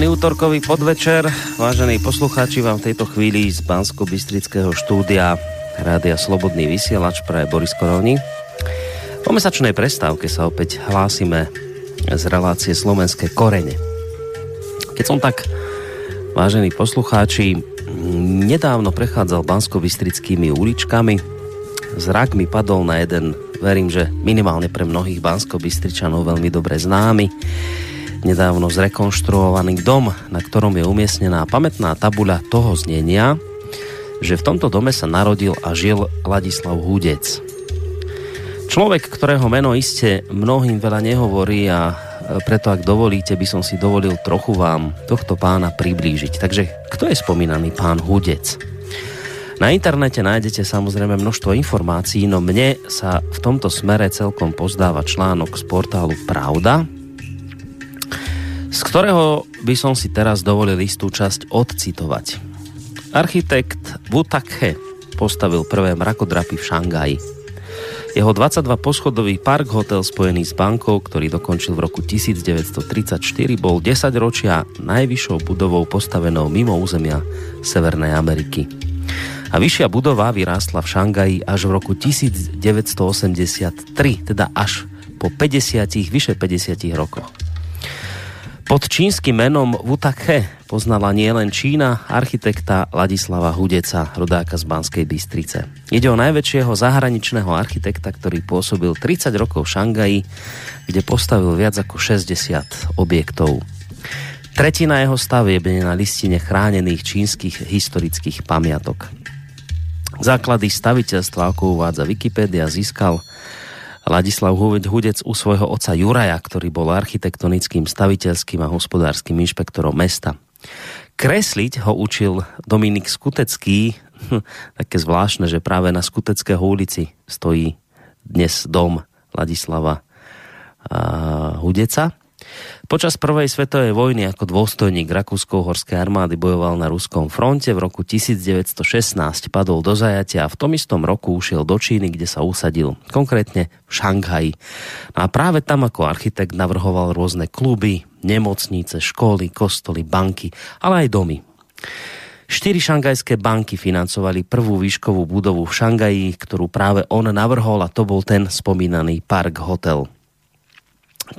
Príjemný útorkový podvečer, vážení poslucháči, vám v tejto chvíli z bansko bystrického štúdia Rádia Slobodný vysielač pre Boris Korovní. Po mesačnej prestávke sa opäť hlásime z relácie Slovenské korene. Keď som tak, vážení poslucháči, nedávno prechádzal bansko bystrickými uličkami, zrak mi padol na jeden, verím, že minimálne pre mnohých bansko bystričanov veľmi dobre známy, nedávno zrekonštruovaný dom, na ktorom je umiestnená pamätná tabuľa toho znenia, že v tomto dome sa narodil a žil Ladislav Hudec. Človek, ktorého meno iste mnohým veľa nehovorí a preto ak dovolíte, by som si dovolil trochu vám tohto pána priblížiť. Takže kto je spomínaný pán Hudec? Na internete nájdete samozrejme množstvo informácií, no mne sa v tomto smere celkom pozdáva článok z portálu Pravda, ktorého by som si teraz dovolil istú časť odcitovať. Architekt Wu Takhe postavil prvé mrakodrapy v Šangaji. Jeho 22 poschodový park hotel spojený s bankou, ktorý dokončil v roku 1934, bol 10 ročia najvyššou budovou postavenou mimo územia Severnej Ameriky. A vyššia budova vyrástla v Šangaji až v roku 1983, teda až po 50, vyše 50 rokoch. Pod čínskym menom Wutakhe poznala nielen Čína architekta Ladislava Hudeca, rodáka z Banskej Bystrice. Ide o najväčšieho zahraničného architekta, ktorý pôsobil 30 rokov v Šangaji, kde postavil viac ako 60 objektov. Tretina jeho stavieb je na listine chránených čínskych historických pamiatok. Základy staviteľstva, ako uvádza Wikipedia, získal Ladislav Hudec u svojho oca Juraja, ktorý bol architektonickým, staviteľským a hospodárskym inšpektorom mesta. Kresliť ho učil Dominik Skutecký, také zvláštne, že práve na Skuteckého ulici stojí dnes dom Ladislava Hudeca. Počas prvej svetovej vojny ako dôstojník Rakúsko-Horskej armády bojoval na ruskom fronte. V roku 1916 padol do zajatia a v tom istom roku ušiel do Číny, kde sa usadil, konkrétne v Šanghaji. No a práve tam ako architekt navrhoval rôzne kluby, nemocnice, školy, kostoly, banky, ale aj domy. Štyri šangajské banky financovali prvú výškovú budovu v Šangaji, ktorú práve on navrhol a to bol ten spomínaný Park Hotel.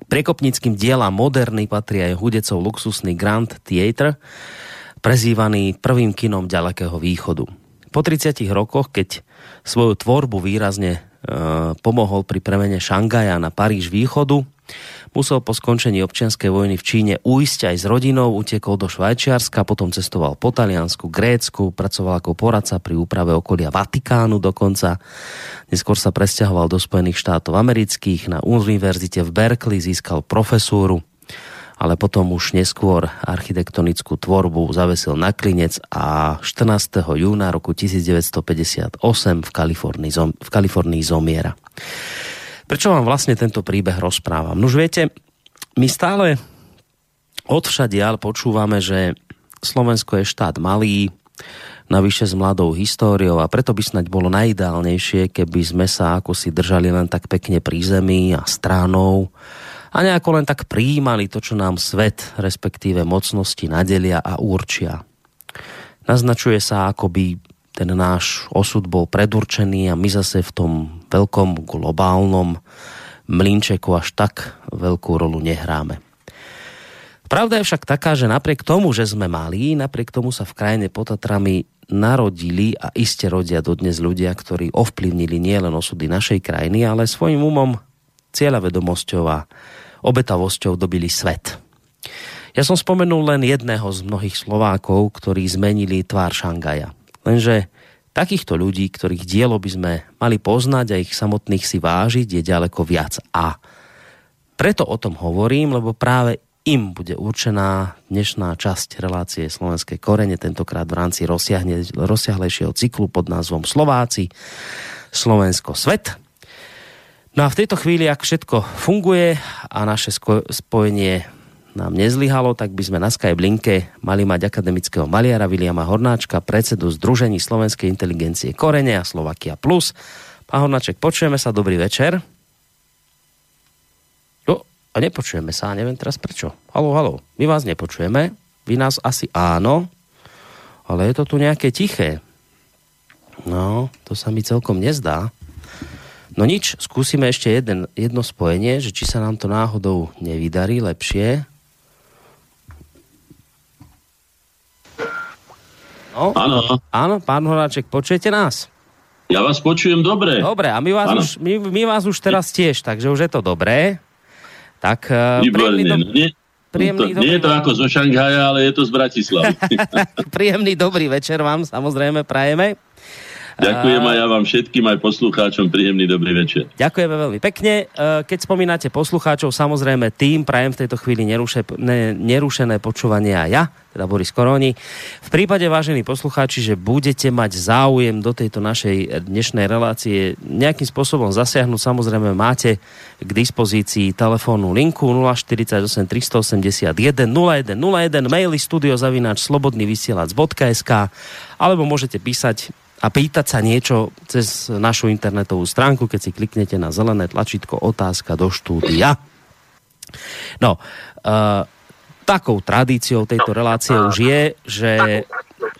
Prekopnickým diela moderný patrí aj hudecov luxusný Grand Theatre, prezývaný prvým kinom ďalekého východu. Po 30 rokoch, keď svoju tvorbu výrazne e, pomohol pri premene Šangaja na Paríž východu, Musel po skončení občianskej vojny v Číne ujsť aj s rodinou, utekol do Švajčiarska, potom cestoval po Taliansku, Grécku, pracoval ako poradca pri úprave okolia Vatikánu dokonca. Neskôr sa presťahoval do Spojených štátov amerických, na univerzite v Berkeley získal profesúru ale potom už neskôr architektonickú tvorbu zavesil na klinec a 14. júna roku 1958 v Kalifornii, zom, v Kalifornii zomiera. Prečo vám vlastne tento príbeh rozprávam? Nož viete, my stále odvšadiaľ počúvame, že Slovensko je štát malý, navyše s mladou históriou a preto by snať bolo najideálnejšie, keby sme sa ako si držali len tak pekne pri zemi a stránou a nejako len tak prijímali to, čo nám svet, respektíve mocnosti nadelia a určia. Naznačuje sa, ako by ten náš osud bol predurčený a my zase v tom veľkom globálnom mlinčeku až tak veľkú rolu nehráme. Pravda je však taká, že napriek tomu, že sme malí, napriek tomu sa v krajine pod Tatrami narodili a iste rodia dodnes ľudia, ktorí ovplyvnili nielen osudy našej krajiny, ale svojim umom, cieľavedomosťou a obetavosťou dobili svet. Ja som spomenul len jedného z mnohých Slovákov, ktorí zmenili tvár Šangaja – Lenže takýchto ľudí, ktorých dielo by sme mali poznať a ich samotných si vážiť, je ďaleko viac. A preto o tom hovorím, lebo práve im bude určená dnešná časť relácie Slovenskej korene, tentokrát v rámci rozsiahlejšieho cyklu pod názvom Slováci, Slovensko svet. No a v tejto chvíli, ak všetko funguje a naše spojenie nám nezlyhalo, tak by sme na Skype linke mali mať akademického maliara Viliama Hornáčka, predsedu Združení slovenskej inteligencie Korene a Slovakia Plus. Pán Hornáček, počujeme sa, dobrý večer. O, A nepočujeme sa, neviem teraz prečo. Halo, halo, my vás nepočujeme, vy nás asi áno, ale je to tu nejaké tiché. No, to sa mi celkom nezdá. No nič, skúsime ešte jeden, jedno spojenie, že či sa nám to náhodou nevydarí lepšie. No, áno. Áno, pán Horáček, počujete nás? Ja vás počujem dobre. Dobre, a my vás, už, my, my vás už teraz tiež, takže už je to dobré. Tak uh, príjemný, do... nie, príjemný to, dobrý... Nie je to ako zo Šanghaja, ale je to z Bratislavy. príjemný dobrý večer vám samozrejme prajeme. Ďakujem aj ja vám všetkým, aj poslucháčom príjemný dobrý večer. Ďakujeme veľmi pekne. E, keď spomínate poslucháčov, samozrejme tým prajem v tejto chvíli neruše, ne, nerušené počúvanie a ja, teda Boris Koroni. V prípade, vážení poslucháči, že budete mať záujem do tejto našej dnešnej relácie nejakým spôsobom zasiahnuť, samozrejme máte k dispozícii telefónnu linku 048 381 0101, maily studiozavináč slobodnyvysielac.sk alebo môžete písať a pýtať sa niečo cez našu internetovú stránku, keď si kliknete na zelené tlačítko otázka do štúdia. No, uh, takou tradíciou tejto relácie už je, že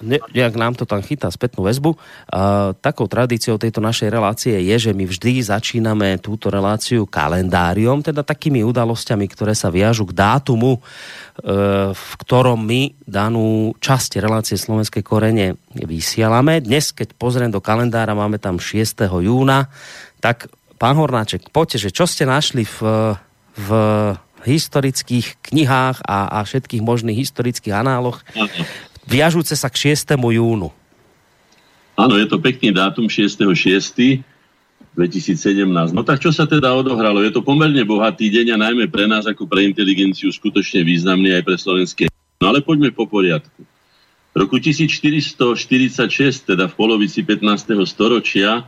ne, jak nám to tam chytá spätnú väzbu, uh, takou tradíciou tejto našej relácie je, že my vždy začíname túto reláciu kalendáriom, teda takými udalosťami, ktoré sa viažu k dátumu, uh, v ktorom my danú časť relácie Slovenskej korene vysielame. Dnes, keď pozriem do kalendára, máme tam 6. júna, tak pán Hornáček, poďte, že čo ste našli v, v historických knihách a, a všetkých možných historických análoch viažúce sa k 6. júnu. Áno, je to pekný dátum 6.6. 2017. No tak čo sa teda odohralo? Je to pomerne bohatý deň a najmä pre nás ako pre inteligenciu skutočne významný aj pre slovenské. No ale poďme po poriadku. V roku 1446, teda v polovici 15. storočia,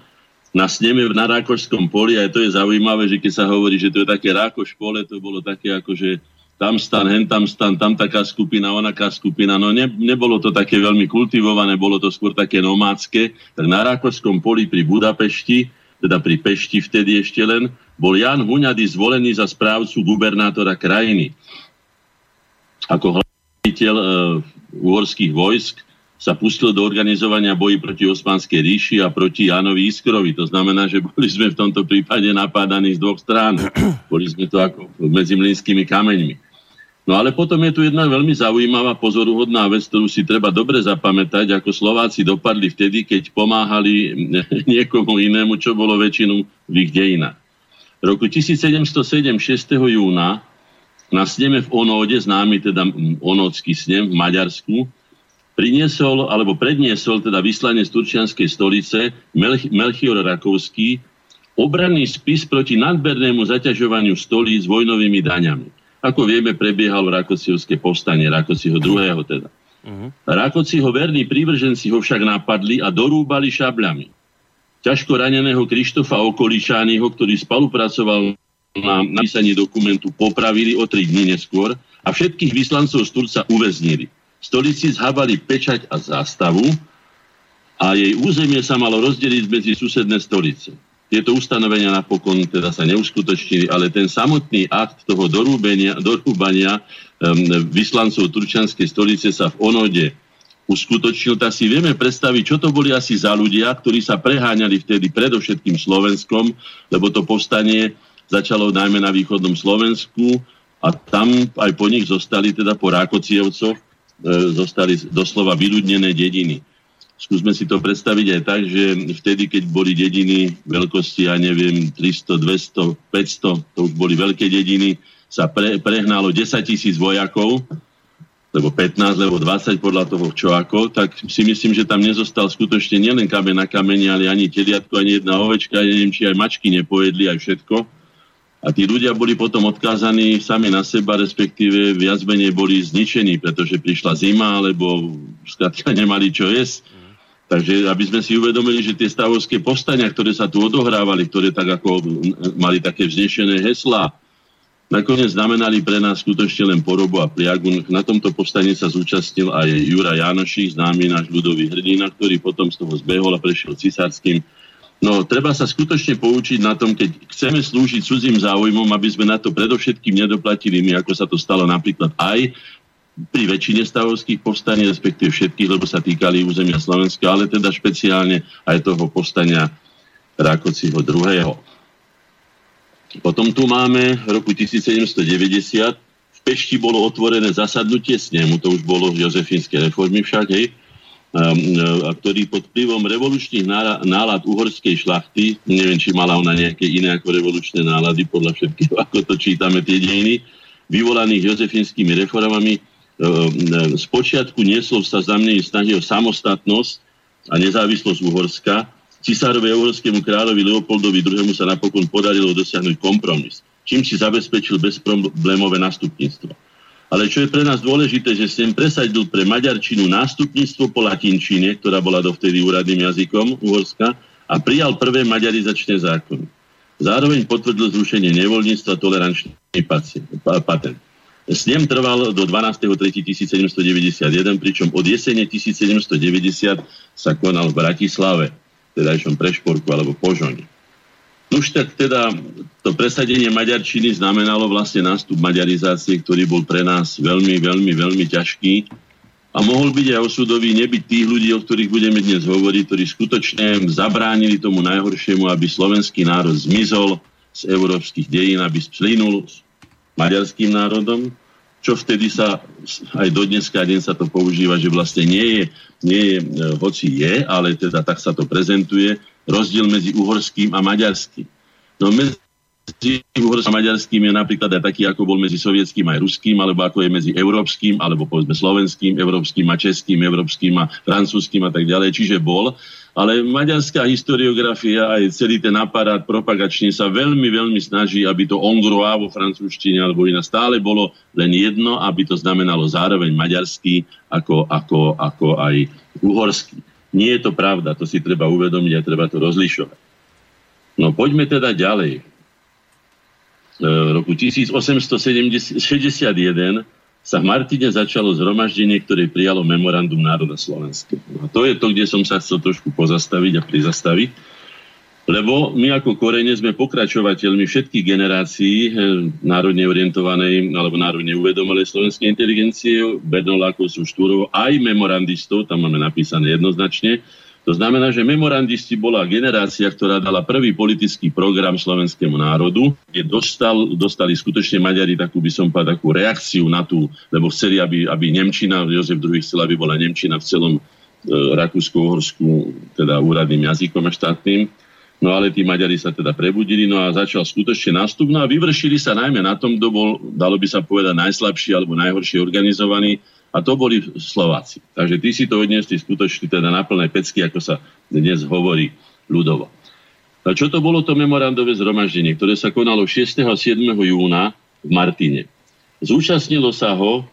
na sneme na Rákošskom poli, aj to je zaujímavé, že keď sa hovorí, že to je také Rákoš pole, to bolo také ako, že tam stan, hen tam stan, tam taká skupina, onaká skupina. No ne, nebolo to také veľmi kultivované, bolo to skôr také nomádske. Tak na Rákošskom poli pri Budapešti, teda pri Pešti vtedy ešte len, bol Jan Huňady zvolený za správcu gubernátora krajiny. Ako hlaviteľ e, uhorských vojsk sa pustil do organizovania boji proti Osmanskej ríši a proti Jánovi Iskrovi. To znamená, že boli sme v tomto prípade napádaní z dvoch strán. Boli sme to ako medzi mlynskými kameňmi. No ale potom je tu jedna veľmi zaujímavá pozoruhodná vec, ktorú si treba dobre zapamätať, ako Slováci dopadli vtedy, keď pomáhali niekomu inému, čo bolo väčšinu v ich dejinách. V roku 1707, 6. júna, na sneme v Onóde, známy teda Onódsky snem v Maďarsku, priniesol alebo predniesol teda vyslanie z Turčianskej stolice Melch- Melchior Rakovský obranný spis proti nadbernému zaťažovaniu stolíc vojnovými daňami. Ako vieme, prebiehal v Rakociovské povstanie, Rakociho druhého teda. Uh-huh. Rakociho verní prívrženci ho však napadli a dorúbali šabľami. Ťažko raneného Krištofa Okoličányho, ktorý spolupracoval na napísaní dokumentu, popravili o tri dní neskôr a všetkých vyslancov z Turca uväznili stolici zhábali pečať a zástavu a jej územie sa malo rozdeliť medzi susedné stolice. Tieto ustanovenia napokon teda sa neuskutočnili, ale ten samotný akt toho dorúbenia, dorúbania um, vyslancov Turčianskej stolice sa v Onode uskutočnil, tak si vieme predstaviť, čo to boli asi za ľudia, ktorí sa preháňali vtedy predovšetkým Slovenskom, lebo to povstanie začalo najmä na východnom Slovensku a tam aj po nich zostali teda po Rákocievcoch E, zostali doslova vyľudnené dediny. Skúsme si to predstaviť aj tak, že vtedy, keď boli dediny veľkosti, ja neviem, 300, 200, 500, to už boli veľké dediny, sa pre, prehnalo 10 tisíc vojakov, lebo 15, lebo 20 podľa toho čo ako, tak si myslím, že tam nezostal skutočne nielen kamen na kameni, ale ani teliatko, ani jedna ovečka, neviem, či aj mačky nepojedli, aj všetko a tí ľudia boli potom odkázaní sami na seba, respektíve viac menej boli zničení, pretože prišla zima, alebo skrátka nemali čo jesť. Takže aby sme si uvedomili, že tie stavovské povstania, ktoré sa tu odohrávali, ktoré tak ako mali také vznešené heslá, nakoniec znamenali pre nás skutočne len porobu a pliagu. Na tomto povstane sa zúčastnil aj Jura Janošik, známy náš ľudový hrdina, ktorý potom z toho zbehol a prešiel cisárským No, treba sa skutočne poučiť na tom, keď chceme slúžiť cudzím záujmom, aby sme na to predovšetkým nedoplatili my, ako sa to stalo napríklad aj pri väčšine stavovských povstaní, respektíve všetkých, lebo sa týkali územia Slovenska, ale teda špeciálne aj toho povstania Rákociho II. Potom tu máme v roku 1790 v Pešti bolo otvorené zasadnutie snemu, to už bolo v Jozefínskej reformy však, hej, a ktorý pod vplyvom revolučných nálad uhorskej šlachty, neviem, či mala ona nejaké iné ako revolučné nálady, podľa všetkého, ako to čítame tie dejiny, vyvolaných jozefínskymi reformami, spočiatku niesol sa za snahy o samostatnosť a nezávislosť Uhorska. Cisárovi uhorskému kráľovi Leopoldovi II. sa napokon podarilo dosiahnuť kompromis, čím si zabezpečil bezproblémové nástupníctvo. Ale čo je pre nás dôležité, že sem presadil pre Maďarčinu nástupníctvo po latinčine, ktorá bola dovtedy úradným jazykom Uhorska, a prijal prvé maďarizačné zákony. Zároveň potvrdil zrušenie nevoľníctva tolerančný patent. Snem trval do 12.3.1791, pričom od jesene 1790 sa konal v Bratislave, teda v Prešporku alebo Požoni. Už tak teda to presadenie maďarčiny znamenalo vlastne nástup maďarizácie, ktorý bol pre nás veľmi, veľmi, veľmi ťažký a mohol byť aj osudový nebyť tých ľudí, o ktorých budeme dnes hovoriť, ktorí skutočne zabránili tomu najhoršiemu, aby slovenský národ zmizol z európskych dejín, aby splínul s maďarským národom, čo vtedy sa, aj do dneska deň sa to používa, že vlastne nie je, nie je, e, hoci je, ale teda tak sa to prezentuje, rozdiel medzi uhorským a maďarským. No medzi a maďarským je napríklad aj taký, ako bol medzi sovietským aj ruským, alebo ako je medzi európskym, alebo povedzme slovenským, európskym a českým, európskym a francúzským a tak ďalej. Čiže bol. Ale maďarská historiografia aj celý ten aparát propagačný sa veľmi, veľmi snaží, aby to hongroa vo francúzštine alebo iná stále bolo len jedno, aby to znamenalo zároveň maďarský ako, ako, ako aj uhorský. Nie je to pravda, to si treba uvedomiť a treba to rozlišovať. No poďme teda ďalej. E, v roku 1861 sa v Martine začalo zhromaždenie, ktoré prijalo memorandum národa Slovenska. No a to je to, kde som sa chcel trošku pozastaviť a prizastaviť lebo my ako korene sme pokračovateľmi všetkých generácií eh, národne orientovanej alebo národne uvedomelej slovenskej inteligencie, Bernolákov sú štúrov, aj memorandistov, tam máme napísané jednoznačne. To znamená, že memorandisti bola generácia, ktorá dala prvý politický program slovenskému národu, kde dostal, dostali skutočne Maďari takú, by som povedal, takú reakciu na tú, lebo chceli, aby, aby Nemčina, Jozef II chcel, aby bola Nemčina v celom e, Rakúsko-Uhorsku, teda úradným jazykom a štátnym No ale tí Maďari sa teda prebudili, no a začal skutočne nástup. No a vyvršili sa najmä na tom, kto bol, dalo by sa povedať, najslabší alebo najhoršie organizovaný, a to boli Slováci. Takže tí si to odniesli skutočne teda na plné pecky, ako sa dnes hovorí ľudovo. A čo to bolo to memorandové zhromaždenie, ktoré sa konalo 6. a 7. júna v Martine? Zúčastnilo sa ho,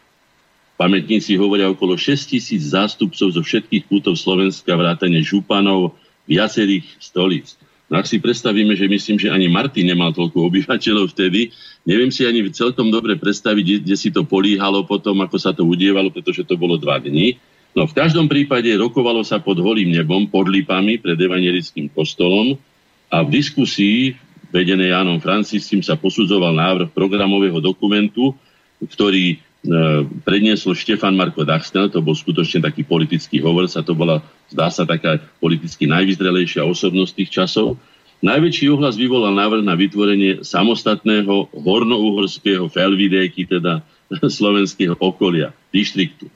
pamätníci hovoria, okolo 6 tisíc zástupcov zo všetkých kútov Slovenska, vrátane županov, viacerých stolíc. No ak si predstavíme, že myslím, že ani Martin nemal toľko obyvateľov vtedy, neviem si ani celkom dobre predstaviť, kde, si to políhalo potom, ako sa to udievalo, pretože to bolo dva dní. No v každom prípade rokovalo sa pod holým nebom, pod lípami pred evangelickým kostolom a v diskusii vedenej Jánom Franciscím sa posudzoval návrh programového dokumentu, ktorý predniesol Štefan Marko Dachstel, to bol skutočne taký politický hovor, sa to bola, zdá sa, taká politicky najvyzrelejšia osobnosť tých časov. Najväčší ohlas vyvolal návrh na vytvorenie samostatného hornouhorského felvidéky, teda slovenského okolia, dištriktu.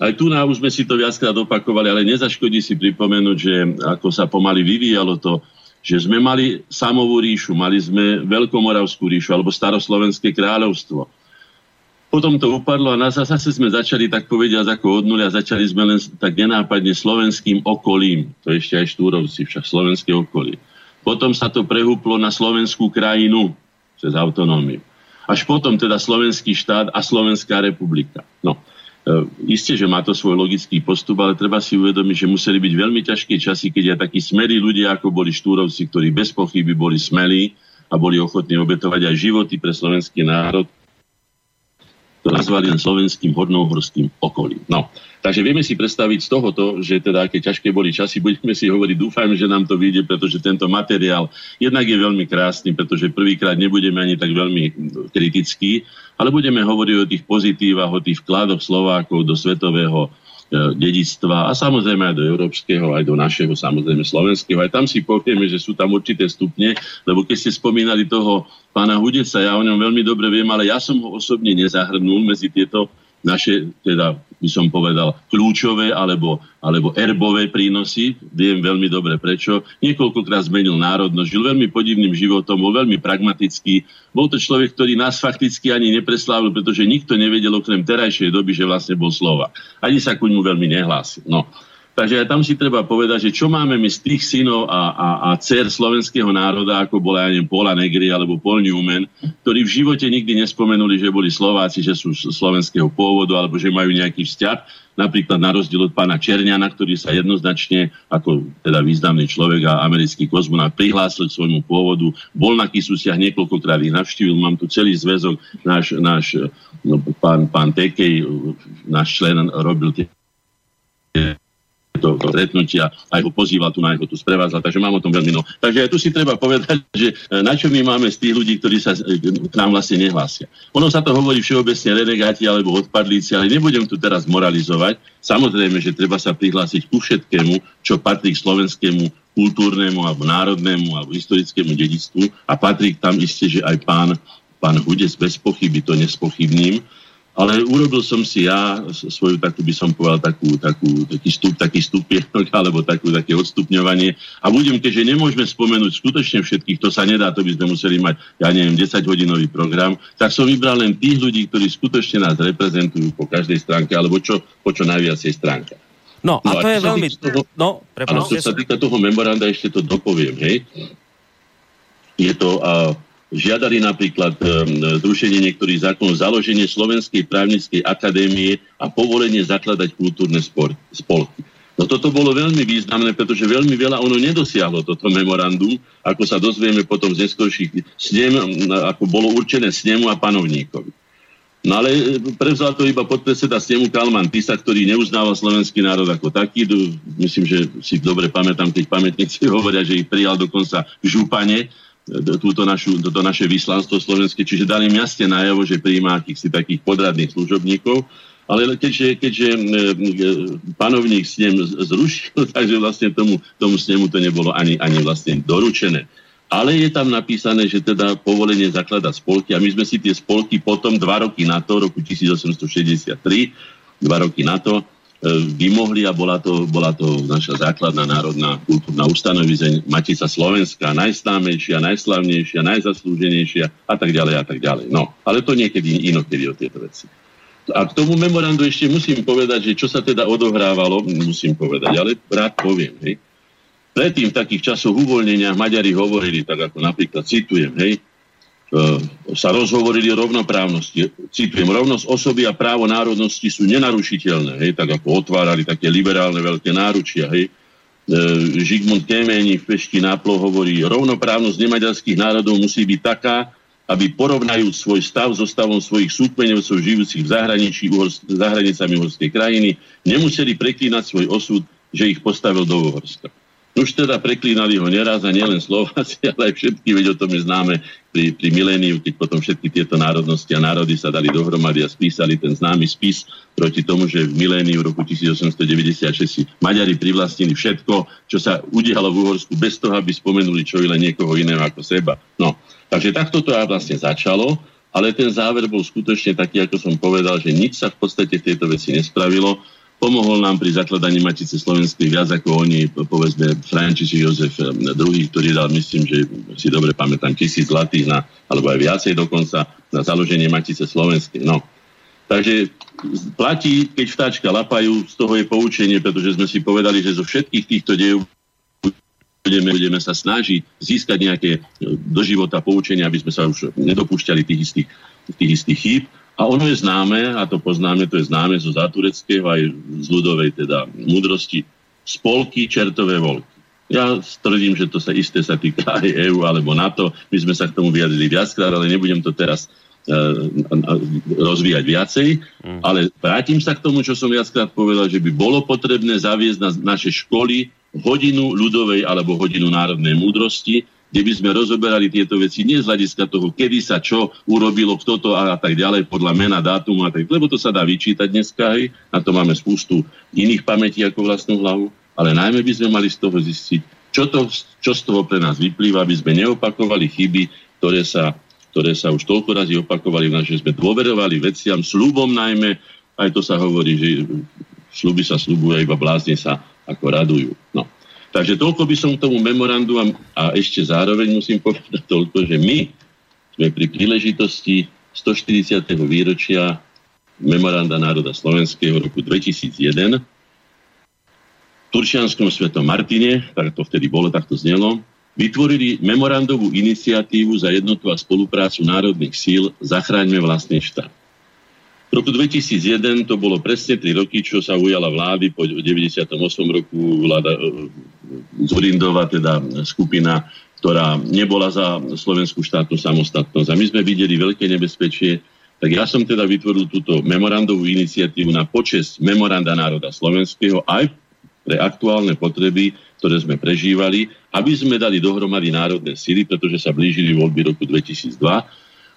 Aj tu na už sme si to viackrát opakovali, ale nezaškodí si pripomenúť, že ako sa pomaly vyvíjalo to, že sme mali samovú ríšu, mali sme Veľkomoravskú ríšu alebo staroslovenské kráľovstvo potom to upadlo a na zase sme začali tak povediať ako od nulia, začali sme len tak nenápadne slovenským okolím, to ešte aj štúrovci, však slovenské okolie. Potom sa to prehúplo na slovenskú krajinu cez autonómiu. Až potom teda slovenský štát a Slovenská republika. No, e, isté, že má to svoj logický postup, ale treba si uvedomiť, že museli byť veľmi ťažké časy, keď aj takí smelí ľudia, ako boli štúrovci, ktorí bez pochyby boli smelí a boli ochotní obetovať aj životy pre slovenský národ, nazvali len slovenským hornohorským okolím. No, takže vieme si predstaviť z tohoto, že teda aké ťažké boli časy, budeme si hovoriť, dúfajme, že nám to vyjde, pretože tento materiál jednak je veľmi krásny, pretože prvýkrát nebudeme ani tak veľmi kritický, ale budeme hovoriť o tých pozitívach, o tých vkladoch Slovákov do svetového dedictva a samozrejme aj do európskeho, aj do našeho, samozrejme slovenského. Aj tam si povieme, že sú tam určité stupne, lebo keď ste spomínali toho pána Hudeca, ja o ňom veľmi dobre viem, ale ja som ho osobne nezahrnul medzi tieto naše, teda by som povedal, kľúčové alebo, alebo erbové prínosy. Viem veľmi dobre prečo. Niekoľkokrát zmenil národnosť, žil veľmi podivným životom, bol veľmi pragmatický. Bol to človek, ktorý nás fakticky ani nepreslávil, pretože nikto nevedel okrem terajšej doby, že vlastne bol slova. Ani sa ku ňmu veľmi nehlásil. No. Takže aj tam si treba povedať, že čo máme my z tých synov a, a, a dcer slovenského národa, ako bola, ja neviem, Pola Negri alebo Paul Newman, ktorí v živote nikdy nespomenuli, že boli Slováci, že sú slovenského pôvodu alebo že majú nejaký vzťah. Napríklad na rozdiel od pána Černiana, ktorý sa jednoznačne ako teda významný človek a americký kozmonát prihlásil k svojmu pôvodu, bol na Kisusiach niekoľkokrát ich navštívil. Mám tu celý zväzok, náš, náš no, pán, pán Tekej, náš člen robil tie do stretnutia, aj ho pozýval tu na jeho tu sprevádzal, takže mám o tom veľmi no. Takže tu si treba povedať, že e, na čo my máme z tých ľudí, ktorí sa e, k nám vlastne nehlásia. Ono sa to hovorí všeobecne renegáti alebo odpadlíci, ale nebudem tu teraz moralizovať. Samozrejme, že treba sa prihlásiť ku všetkému, čo patrí k slovenskému kultúrnemu alebo národnému alebo historickému dedictvu a patrí tam isté, že aj pán, pán Hudec bez pochyby to nespochybním ale urobil som si ja svoju takú, by som povedal, takú, takú, taký, stup, taký stupienok, alebo takú, také odstupňovanie. A budem, keďže nemôžeme spomenúť skutočne všetkých, to sa nedá, to by sme museli mať, ja neviem, 10-hodinový program, tak som vybral len tých ľudí, ktorí skutočne nás reprezentujú po každej stránke, alebo čo, po čo najviacej stránka. No, a no, to a je veľmi... Toho, no, ale čo sa týka toho memoranda, ešte to dopoviem, hej. Je to... Uh, Žiadali napríklad um, zrušenie niektorých zákonov, založenie Slovenskej právnickej akadémie a povolenie zakladať kultúrne spolky. No toto bolo veľmi významné, pretože veľmi veľa ono nedosiahlo toto memorandum, ako sa dozvieme potom z neskôrších snem, ako bolo určené snemu a panovníkovi. No ale prevzal to iba podpredseda snemu Kalman Tisa, ktorý neuznával slovenský národ ako taký. Myslím, že si dobre pamätám, keď pamätníci hovoria, že ich prijal dokonca v Župane, túto našu, toto naše vyslanstvo slovenské, čiže dali jasne najavo, že príjma akýchsi takých podradných služobníkov, ale keďže, keďže e, panovník snem zrušil, takže vlastne tomu, tomu snemu to nebolo ani, ani vlastne doručené. Ale je tam napísané, že teda povolenie zaklada spolky. A my sme si tie spolky potom dva roky na to, roku 1863, dva roky na to, vymohli a bola to, bola to naša základná národná kultúrna ustanovizeň Matica Slovenská, najslámejšia, najslavnejšia, najzaslúženejšia a tak ďalej a tak ďalej. No, ale to niekedy inokedy o tieto veci. A k tomu memorandu ešte musím povedať, že čo sa teda odohrávalo, musím povedať, ale rád poviem, hej. Predtým v takých časoch uvoľnenia Maďari hovorili, tak ako napríklad citujem, hej, E, sa rozhovorili o rovnoprávnosti. Citujem, rovnosť osoby a právo národnosti sú nenarušiteľné, hej, tak ako otvárali také liberálne veľké náručia, hej. E, Žigmund Kemeni v Pešti náplo hovorí, rovnoprávnosť nemaďarských národov musí byť taká, aby porovnajú svoj stav so stavom svojich súkmeňovcov žijúcich v zahraničí, za hranicami uhorskej krajiny, nemuseli preklínať svoj osud, že ich postavil do Uhorska. Už teda preklínali ho neraz a nielen Slováci, ale aj všetky, veď o tom je známe pri, pri miléniu, keď potom všetky tieto národnosti a národy sa dali dohromady a spísali ten známy spis proti tomu, že v miléniu roku 1896 si Maďari privlastnili všetko, čo sa udialo v Uhorsku bez toho, aby spomenuli čo len niekoho iného ako seba. No, takže takto to vlastne začalo, ale ten záver bol skutočne taký, ako som povedal, že nič sa v podstate v tejto veci nespravilo Pomohol nám pri zakladaní Matice Slovenskej viac ako oni, povedzme, František Jozef II, eh, ktorý dal, myslím, že si dobre pamätám, tisíc zlatých, na, alebo aj viacej dokonca, na založenie Matice Slovenskej. No. Takže platí, keď vtáčka lapajú, z toho je poučenie, pretože sme si povedali, že zo všetkých týchto dejov budeme, budeme sa snažiť získať nejaké eh, do života poučenia, aby sme sa už nedopúšťali tých istých, tých istých chýb. A ono je známe, a to poznáme, to je známe zo zátureckého aj z ľudovej teda múdrosti, spolky čertové volky. Ja tvrdím, že to sa isté sa týka aj EU alebo NATO. My sme sa k tomu vyjadrili viackrát, ale nebudem to teraz rozvíjať viacej, mm. ale vrátim sa k tomu, čo som viackrát povedal, že by bolo potrebné zaviesť na naše školy hodinu ľudovej alebo hodinu národnej múdrosti, kde by sme rozoberali tieto veci nie z hľadiska toho, kedy sa čo urobilo, kto to a, tak ďalej, podľa mena, dátumu a tak, lebo to sa dá vyčítať dneska, hej, na to máme spustu iných pamätí ako vlastnú hlavu, ale najmä by sme mali z toho zistiť, čo, to, čo z toho pre nás vyplýva, aby sme neopakovali chyby, ktoré sa, ktoré sa už toľko razy opakovali, že sme dôverovali veciam, slubom najmä, aj to sa hovorí, že sluby sa slubuje, iba blázni sa ako radujú. No. Takže toľko by som k tomu memorandu a, a ešte zároveň musím povedať toľko, že my sme pri príležitosti 140. výročia memoranda národa slovenského roku 2001 v Turčianskom svetom Martine, tak to vtedy bolo, tak to znelo, vytvorili memorandovú iniciatívu za jednotu a spoluprácu národných síl Zachráňme vlastný štát. V roku 2001 to bolo presne 3 roky, čo sa ujala vlády. Po 98 roku vláda e, Zurindova, teda skupina, ktorá nebola za slovenskú štátnu samostatnosť. A my sme videli veľké nebezpečie, tak ja som teda vytvoril túto memorandovú iniciatívu na počesť memoranda národa slovenského aj pre aktuálne potreby, ktoré sme prežívali, aby sme dali dohromady národné síly, pretože sa blížili voľby roku 2002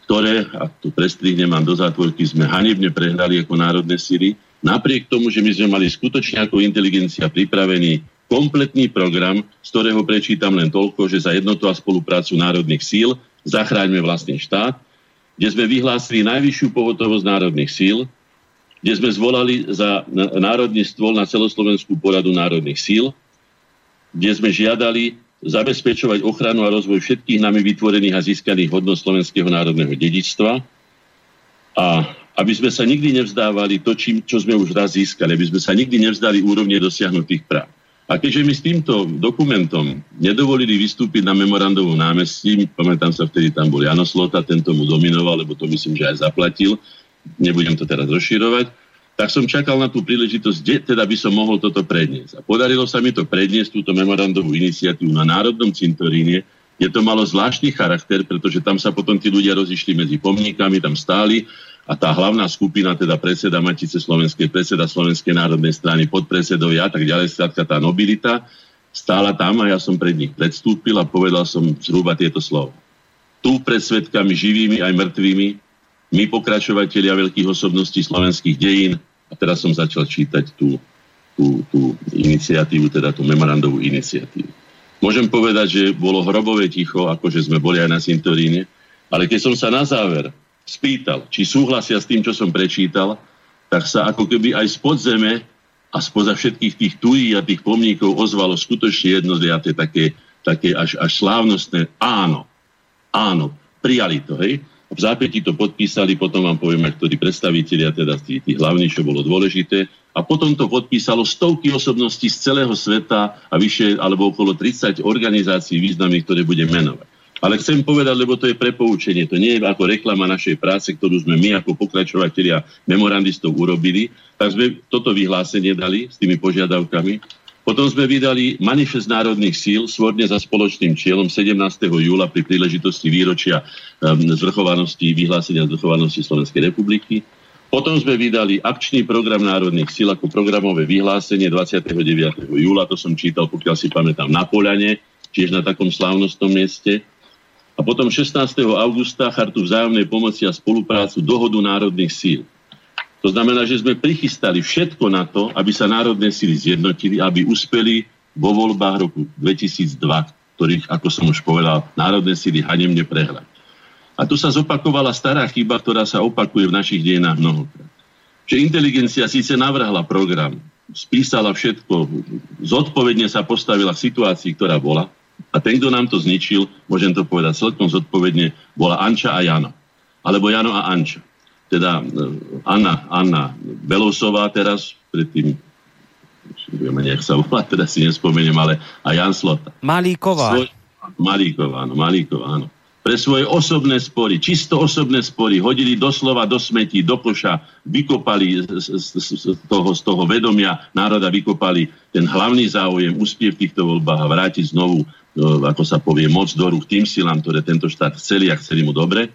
ktoré, a tu prestrihnem mám do zátvorky, sme hanebne prehrali ako národné síly, napriek tomu, že my sme mali skutočne ako inteligencia pripravený kompletný program, z ktorého prečítam len toľko, že za jednotu a spoluprácu národných síl zachráňme vlastný štát, kde sme vyhlásili najvyššiu pohotovosť národných síl, kde sme zvolali za národný stôl na celoslovenskú poradu národných síl, kde sme žiadali zabezpečovať ochranu a rozvoj všetkých nami vytvorených a získaných hodnot slovenského národného dedičstva a aby sme sa nikdy nevzdávali to, čím, čo sme už raz získali, aby sme sa nikdy nevzdali úrovne dosiahnutých práv. A keďže my s týmto dokumentom nedovolili vystúpiť na memorandovom námestí, pamätám sa, vtedy tam bol Janoslota, tento mu dominoval, lebo to myslím, že aj zaplatil, nebudem to teraz rozširovať, tak som čakal na tú príležitosť, kde teda by som mohol toto predniesť. A podarilo sa mi to predniesť, túto memorandovú iniciatívu na Národnom cintoríne, kde to malo zvláštny charakter, pretože tam sa potom tí ľudia rozišli medzi pomníkami, tam stáli a tá hlavná skupina, teda predseda Matice Slovenskej, predseda Slovenskej národnej strany, podpredsedovia a tak ďalej, skrátka tá nobilita, stála tam a ja som pred nich predstúpil a povedal som zhruba tieto slova. Tu pred svetkami živými aj mŕtvými my pokračovatelia veľkých osobností slovenských dejín, a teraz som začal čítať tú, tú, tú iniciatívu, teda tú memorandovú iniciatívu. Môžem povedať, že bolo hrobové ticho, akože sme boli aj na Sintoríne, ale keď som sa na záver spýtal, či súhlasia s tým, čo som prečítal, tak sa ako keby aj z podzeme a spoza všetkých tých tují a tých pomníkov ozvalo skutočne jednozliaté také, také až, až slávnostné áno, áno, prijali to, hej. V zápäti to podpísali, potom vám poviem, ktorí predstavitelia, teda tí, tí hlavní, čo bolo dôležité. A potom to podpísalo stovky osobností z celého sveta a vyše alebo okolo 30 organizácií významných, ktoré budem menovať. Ale chcem povedať, lebo to je prepoučenie, to nie je ako reklama našej práce, ktorú sme my ako pokračovatelia memorandistov urobili, tak sme toto vyhlásenie dali s tými požiadavkami potom sme vydali manifest národných síl svorne za spoločným cieľom 17. júla pri príležitosti výročia um, zvrchovanosti, vyhlásenia zvrchovanosti Slovenskej republiky. Potom sme vydali akčný program národných síl ako programové vyhlásenie 29. júla, to som čítal, pokiaľ si pamätám, na Poľane, tiež na takom slávnostnom mieste. A potom 16. augusta chartu vzájomnej pomoci a spoluprácu dohodu národných síl. To znamená, že sme prichystali všetko na to, aby sa národné síly zjednotili, aby uspeli vo voľbách roku 2002, ktorých, ako som už povedal, národné síly hanemne prehrali. A tu sa zopakovala stará chyba, ktorá sa opakuje v našich dejinách mnohokrát. Že inteligencia síce navrhla program, spísala všetko, zodpovedne sa postavila v situácii, ktorá bola, a ten, kto nám to zničil, môžem to povedať celkom zodpovedne, bola Anča a Jano. Alebo Jano a Anča teda e, Anna, Anna Belosová teraz, predtým vieme, nech sa volá, teda si nespomeniem, ale a Jan Slota. Malíková. Svoj, Malíková, áno, Malíková, áno. Pre svoje osobné spory, čisto osobné spory, hodili doslova do smetí, do koša, vykopali z, z, z, toho, z toho vedomia národa, vykopali ten hlavný záujem, úspiev v týchto voľbách a vrátiť znovu, no, ako sa povie, moc do rúk tým silám, ktoré tento štát chceli a chceli mu dobre.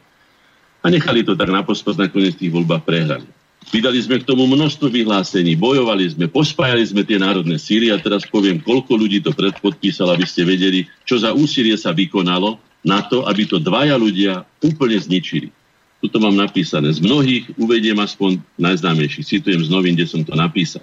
A nechali to tak na pospas, nakoniec tých voľbách prehrali. Vydali sme k tomu množstvo vyhlásení, bojovali sme, pospájali sme tie národné síly a teraz poviem, koľko ľudí to predpodpísalo, aby ste vedeli, čo za úsilie sa vykonalo na to, aby to dvaja ľudia úplne zničili. Tuto mám napísané. Z mnohých uvediem aspoň najznámejších. Citujem z novín, kde som to napísal.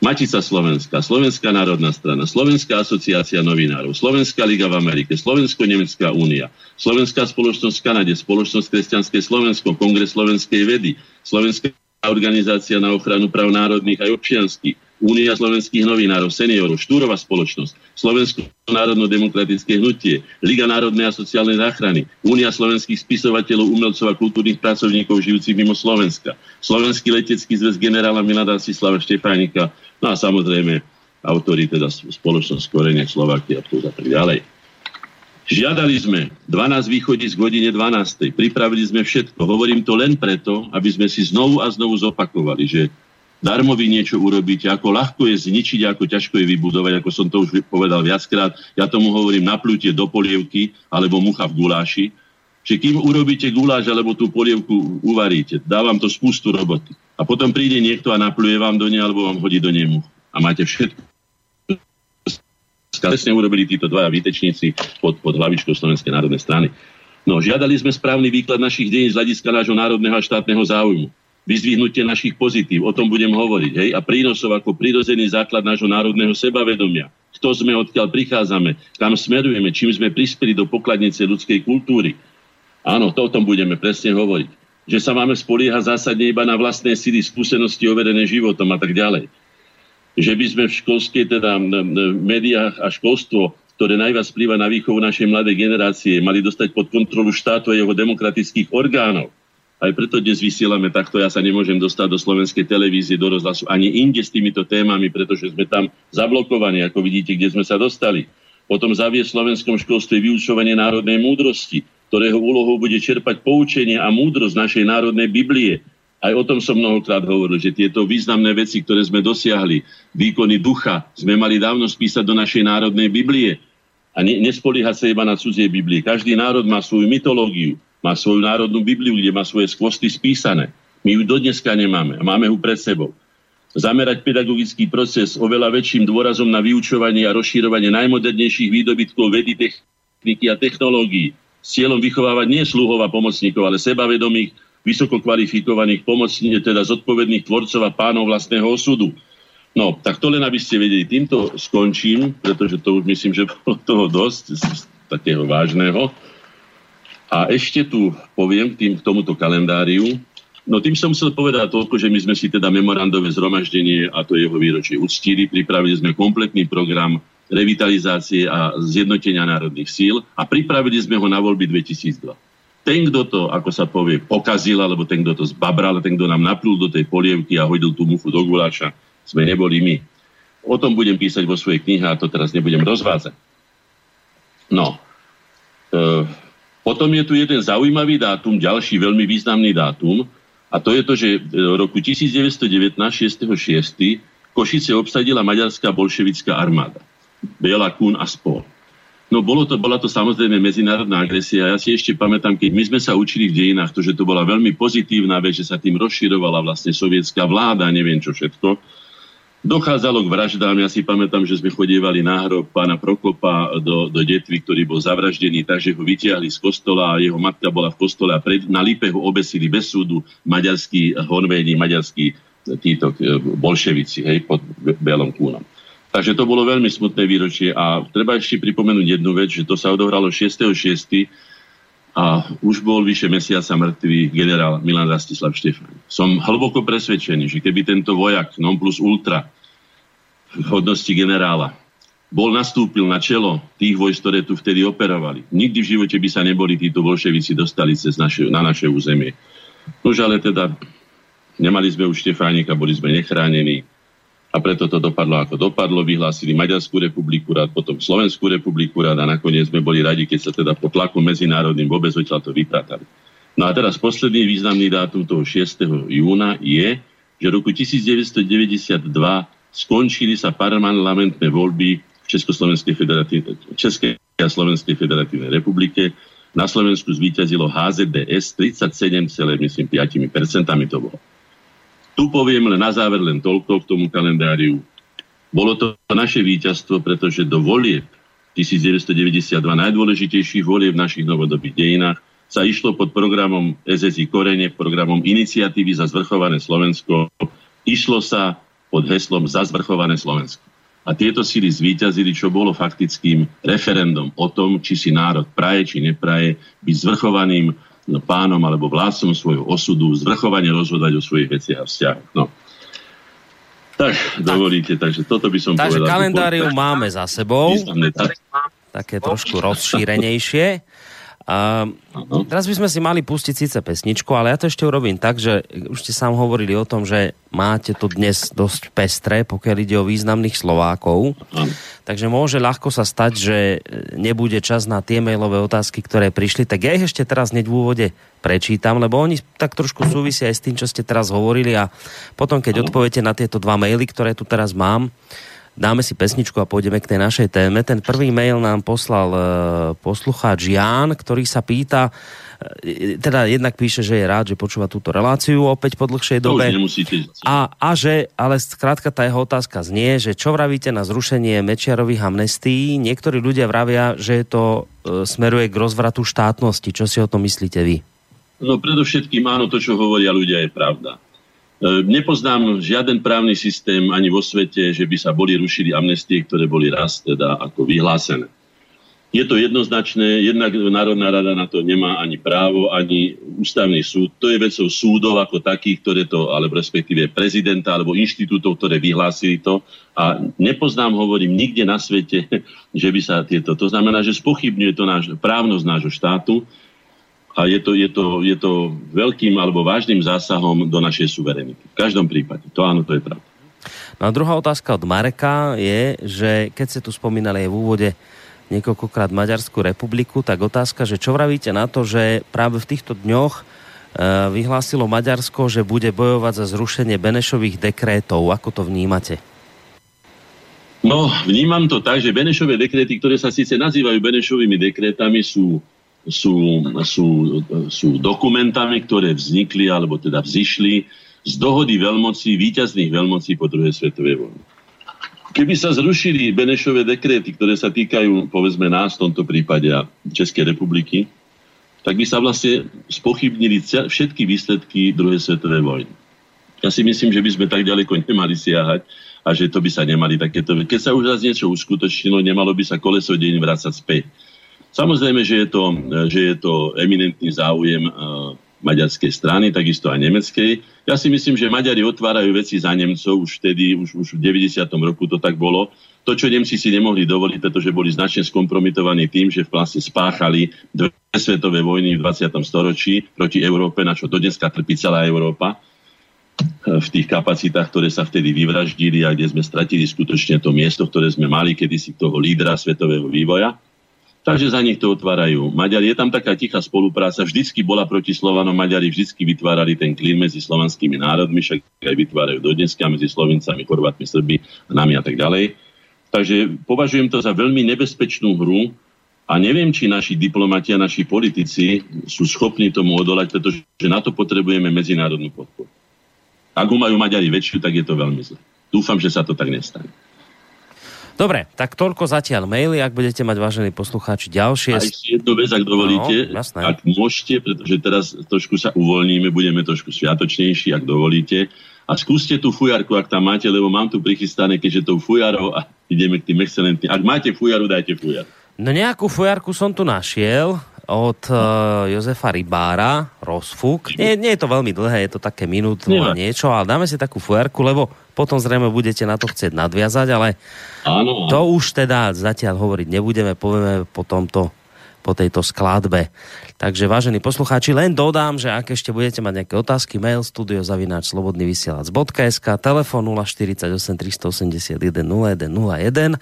Matica Slovenska, Slovenská národná strana, Slovenská asociácia novinárov, Slovenská liga v Amerike, Slovensko-Nemecká únia, Slovenská spoločnosť v Kanade, Spoločnosť kresťanské Slovensko, Kongres slovenskej vedy, Slovenská organizácia na ochranu práv národných aj občianských, Únia slovenských novinárov, seniorov, Štúrová spoločnosť, Slovensko národno-demokratické hnutie, Liga národnej a sociálnej záchrany, Únia slovenských spisovateľov, umelcov a kultúrnych pracovníkov žijúcich mimo Slovenska, Slovenský letecký zväz generála Milada Sislava Štefánika, no a samozrejme autori teda spoločnosť Korenia Slovakia a tak ďalej. Žiadali sme 12 východíc k hodine 12. Pripravili sme všetko. Hovorím to len preto, aby sme si znovu a znovu zopakovali, že darmo vy niečo urobíte, ako ľahko je zničiť, ako ťažko je vybudovať, ako som to už povedal viackrát. Ja tomu hovorím napľútie do polievky alebo mucha v guláši. Že kým urobíte guláš alebo tú polievku uvaríte, dávam to spustu roboty. A potom príde niekto a napluje vám do nej alebo vám hodí do nej much. A máte všetko presne urobili títo dvaja výtečníci pod, pod hlavičkou Slovenskej národnej strany. No, žiadali sme správny výklad našich deň z hľadiska nášho národného a štátneho záujmu. Vyzvihnutie našich pozitív, o tom budem hovoriť, hej, a prínosov ako prirodzený základ nášho národného sebavedomia. Kto sme, odkiaľ prichádzame, kam smerujeme, čím sme prispeli do pokladnice ľudskej kultúry. Áno, to o tom budeme presne hovoriť. Že sa máme spoliehať zásadne iba na vlastné síly, skúsenosti overené životom a tak ďalej že by sme v školskej, teda v médiách a školstvo, ktoré najviac vplýva na výchovu našej mladej generácie, mali dostať pod kontrolu štátu a jeho demokratických orgánov. Aj preto dnes vysielame takto, ja sa nemôžem dostať do slovenskej televízie, do rozhlasu, ani inde s týmito témami, pretože sme tam zablokovaní, ako vidíte, kde sme sa dostali. Potom zavie v slovenskom školstve vyučovanie národnej múdrosti, ktorého úlohou bude čerpať poučenie a múdrosť našej národnej Biblie, aj o tom som mnohokrát hovoril, že tieto významné veci, ktoré sme dosiahli, výkony ducha, sme mali dávno spísať do našej národnej Biblie. A ne, nespoliehať sa iba na cudzie Biblie. Každý národ má svoju mytológiu, má svoju národnú Bibliu, kde má svoje skvosty spísané. My ju dodneska nemáme a máme ju pred sebou. Zamerať pedagogický proces oveľa väčším dôrazom na vyučovanie a rozširovanie najmodernejších výdobytkov vedy, techniky a technológií s cieľom vychovávať nie sluhov a pomocníkov, ale sebavedomých, vysoko kvalifikovaných pomocní, teda zodpovedných tvorcov a pánov vlastného osudu. No, tak to len aby ste vedeli, týmto skončím, pretože to už myslím, že bolo toho dosť, z takého vážneho. A ešte tu poviem tým, k tomuto kalendáriu. No tým som chcel povedať toľko, že my sme si teda memorandové zhromaždenie a to jeho výročie uctili. Pripravili sme kompletný program revitalizácie a zjednotenia národných síl a pripravili sme ho na voľby 2002 ten, kto to, ako sa povie, pokazil, alebo ten, kto to zbabral, ten, kto nám naplul do tej polievky a hodil tú muchu do guláša, sme neboli my. O tom budem písať vo svojej knihe a to teraz nebudem rozvádzať. No. E, potom je tu jeden zaujímavý dátum, ďalší veľmi významný dátum, a to je to, že v roku 1919, 6.6. Košice obsadila maďarská bolševická armáda. Bela Kun a spol. No bolo to, bola to samozrejme medzinárodná agresia. Ja si ešte pamätám, keď my sme sa učili v dejinách, to, že to bola veľmi pozitívna vec, že sa tým rozširovala vlastne sovietská vláda, neviem čo všetko. Dochádzalo k vraždám, ja si pamätám, že sme chodievali na hrob pána Prokopa do, do detvy, ktorý bol zavraždený, takže ho vytiahli z kostola a jeho matka bola v kostole a pred, na Lipe ho obesili bez súdu maďarskí honvéni, maďarskí títo eh, bolševici, hej, pod Belom kúnom. Takže to bolo veľmi smutné výročie a treba ešte pripomenúť jednu vec, že to sa odohralo 6.6. a už bol vyše mesiaca mŕtvý generál Milan Rastislav Štefan. Som hlboko presvedčený, že keby tento vojak non plus ultra v hodnosti generála bol nastúpil na čelo tých vojsk, ktoré tu vtedy operovali. Nikdy v živote by sa neboli títo bolševici dostali cez naše, na naše územie. Nož ale teda nemali sme už Štefánika, boli sme nechránení a preto to dopadlo ako dopadlo. Vyhlásili Maďarskú republiku rád, potom Slovenskú republiku rád a nakoniec sme boli radi, keď sa teda po tlaku medzinárodným vôbec odtiaľ to vypratali. No a teraz posledný významný dátum toho 6. júna je, že v roku 1992 skončili sa parlamentné voľby v Československej federatívnej, Českej a Slovenskej federatívnej republike. na Slovensku zvíťazilo HZDS 37,5% to bolo. Tu poviem len na záver len toľko k tomu kalendáriu. Bolo to naše víťazstvo, pretože do volieb 1992 najdôležitejších volieb v našich novodobých dejinách sa išlo pod programom SSI Korene, programom Iniciatívy za zvrchované Slovensko. Išlo sa pod heslom za zvrchované Slovensko. A tieto síly zvíťazili, čo bolo faktickým referendum o tom, či si národ praje, či nepraje byť zvrchovaným pánom alebo vládcom svojho osudu, zvrchovane rozhodať o svojich veciach a vzťahoch. No. Tak, dovolíte, takže toto by som takže povedal. Takže kalendárium máme za sebou. Také trošku rozšírenejšie. A teraz by sme si mali pustiť síce pesničku, ale ja to ešte urobím tak, že už ste sám hovorili o tom, že máte to dnes dosť pestré, pokiaľ ide o významných Slovákov. Takže môže ľahko sa stať, že nebude čas na tie mailové otázky, ktoré prišli. Tak ja ich ešte teraz hneď v úvode prečítam, lebo oni tak trošku súvisia aj s tým, čo ste teraz hovorili a potom, keď odpoviete na tieto dva maily, ktoré tu teraz mám, dáme si pesničku a pôjdeme k tej našej téme. Ten prvý mail nám poslal e, poslucháč Ján, ktorý sa pýta, e, teda jednak píše, že je rád, že počúva túto reláciu opäť po dlhšej dobe. A, a že, ale skrátka tá jeho otázka znie, že čo vravíte na zrušenie Mečiarových amnestí? Niektorí ľudia vravia, že to e, smeruje k rozvratu štátnosti. Čo si o tom myslíte vy? No predovšetkým áno, to, čo hovoria ľudia, je pravda. E, nepoznám žiaden právny systém ani vo svete, že by sa boli rušili amnestie, ktoré boli raz teda ako vyhlásené. Je to jednoznačné, jednak Národná rada na to nemá ani právo, ani ústavný súd. To je vecou súdov ako takých, ktoré to, alebo respektíve prezidenta, alebo inštitútov, ktoré vyhlásili to. A nepoznám, hovorím, nikde na svete, že by sa tieto... To znamená, že spochybňuje to náš, právnosť nášho štátu a je to, je, to, je to veľkým alebo vážnym zásahom do našej suverenity. V každom prípade. To áno, to je pravda. No a druhá otázka od Mareka je, že keď ste tu spomínali aj v úvode niekoľkokrát Maďarskú republiku, tak otázka, že čo vravíte na to, že práve v týchto dňoch e, vyhlásilo Maďarsko, že bude bojovať za zrušenie Benešových dekrétov. Ako to vnímate? No, vnímam to tak, že Benešové dekréty, ktoré sa síce nazývajú Benešovými dekrétami, sú sú, sú, sú dokumentami, ktoré vznikli, alebo teda vzýšli z dohody veľmocí, výťazných veľmocí po druhej svetovej vojne. Keby sa zrušili Benešové dekréty, ktoré sa týkajú, povedzme nás v tomto prípade a Českej republiky, tak by sa vlastne spochybnili všetky výsledky druhej svetovej vojny. Ja si myslím, že by sme tak ďaleko nemali siahať a že to by sa nemali takéto... Keď sa už raz niečo uskutočnilo, nemalo by sa koleso deň vrácať späť. Samozrejme, že je to, že je to eminentný záujem uh, maďarskej strany, takisto aj nemeckej. Ja si myslím, že Maďari otvárajú veci za Nemcov, už vtedy, už, už v 90. roku to tak bolo. To, čo Nemci si nemohli dovoliť, pretože boli značne skompromitovaní tým, že vlastne spáchali dve svetové vojny v 20. storočí proti Európe, na čo dodneska trpí celá Európa v tých kapacitách, ktoré sa vtedy vyvraždili a kde sme stratili skutočne to miesto, ktoré sme mali kedysi toho lídra svetového vývoja. Takže za nich to otvárajú Maďari. Je tam taká tichá spolupráca. Vždycky bola proti Slovanom. Maďari vždycky vytvárali ten klín medzi slovanskými národmi, však aj vytvárajú do dneska medzi Slovincami, Chorvátmi, Srby, nami a tak ďalej. Takže považujem to za veľmi nebezpečnú hru a neviem, či naši diplomati a naši politici sú schopní tomu odolať, pretože na to potrebujeme medzinárodnú podporu. Ak ho majú Maďari väčšiu, tak je to veľmi zle. Dúfam, že sa to tak nestane. Dobre, tak toľko zatiaľ maily, ak budete mať, vážení poslucháči, ďalšie... A ešte jednu vec, ak dovolíte, no, ak môžete, pretože teraz trošku sa uvoľníme, budeme trošku sviatočnejší, ak dovolíte. A skúste tú fujarku, ak tam máte, lebo mám tu prichystané, keďže tou fujarou a ideme k tým excelentným. Ak máte fujaru, dajte fujar. No nejakú fujarku som tu našiel od uh, Jozefa Rybára, Rozfuk. Nie, nie je to veľmi dlhé, je to také minútno a niečo, ale dáme si takú fujarku, lebo potom zrejme budete na to chcieť nadviazať, ale áno, áno. to už teda zatiaľ hovoriť nebudeme, povieme po tomto po tejto skladbe. Takže vážení poslucháči, len dodám, že ak ešte budete mať nejaké otázky, mail studiozavináč slobodnyvysielac.sk, telefon 048 381 0101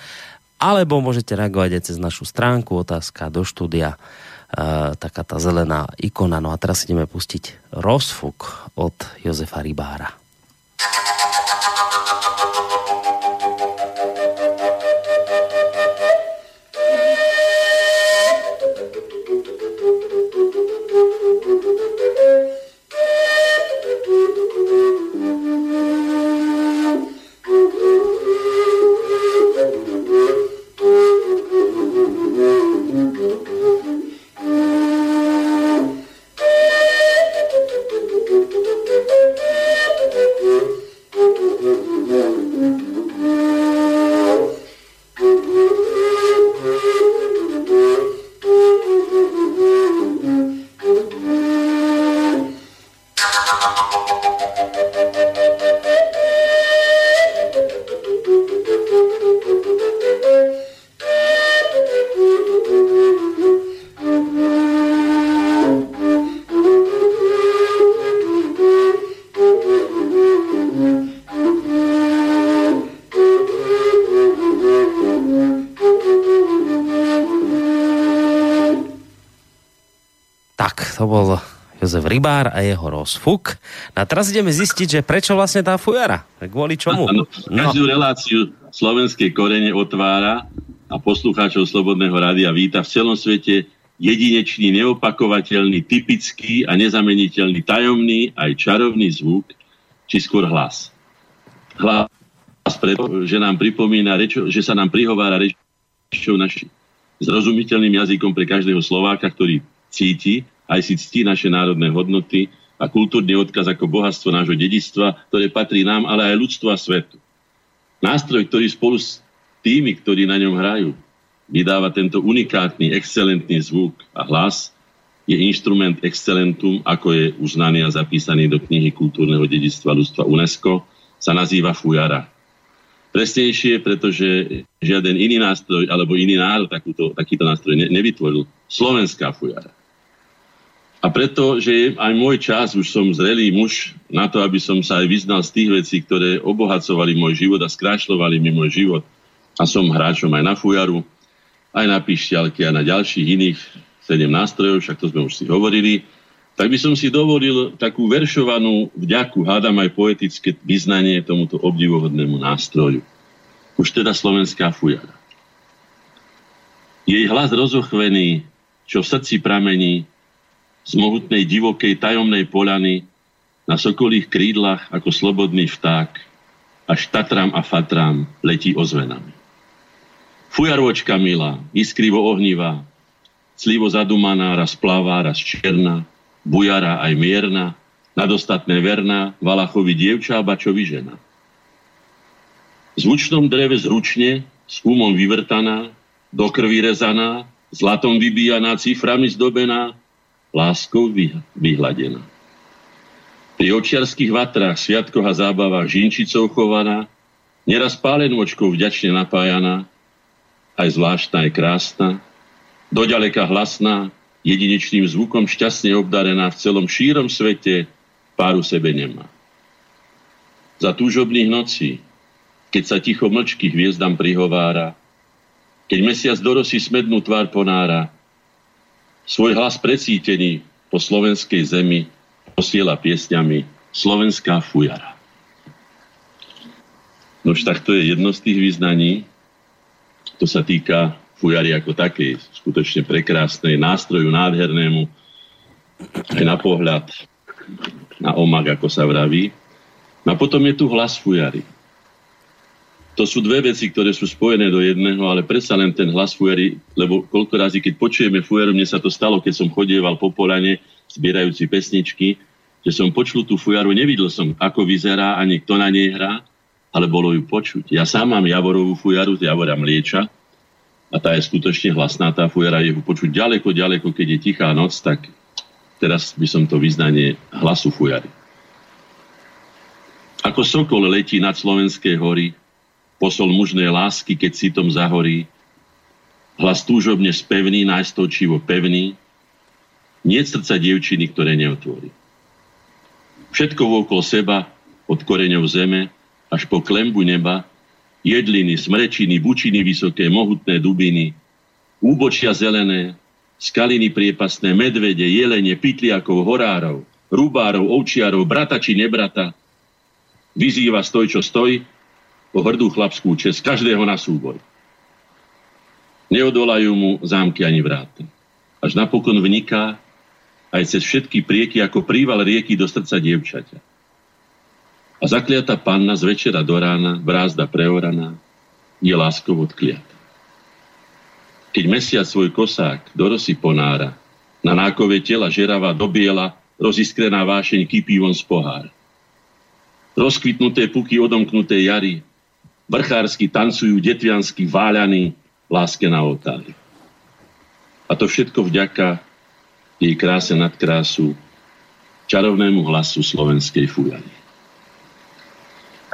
alebo môžete reagovať aj cez našu stránku otázka do štúdia taká tá zelená ikona. No a teraz ideme pustiť rozfuk od Jozefa Rybára. Rybár a jeho rozfuk. A teraz ideme zistiť, že prečo vlastne tá fujara? Kvôli čomu? Ano, no. každú reláciu slovenskej korene otvára a poslucháčov Slobodného rádia víta v celom svete jedinečný, neopakovateľný, typický a nezameniteľný tajomný aj čarovný zvuk, či skôr hlas. Hlas preto, že nám pripomína, rečo, že sa nám prihovára rečou našim zrozumiteľným jazykom pre každého Slováka, ktorý cíti, aj si ctí naše národné hodnoty a kultúrny odkaz ako bohatstvo nášho dedistva, ktoré patrí nám, ale aj ľudstvu a svetu. Nástroj, ktorý spolu s tými, ktorí na ňom hrajú, vydáva tento unikátny, excelentný zvuk a hlas, je inštrument excelentum, ako je uznaný a zapísaný do knihy kultúrneho dedistva ľudstva UNESCO, sa nazýva fujara. Presnejšie, pretože žiaden iný nástroj alebo iný národ takúto, takýto nástroj ne, nevytvoril. Slovenská fujara. A preto, že aj môj čas, už som zrelý muž na to, aby som sa aj vyznal z tých vecí, ktoré obohacovali môj život a skrášľovali mi môj život. A som hráčom aj na fujaru, aj na pišťalky a na ďalších iných sedem nástrojov, však to sme už si hovorili, tak by som si dovolil takú veršovanú vďaku, hádam aj poetické vyznanie tomuto obdivohodnému nástroju. Už teda slovenská fujara. Jej hlas rozochvený, čo v srdci pramení, mohutnej divokej tajomnej polany, na sokolých krídlach ako slobodný vták, až Tatram a Fatram letí ozvenami. Fujaročka milá, iskrivo ohnivá, slivo zadumaná, raz plavá, raz čierna, bujara aj mierna, nadostatné verná, Valachovi dievča a Bačovi žena. V zvučnom dreve zručne, s umom vyvrtaná, do krvi rezaná, zlatom vybíjaná, ciframi zdobená, láskou vyhladená. Pri očiarských vatrách, sviatkoch a zábavách žinčicou chovaná, neraz pálenvočkou vďačne napájaná, aj zvláštna, aj krásna, doďaleka hlasná, jedinečným zvukom šťastne obdarená v celom šírom svete, páru sebe nemá. Za túžobných nocí, keď sa ticho mlčky hviezdam prihovára, keď mesiac do rosy smednú tvár ponára, svoj hlas precítený po slovenskej zemi posiela piesňami Slovenská fujara. Nož tak to je jedno z tých význaní, to sa týka fujary ako takej, skutočne prekrásnej, nástroju nádhernému, aj na pohľad, na omak, ako sa vraví. A potom je tu hlas fujary. To sú dve veci, ktoré sú spojené do jedného, ale predsa len ten hlas fujary, lebo koľko razy, keď počujeme fujaru, mne sa to stalo, keď som chodieval po polane, zbierajúci pesničky, že som počul tú fujaru, nevidel som, ako vyzerá, ani kto na nej hrá, ale bolo ju počuť. Ja sám mám Javorovú fujaru z Javora Mlieča a tá je skutočne hlasná, tá fujara je počuť ďaleko, ďaleko, keď je tichá noc, tak teraz by som to vyznanie hlasu fujary. Ako sokol letí nad slovenské hory, posol mužnej lásky, keď si tom zahorí, hlas túžobne spevný, nájstočivo pevný, nie srdca dievčiny, ktoré neotvorí. Všetko okolo seba, od koreňov zeme, až po klembu neba, jedliny, smrečiny, bučiny vysoké, mohutné dubiny, úbočia zelené, skaliny priepasné, medvede, jelene, pytliakov, horárov, rubárov, ovčiarov, brata či nebrata. Vyzýva stoj, čo stoj, po hrdú chlapskú čest, každého na súboj. Neodolajú mu zámky ani vráty. Až napokon vniká aj cez všetky prieky ako príval rieky do srdca dievčaťa. A zakliata panna z večera do rána, brázda preoraná, je láskou odkliata. Keď mesiac svoj kosák do rosy ponára, na nákove tela žerava do biela, roziskrená vášeň kypí von z pohár. Rozkvitnuté puky odomknuté jary, vrchársky tancujú detviansky váľaní láske na oltári. A to všetko vďaka jej kráse nad krásu, čarovnému hlasu slovenskej fujany.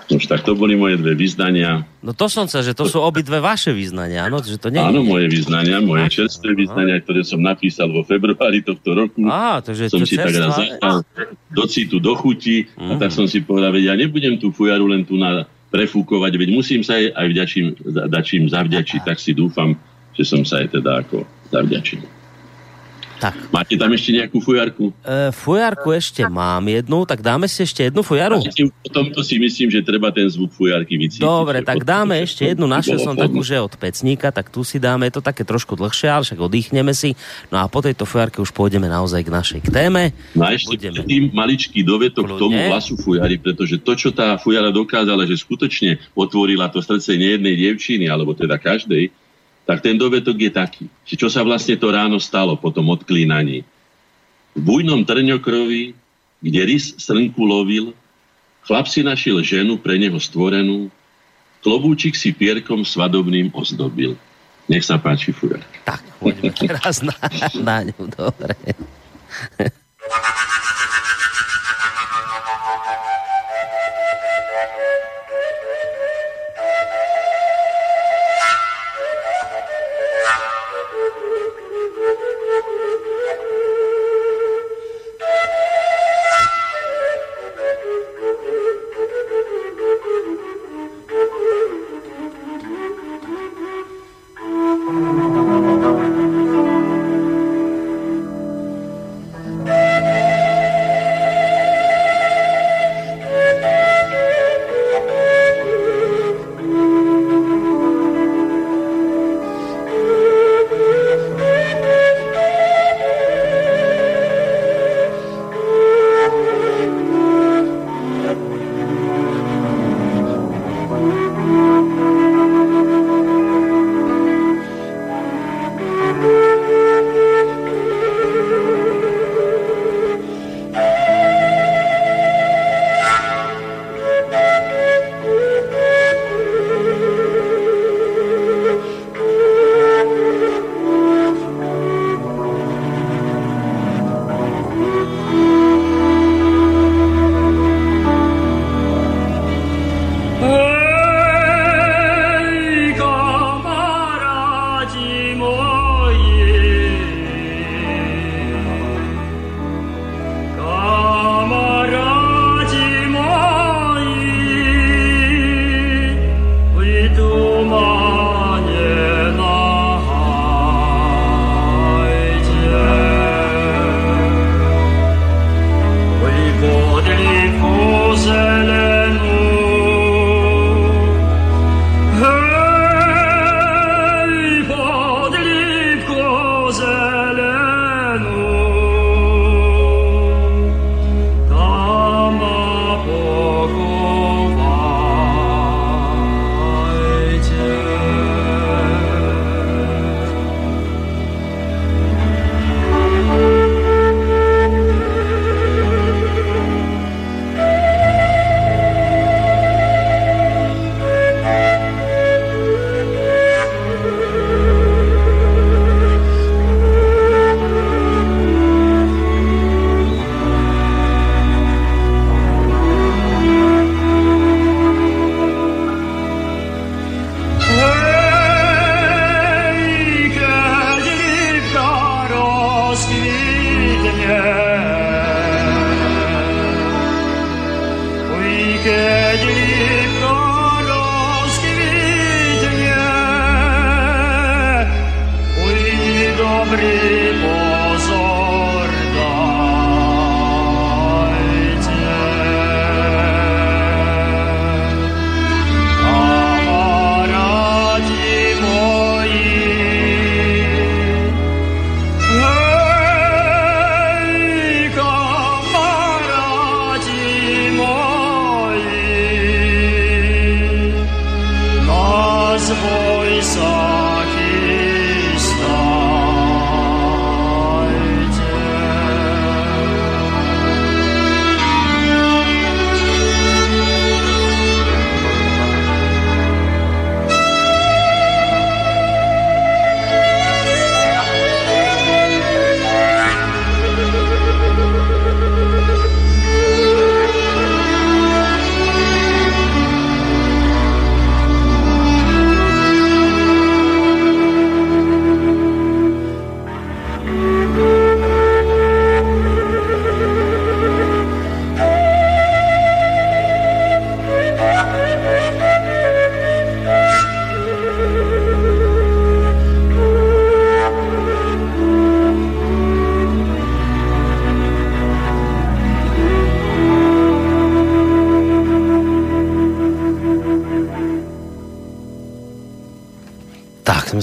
Už tak to boli moje dve vyznania. No to som sa, že to sú obidve vaše vyznania, áno? Že to nie áno, moje vyznania, moje čerstvé vyznania, ktoré som napísal vo februári tohto roku. Á, takže som si tak raz zachal do citu, do chuti mm. a mhm. tak som si povedal, veď ja nebudem tú fujaru len tu na prefúkovať, veď musím sa aj, aj vďačím, dačím zavďačiť, tak si dúfam, že som sa aj teda ako zavďačil. Tak. Máte tam ešte nejakú fujarku? E, fujarku ešte mám jednu, tak dáme si ešte jednu fujaru? Po tomto si myslím, že treba ten zvuk fujarky vycítiť. Dobre, tak dáme ešte jednu. Našiel som takú, že od pecníka, tak tu si dáme, je to také trošku dlhšie, ale však oddychneme si. No a po tejto fujarke už pôjdeme naozaj k našej k téme. No a ešte Budeme... tým maličký dovetok k tomu hlasu fujary, pretože to, čo tá fujara dokázala, že skutočne otvorila to srdce nejednej dievčiny, alebo teda každej, tak ten dovetok je taký, že čo sa vlastne to ráno stalo po tom odklínaní. V bujnom trňokrovi, kde rys srnku lovil, chlap si našiel ženu pre neho stvorenú, klobúčik si pierkom svadobným ozdobil. Nech sa páči, Fujar. Tak, poďme teraz na, na ňu, dobre.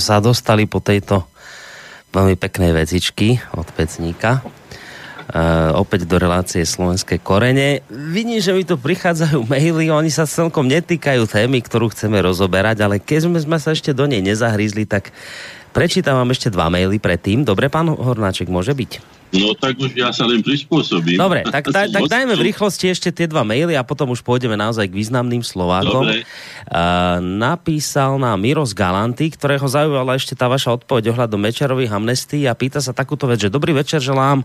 Sa dostali po tejto veľmi peknej vecičky od Pecníka. Uh, opäť do relácie Slovenské korene. Vidím, že mi tu prichádzajú maily, oni sa celkom netýkajú témy, ktorú chceme rozoberať, ale keď sme, sme sa ešte do nej nezahrízli, tak prečítam vám ešte dva maily predtým. Dobre, pán Hornáček, môže byť? No tak už ja sa len prispôsobím. Dobre, tak, tak, tak dajme v rýchlosti ešte tie dva maily a potom už pôjdeme naozaj k významným Slovákom. Dobre. Uh, napísal nám Miros Galanty, ktorého zaujala ešte tá vaša odpoveď ohľadom Mečerových amnestí a pýta sa takúto vec, že dobrý večer želám.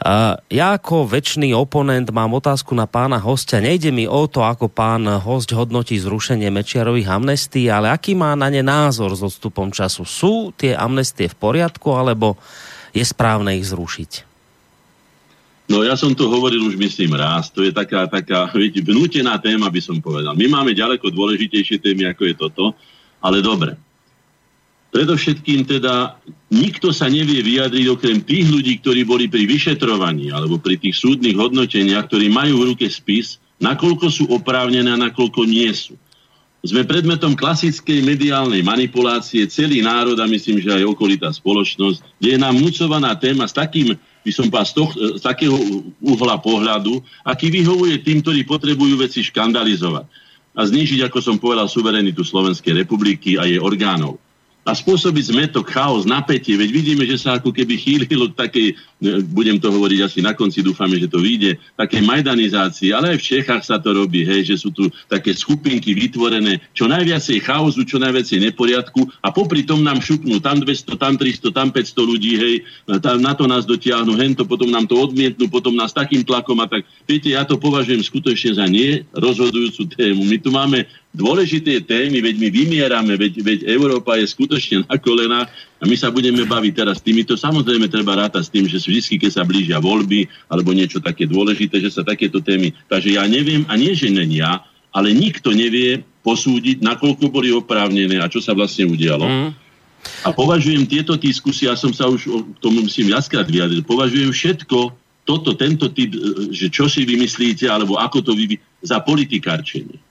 Uh, ja ako väčší oponent mám otázku na pána hostia. Nejde mi o to, ako pán host hodnotí zrušenie Mečiarových amnestí, ale aký má na ne názor s odstupom času. Sú tie amnestie v poriadku, alebo je správne ich zrušiť? No ja som to hovoril už myslím raz, to je taká, taká viete, vnútená téma by som povedal. My máme ďaleko dôležitejšie témy, ako je toto, ale dobre. Predovšetkým teda nikto sa nevie vyjadriť okrem tých ľudí, ktorí boli pri vyšetrovaní alebo pri tých súdnych hodnoteniach, ktorí majú v ruke spis, nakoľko sú oprávnené a nakoľko nie sú sme predmetom klasickej mediálnej manipulácie, celý národ a myslím, že aj okolitá spoločnosť, kde je nám vnúcovaná téma s takým, by som z, toho, z takého uhla pohľadu, aký vyhovuje tým, ktorí potrebujú veci škandalizovať a znižiť, ako som povedal, suverenitu Slovenskej republiky a jej orgánov a spôsobiť zmetok, chaos, napätie. Veď vidíme, že sa ako keby chýlilo k takej, e, budem to hovoriť asi na konci, dúfame, že to vyjde, také majdanizácii, ale aj v Čechách sa to robí, hej, že sú tu také skupinky vytvorené, čo najviacej chaosu, čo najviacej neporiadku a popri tom nám šupnú tam 200, tam 300, tam 500 ľudí, hej, tam, na to nás dotiahnu, hento, potom nám to odmietnú, potom nás takým tlakom a tak. Viete, ja to považujem skutočne za nie rozhodujúcu tému. My tu máme dôležité témy, veď my vymierame, veď, veď Európa je skutočne na kolenách a my sa budeme baviť teraz s týmito. Samozrejme treba rátať s tým, že vždy, keď sa blížia voľby alebo niečo také dôležité, že sa takéto témy... Takže ja neviem, a nie, že nen ja, ale nikto nevie posúdiť, nakoľko boli oprávnené a čo sa vlastne udialo. Mm. A považujem tieto diskusie, ja som sa už k tomu musím viackrát vyjadriť, považujem všetko toto, tento typ, že čo si vymyslíte, alebo ako to vy, za politikárčenie.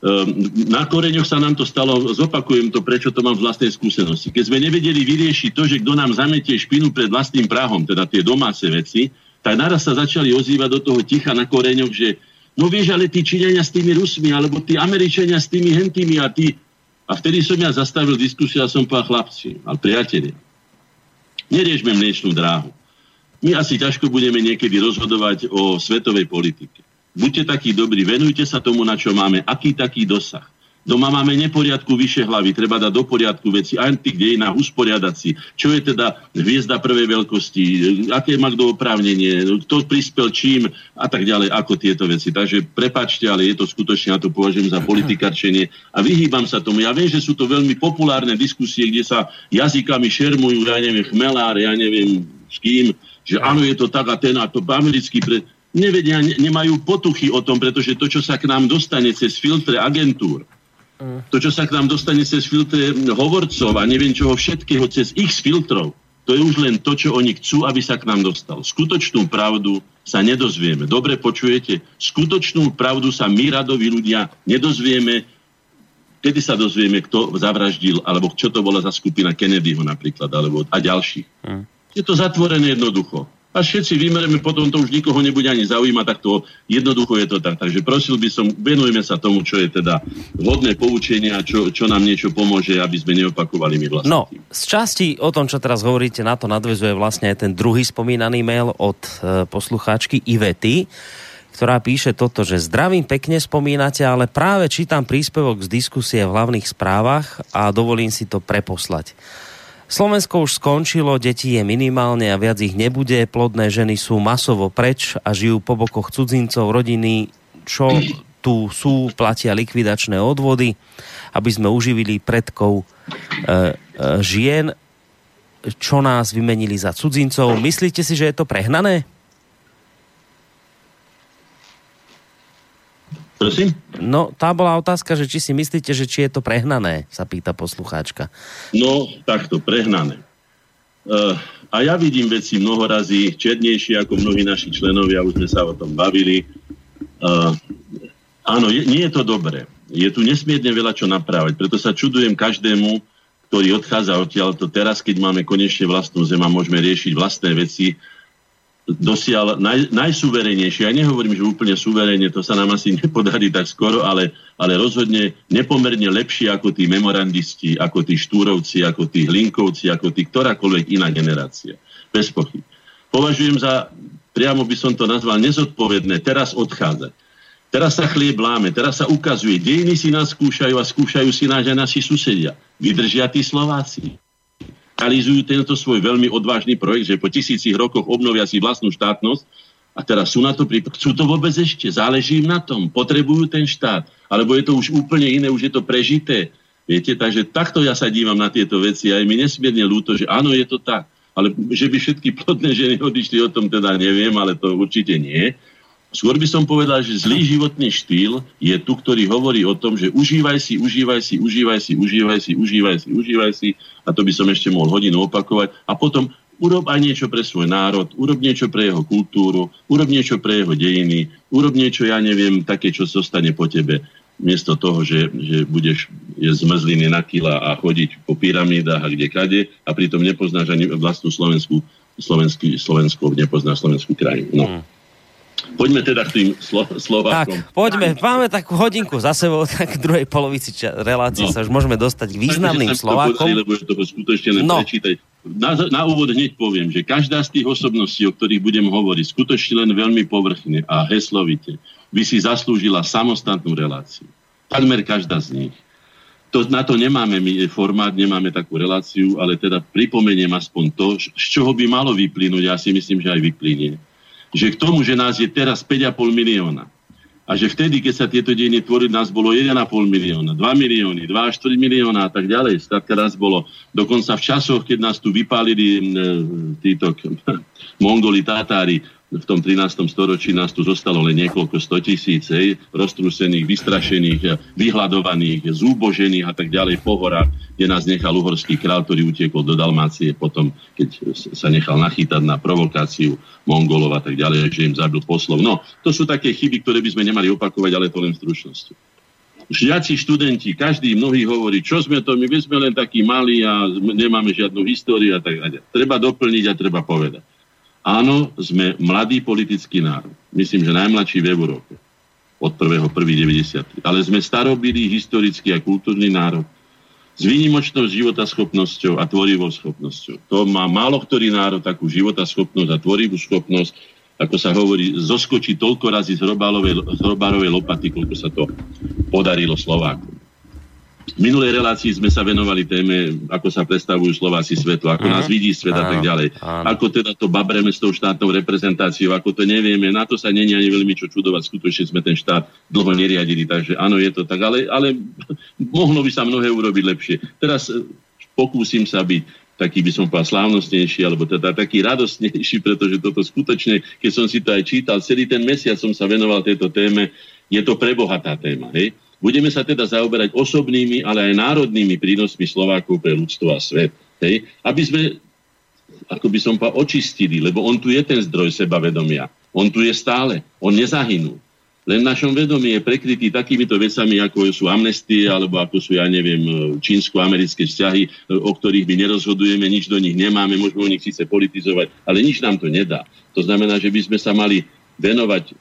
Ehm, na koreňoch sa nám to stalo, zopakujem to, prečo to mám z vlastnej skúsenosti. Keď sme nevedeli vyriešiť to, že kto nám zametie špinu pred vlastným prahom, teda tie domáce veci, tak naraz sa začali ozývať do toho ticha na koreňoch, že no vieš, ale tí Číňania s tými Rusmi, alebo tí Američania s tými hentými a tí... A vtedy som ja zastavil diskusiu a som povedal chlapci, ale priatelia, neriešme mliečnú dráhu. My asi ťažko budeme niekedy rozhodovať o svetovej politike. Buďte takí dobrí, venujte sa tomu, na čo máme, aký taký dosah. Doma máme neporiadku vyše hlavy, treba dať do poriadku veci, tých dejinách usporiadať si. Čo je teda hviezda prvej veľkosti, aké má kto oprávnenie, kto prispel čím a tak ďalej, ako tieto veci. Takže prepačte, ale je to skutočne, ja to považujem za politikarčenie a vyhýbam sa tomu. Ja viem, že sú to veľmi populárne diskusie, kde sa jazykami šermujú, ja neviem, chmelár, ja neviem s kým, že áno, je to tak a ten a to americký pre nevedia, ne, nemajú potuchy o tom, pretože to, čo sa k nám dostane cez filtre agentúr, to, čo sa k nám dostane cez filtre hovorcov a neviem čoho všetkého, cez ich filtrov, to je už len to, čo oni chcú, aby sa k nám dostal. Skutočnú pravdu sa nedozvieme. Dobre počujete? Skutočnú pravdu sa my, radoví ľudia, nedozvieme. Kedy sa dozvieme, kto zavraždil, alebo čo to bola za skupina Kennedyho napríklad, alebo a ďalších. Mm. Je to zatvorené jednoducho a všetci vymereme, potom to už nikoho nebude ani zaujímať, tak to jednoducho je to tak. Takže prosil by som, venujeme sa tomu, čo je teda vhodné poučenie a čo, čo nám niečo pomôže, aby sme neopakovali my vlastne. No, z časti o tom, čo teraz hovoríte, na to nadvezuje vlastne aj ten druhý spomínaný mail od e, poslucháčky Ivety, ktorá píše toto, že zdravím pekne spomínate, ale práve čítam príspevok z diskusie v hlavných správach a dovolím si to preposlať. Slovensko už skončilo, detí je minimálne a viac ich nebude, plodné ženy sú masovo preč a žijú po bokoch cudzincov, rodiny, čo tu sú, platia likvidačné odvody, aby sme uživili predkov e, e, žien, čo nás vymenili za cudzincov. Myslíte si, že je to prehnané? Prosím? No, tá bola otázka, že či si myslíte, že či je to prehnané, sa pýta poslucháčka. No, takto, prehnané. Uh, a ja vidím veci mnohorazí černejšie ako mnohí naši členovia, už sme sa o tom bavili. Uh, áno, je, nie je to dobré. Je tu nesmierne veľa čo naprávať, preto sa čudujem každému, ktorý odchádza odtiaľ, to teraz, keď máme konečne vlastnú zem a môžeme riešiť vlastné veci, dosiaľ naj, najsuverenejšie. Ja nehovorím, že úplne suverene, to sa nám asi nepodarí tak skoro, ale, ale rozhodne nepomerne lepšie ako tí memorandisti, ako tí štúrovci, ako tí hlinkovci, ako tí ktorákoľvek iná generácia. Bez pochyb. Považujem za, priamo by som to nazval, nezodpovedné teraz odchádzať. Teraz sa chlieb láme, teraz sa ukazuje. Dejiny si nás skúšajú a skúšajú si nás aj naši susedia. Vydržia tí Slováci. Realizujú tento svoj veľmi odvážny projekt, že po tisícich rokoch obnovia si vlastnú štátnosť a teraz sú na to pripraví. Chcú to vôbec ešte? Záleží im na tom? Potrebujú ten štát? Alebo je to už úplne iné, už je to prežité? Viete, takže takto ja sa dívam na tieto veci a je mi nesmierne ľúto, že áno, je to tak. Ale že by všetky plodné ženy odišli, o tom teda neviem, ale to určite nie. Skôr by som povedal, že zlý životný štýl je tu, ktorý hovorí o tom, že užívaj si, užívaj si, užívaj si, užívaj si, užívaj si, užívaj si, a to by som ešte mohol hodinu opakovať, a potom urob aj niečo pre svoj národ, urob niečo pre jeho kultúru, urob niečo pre jeho dejiny, urob niečo, ja neviem, také, čo zostane po tebe, miesto toho, že, že budeš je zmrzliny na kila a chodiť po pyramídach a kde kade a pritom nepoznáš ani vlastnú slovenskú, slovenský, Slovensko, nepoznáš slovenskú krajinu. No. Hmm. Poďme teda k tým Slo- Slovákom. Tak, poďme. Máme takú hodinku za sebou, tak v druhej polovici ča- relácie no. sa už môžeme dostať k významným Slovákom. Lebo je to skutočne no. prečítať. Na, na úvod hneď poviem, že každá z tých osobností, o ktorých budem hovoriť, skutočne len veľmi povrchne a heslovite, by si zaslúžila samostatnú reláciu. Takmer každá z nich. To, na to nemáme my formát, nemáme takú reláciu, ale teda pripomeniem aspoň to, z čoho by malo vyplynúť, ja si myslím, že aj vyplynie že k tomu, že nás je teraz 5,5 milióna a že vtedy, keď sa tieto dejiny tvorili, nás bolo 1,5 milióna, 2 milióny, 2 4 milióna a tak ďalej. Státka nás bolo dokonca v časoch, keď nás tu vypálili títo mongoli, tátári, v tom 13. storočí nás tu zostalo len niekoľko stotisíc, roztrúsených, vystrašených, vyhľadovaných, zúbožených a tak ďalej po horách, kde nás nechal uhorský král, ktorý utiekol do Dalmácie potom, keď sa nechal nachýtať na provokáciu Mongolov a tak ďalej, že im zabil poslov. No, to sú také chyby, ktoré by sme nemali opakovať, ale to len v stručnosti. Žiaci, študenti, každý, mnohí hovorí, čo sme to, my sme len takí malí a nemáme žiadnu históriu a tak ďalej. Treba doplniť a treba povedať. Áno, sme mladý politický národ. Myslím, že najmladší v Európe. Od 1.1.93. Ale sme starobilý historický a kultúrny národ s výnimočnou životaschopnosťou a tvorivou schopnosťou. To má málo ktorý národ takú životaschopnosť a tvorivú schopnosť, ako sa hovorí, zoskočí toľko razy z hrobárovej lopaty, koľko sa to podarilo Slovákom. V minulej relácii sme sa venovali téme, ako sa predstavujú Slováci svetu, ako mm. nás vidí svet a tak ďalej. Áno. Ako teda to babreme s tou štátnou reprezentáciou, ako to nevieme. Na to sa není ani veľmi čo čudovať. Skutočne sme ten štát dlho neriadili, takže áno, je to tak. Ale, ale mohlo by sa mnohé urobiť lepšie. Teraz e, pokúsim sa byť taký by som povedal slávnostnejší, alebo teda taký radostnejší, pretože toto skutočne, keď som si to aj čítal, celý ten mesiac som sa venoval tejto téme, je to prebohatá téma. Hej? Budeme sa teda zaoberať osobnými, ale aj národnými prínosmi Slovákov pre ľudstvo a svet. Hej? Aby sme, ako by som povedal, očistili, lebo on tu je ten zdroj sebavedomia. On tu je stále. On nezahynul. Len v našom vedomí je prekrytý takýmito vecami, ako sú amnestie, alebo ako sú, ja neviem, čínsko-americké vzťahy, o ktorých my nerozhodujeme, nič do nich nemáme, môžeme o nich síce politizovať, ale nič nám to nedá. To znamená, že by sme sa mali venovať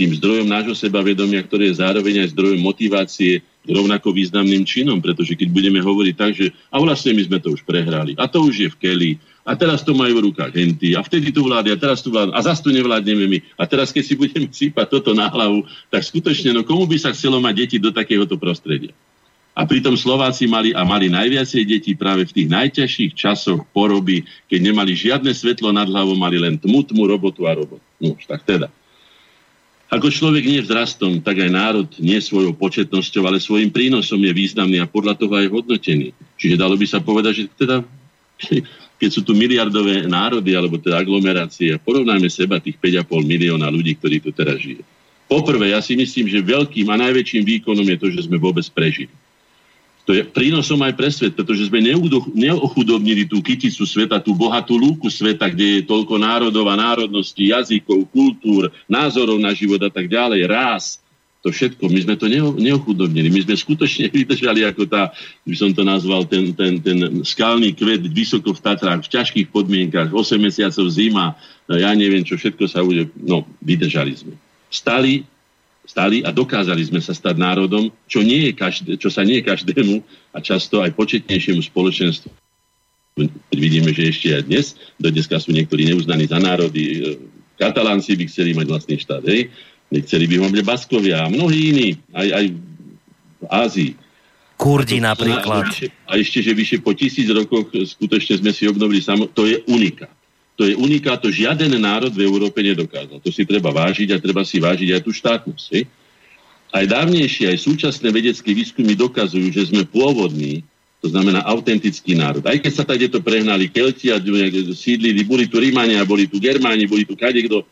tým zdrojom nášho sebavedomia, ktoré je zároveň aj zdrojom motivácie rovnako významným činom, pretože keď budeme hovoriť tak, že a vlastne my sme to už prehrali, a to už je v keli, a teraz to majú v rukách henty, a vtedy tu vlády, a teraz tu vládne, a zase tu nevládneme my. A teraz, keď si budeme sípať toto na hlavu, tak skutočne, no komu by sa chcelo mať deti do takéhoto prostredia? A pritom Slováci mali a mali najviacej detí práve v tých najťažších časoch poroby, keď nemali žiadne svetlo nad hlavou, mali len tmu, tmu, robotu a robotu. No, tak teda. Ako človek nie vzrastom, tak aj národ nie svojou početnosťou, ale svojim prínosom je významný a podľa toho aj hodnotený. Čiže dalo by sa povedať, že teda, keď sú tu miliardové národy, alebo teda aglomerácie, porovnajme seba tých 5,5 milióna ľudí, ktorí tu teraz žije. Poprvé, ja si myslím, že veľkým a najväčším výkonom je to, že sme vôbec prežili. To je prínosom aj pre svet, pretože sme neochudobnili tú kyticu sveta, tú bohatú lúku sveta, kde je toľko národov a národností, jazykov, kultúr, názorov na život a tak ďalej, rás. to všetko. My sme to neochudobnili. My sme skutočne vydržali, ako tá, by som to nazval, ten, ten, ten skalný kvet vysoko v Tatrách, v ťažkých podmienkach, 8 mesiacov zima, ja neviem, čo všetko sa bude. No, vydržali sme. Stali, stali a dokázali sme sa stať národom, čo, nie je každé, čo sa nie je každému a často aj početnejšiemu spoločenstvu. Vidíme, že ešte aj dnes, do dneska sú niektorí neuznaní za národy, Katalánci by chceli mať vlastný štát, hej? Nechceli by ho mať Baskovia a mnohí iní, aj, aj v Ázii. Kurdi napríklad. A ešte, že vyše po tisíc rokoch skutočne sme si obnovili samo, to je unika. To je unika, to žiaden národ v Európe nedokázal. To si treba vážiť a treba si vážiť aj tú štátnosť. Hej? Aj dávnejšie, aj súčasné vedecké výskumy dokazujú, že sme pôvodní, to znamená autentický národ. Aj keď sa tak to prehnali Kelti a sídlili, boli tu Rímania, boli tu Germáni, boli tu kadekto,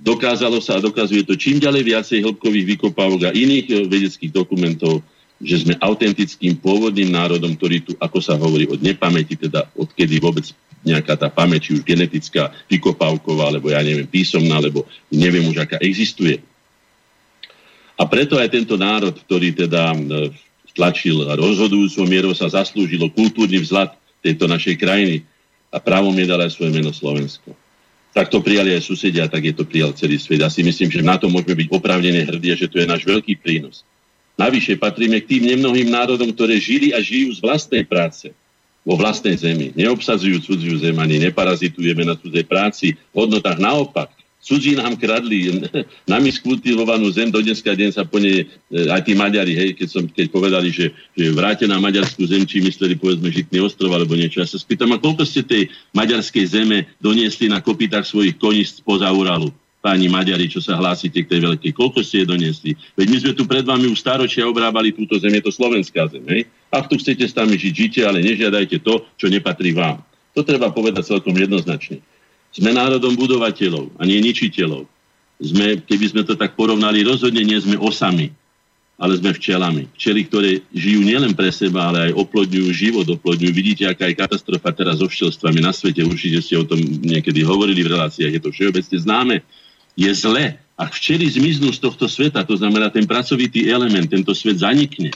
dokázalo sa a dokazuje to čím ďalej viacej hĺbkových vykopávok a iných eh, vedeckých dokumentov, že sme autentickým pôvodným národom, ktorý tu, ako sa hovorí, od nepamäti, teda odkedy vôbec nejaká tá pamäť, či už genetická, vykopávková, alebo ja neviem, písomná, alebo neviem už, aká existuje. A preto aj tento národ, ktorý teda eh, tlačil a rozhodujúcou mierou sa zaslúžilo kultúrny vzhľad tejto našej krajiny a právom je dal aj svoje meno Slovensko. Tak to prijali aj susedia, tak je to prijal celý svet. Ja si myslím, že na to môžeme byť opravdene hrdí, že to je náš veľký prínos. Navyše patríme k tým nemnohým národom, ktoré žili a žijú z vlastnej práce vo vlastnej zemi. Neobsadzujú cudziu zem ani neparazitujeme na cudzej práci. V hodnotách naopak Cudzí nám kradli nami skultivovanú zem, do dneska deň sa po nej, e, aj tí Maďari, hej, keď, som, keď povedali, že, že vráte na maďarskú zem, či mysleli, povedzme, Žitný ostrov alebo niečo. Ja sa spýtam, a koľko ste tej maďarskej zeme doniesli na kopitách svojich koní spoza Uralu? Páni Maďari, čo sa hlásite k tej veľkej, koľko ste je doniesli? Veď my sme tu pred vami už staročia obrábali túto zem, je to slovenská zem, hej? Ak tu chcete s nami žiť, žite, ale nežiadajte to, čo nepatrí vám. To treba povedať celkom jednoznačne. Sme národom budovateľov a nie ničiteľov. Sme, keby sme to tak porovnali, rozhodne nie sme osami, ale sme včelami. Včely, ktoré žijú nielen pre seba, ale aj oplodňujú život, oplodňujú. Vidíte, aká je katastrofa teraz so včelstvami na svete. Určite ste o tom niekedy hovorili v reláciách, je to všeobecne známe. Je zle, ak včely zmiznú z tohto sveta, to znamená ten pracovitý element, tento svet zanikne.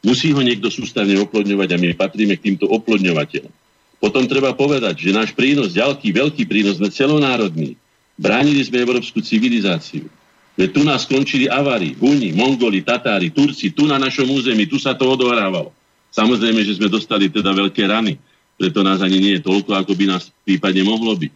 Musí ho niekto sústavne oplodňovať a my patríme k týmto oplodňovateľom. Potom treba povedať, že náš prínos, ďalký, veľký prínos, sme celonárodný. Bránili sme európsku civilizáciu. Veď tu nás skončili Avari, Huni, Mongoli, Tatári, Turci, tu na našom území, tu sa to odohrávalo. Samozrejme, že sme dostali teda veľké rany, preto nás ani nie je toľko, ako by nás prípadne mohlo byť.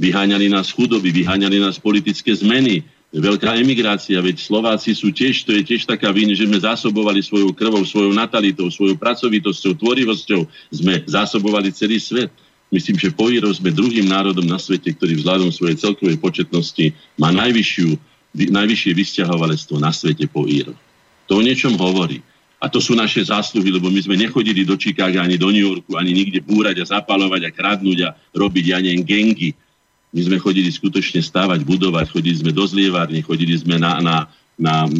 Vyháňali nás chudoby, vyháňali nás politické zmeny, veľká emigrácia, veď Slováci sú tiež, to je tiež taká vina, že sme zásobovali svojou krvou, svojou natalitou, svojou pracovitosťou, tvorivosťou, sme zásobovali celý svet. Myslím, že po Írov sme druhým národom na svete, ktorý vzhľadom svojej celkovej početnosti má najvyššiu, najvyššie vysťahovalectvo na svete po Írov. To o niečom hovorí. A to sú naše zásluhy, lebo my sme nechodili do Chicaga, ani do New Yorku, ani nikde búrať a zapalovať a kradnúť a robiť, ja neviem, gengy my sme chodili skutočne stávať, budovať, chodili sme do zlievárne, chodili sme na, na, na,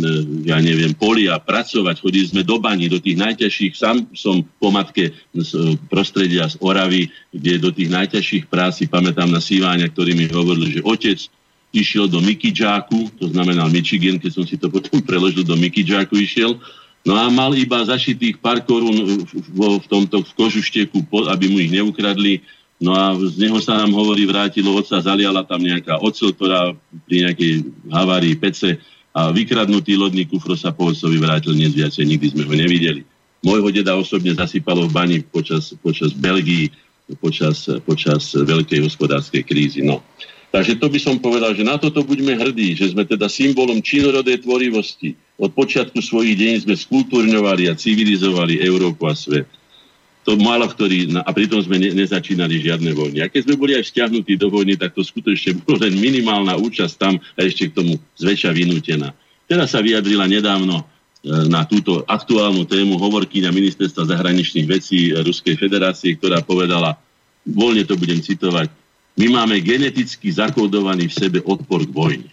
ja neviem, polia, pracovať, chodili sme do bani, do tých najťažších, sám som po matke z prostredia z Oravy, kde do tých najťažších prác si pamätám na Siváňa, ktorý mi hovoril, že otec išiel do Mikidžáku, to znamená Michigan, keď som si to potom preložil, do Mikidžáku išiel, No a mal iba zašitých pár korún v, v, v tomto v kožušteku, aby mu ich neukradli No a z neho sa nám hovorí, vrátilo otca, zaliala tam nejaká ocel, ktorá pri nejakej havárii pece a vykradnutý lodný kufro sa po otcovi vrátil dnes viacej, nikdy sme ho nevideli. Môjho deda osobne zasypalo v bani počas, počas Belgii, počas, počas veľkej hospodárskej krízy. No. Takže to by som povedal, že na toto buďme hrdí, že sme teda symbolom činorodej tvorivosti. Od počiatku svojich deň sme skultúrňovali a civilizovali Európu a svet to málo ktorý, a pritom sme ne, nezačínali žiadne vojny. A keď sme boli aj vzťahnutí do vojny, tak to skutočne bolo len minimálna účasť tam a ešte k tomu zväčša vynútená. Teraz sa vyjadrila nedávno e, na túto aktuálnu tému hovorkyňa ministerstva zahraničných vecí Ruskej federácie, ktorá povedala, voľne to budem citovať, my máme geneticky zakódovaný v sebe odpor k vojne.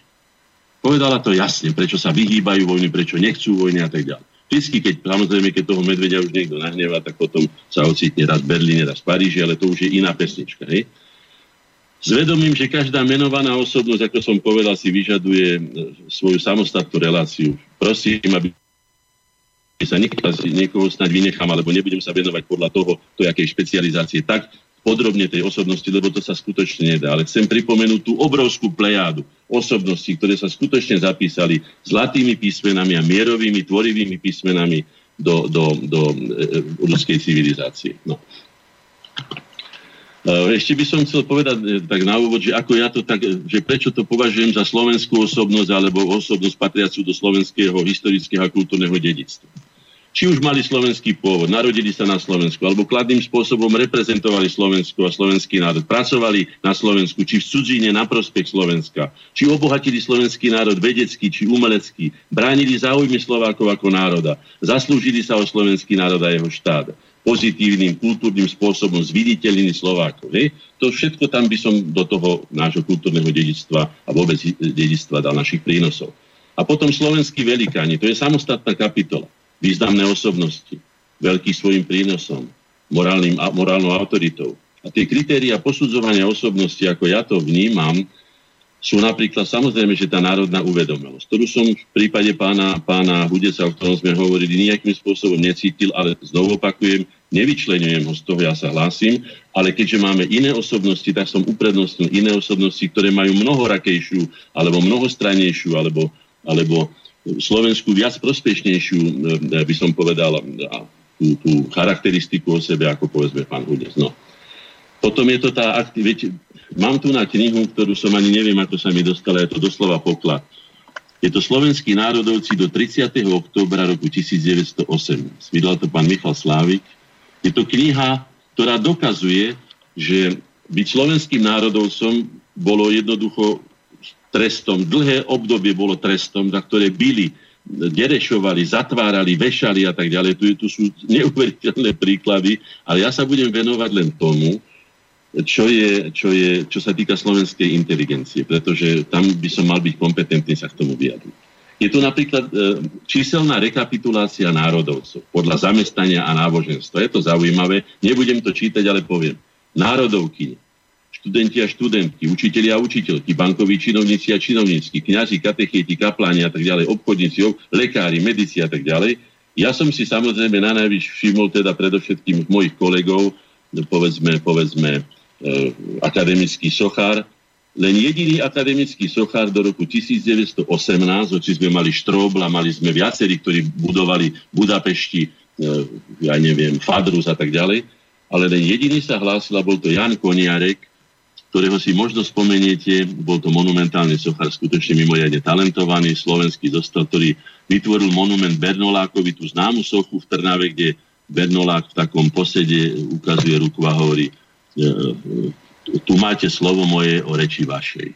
Povedala to jasne, prečo sa vyhýbajú vojny, prečo nechcú vojny a tak ďalej. Vždycky, keď, samozrejme, keď toho medvedia už niekto nahneva, tak potom sa ocitne raz v Berlíne, raz v Paríži, ale to už je iná pesnička. Hej? S vedomím, že každá menovaná osobnosť, ako som povedal, si vyžaduje e, svoju samostatnú reláciu. Prosím, aby sa niekoho snáď vynechám, alebo nebudem sa venovať podľa toho, to jakej špecializácie, tak podrobne tej osobnosti, lebo to sa skutočne nedá. Ale chcem pripomenúť tú obrovskú plejádu osobností, ktoré sa skutočne zapísali zlatými písmenami a mierovými, tvorivými písmenami do, do, do e, e ľudskej civilizácie. No. E, ešte by som chcel povedať e, tak na úvod, že ako ja to tak, že prečo to považujem za slovenskú osobnosť alebo osobnosť patriacu do slovenského historického a kultúrneho dedictva. Či už mali slovenský pôvod, narodili sa na Slovensku, alebo kladným spôsobom reprezentovali Slovensko a slovenský národ, pracovali na Slovensku, či v cudzine na prospech Slovenska, či obohatili slovenský národ vedecký či umelecký, bránili záujmy Slovákov ako národa, zaslúžili sa o slovenský národ a jeho štát pozitívnym, kultúrnym spôsobom zviditeľnení Slovákov. Hej? To všetko tam by som do toho nášho kultúrneho dedictva a vôbec dedictva dal našich prínosov. A potom slovenskí velikáni, to je samostatná kapitola. Významné osobnosti, veľký svojim prínosom, morálnym, morálnou autoritou. A tie kritéria posudzovania osobnosti, ako ja to vnímam, sú napríklad samozrejme, že tá národná uvedomelosť, ktorú som v prípade pána, pána Hudeca, o ktorom sme hovorili, nejakým spôsobom necítil, ale znovu opakujem, nevyčlenujem ho z toho, ja sa hlásim, ale keďže máme iné osobnosti, tak som uprednostnil iné osobnosti, ktoré majú mnohorakejšiu, alebo mnohostranejšiu, alebo, alebo Slovensku viac prospešnejšiu, e, by som povedal, tú, tú charakteristiku o sebe, ako povedzme pán Hudec. No. Potom je to tá aktivita, Mám tu na knihu, ktorú som ani neviem, ako sa mi dostala, je to doslova poklad. Je to Slovenský národovci do 30. októbra roku 1908. Vydal to pán Michal Slávik. Je to kniha, ktorá dokazuje, že byť slovenským národovcom bolo jednoducho trestom. Dlhé obdobie bolo trestom, za ktoré byli, derešovali, zatvárali, vešali a tak ďalej. Tu, tu sú neuveriteľné príklady, ale ja sa budem venovať len tomu, čo, je, čo, je, čo sa týka slovenskej inteligencie, pretože tam by som mal byť kompetentný sa k tomu vyjadriť. Je tu napríklad e, číselná rekapitulácia národovcov podľa zamestnania a náboženstva. Je to zaujímavé, nebudem to čítať, ale poviem. Národovky, študenti a študentky, učiteľi a učiteľky, bankoví činovníci a činovníci, kňazi, katechéti, kapláni a tak ďalej, obchodníci, lekári, medici a tak ďalej. Ja som si samozrejme na najvyš všimol teda predovšetkým mojich kolegov, povedzme, povedzme E, akademický sochár. Len jediný akademický sochár do roku 1918, hoci sme mali Štróbla, mali sme viacerí, ktorí budovali Budapešti, e, ja neviem, Fadrus a tak ďalej, ale len jediný sa hlásil a bol to Jan Koniarek, ktorého si možno spomeniete, bol to monumentálny sochár, skutočne mimoriadne talentovaný, slovenský zostal, ktorý vytvoril monument Bernolákovi, tú známu sochu v Trnave, kde Bernolák v takom posede ukazuje ruku a hovorí E, e, tu máte slovo moje o reči vašej.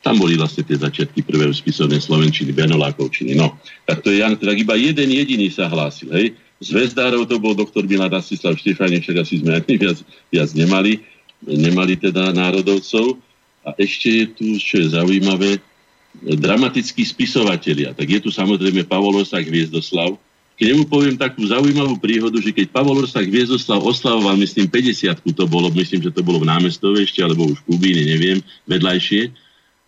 Tam boli vlastne tie začiatky prvého spisovnej slovenčiny, Benolákovčiny. No, tak to je Jan, tak iba jeden jediný sa hlásil. Hej. Zvezdárov to bol doktor Milad Asislav Štefáne, však asi sme ani viac, viac nemali, nemali teda národovcov. A ešte je tu, čo je zaujímavé, dramatickí spisovatelia. Tak je tu samozrejme Pavol Osák Hviezdoslav, keď mu poviem takú zaujímavú príhodu, že keď Pavol Orsak Viezoslav oslavoval, myslím, 50 to bolo, myslím, že to bolo v námestove ešte, alebo už v Kubíne, neviem, vedľajšie,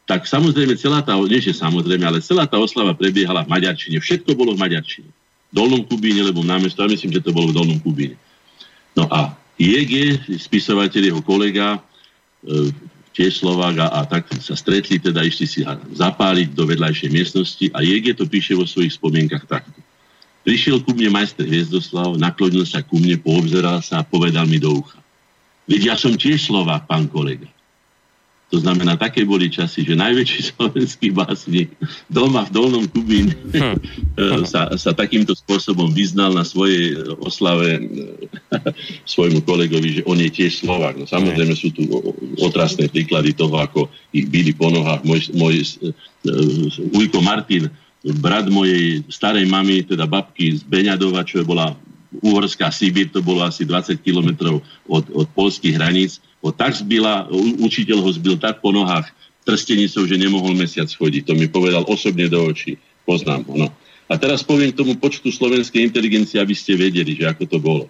tak samozrejme celá tá, nie že samozrejme, ale celá tá oslava prebiehala v Maďarčine. Všetko bolo v Maďarčine. V Dolnom Kubíne, lebo v námestove, myslím, že to bolo v Dolnom Kubíne. No a je spisovateľ, jeho kolega, e, tiež Slovák a, a tak sa stretli, teda išli si zapáliť do vedľajšej miestnosti a Jege to píše vo svojich spomienkach takto. Prišiel ku mne majster Hviezdoslav, naklonil sa ku mne, poobzeral sa a povedal mi do ucha. Veď ja som tiež Slovák, pán kolega. To znamená, také boli časy, že najväčší slovenský básnik doma v Dolnom Kubín hm. sa, sa takýmto spôsobom vyznal na svojej oslave svojmu kolegovi, že on je tiež Slovák. No, samozrejme sú tu otrasné príklady toho, ako ich byli po nohách. Môj, môj Ujko Martin brat mojej starej mamy, teda babky z Beňadova, čo bola Uhorská Sibír, to bolo asi 20 kilometrov od, od polských hraníc. Ho tak zbila, učiteľ ho zbil tak po nohách trstenicou, že nemohol mesiac chodiť. To mi povedal osobne do očí. Poznám ho. No. A teraz poviem k tomu počtu slovenskej inteligencie, aby ste vedeli, že ako to bolo.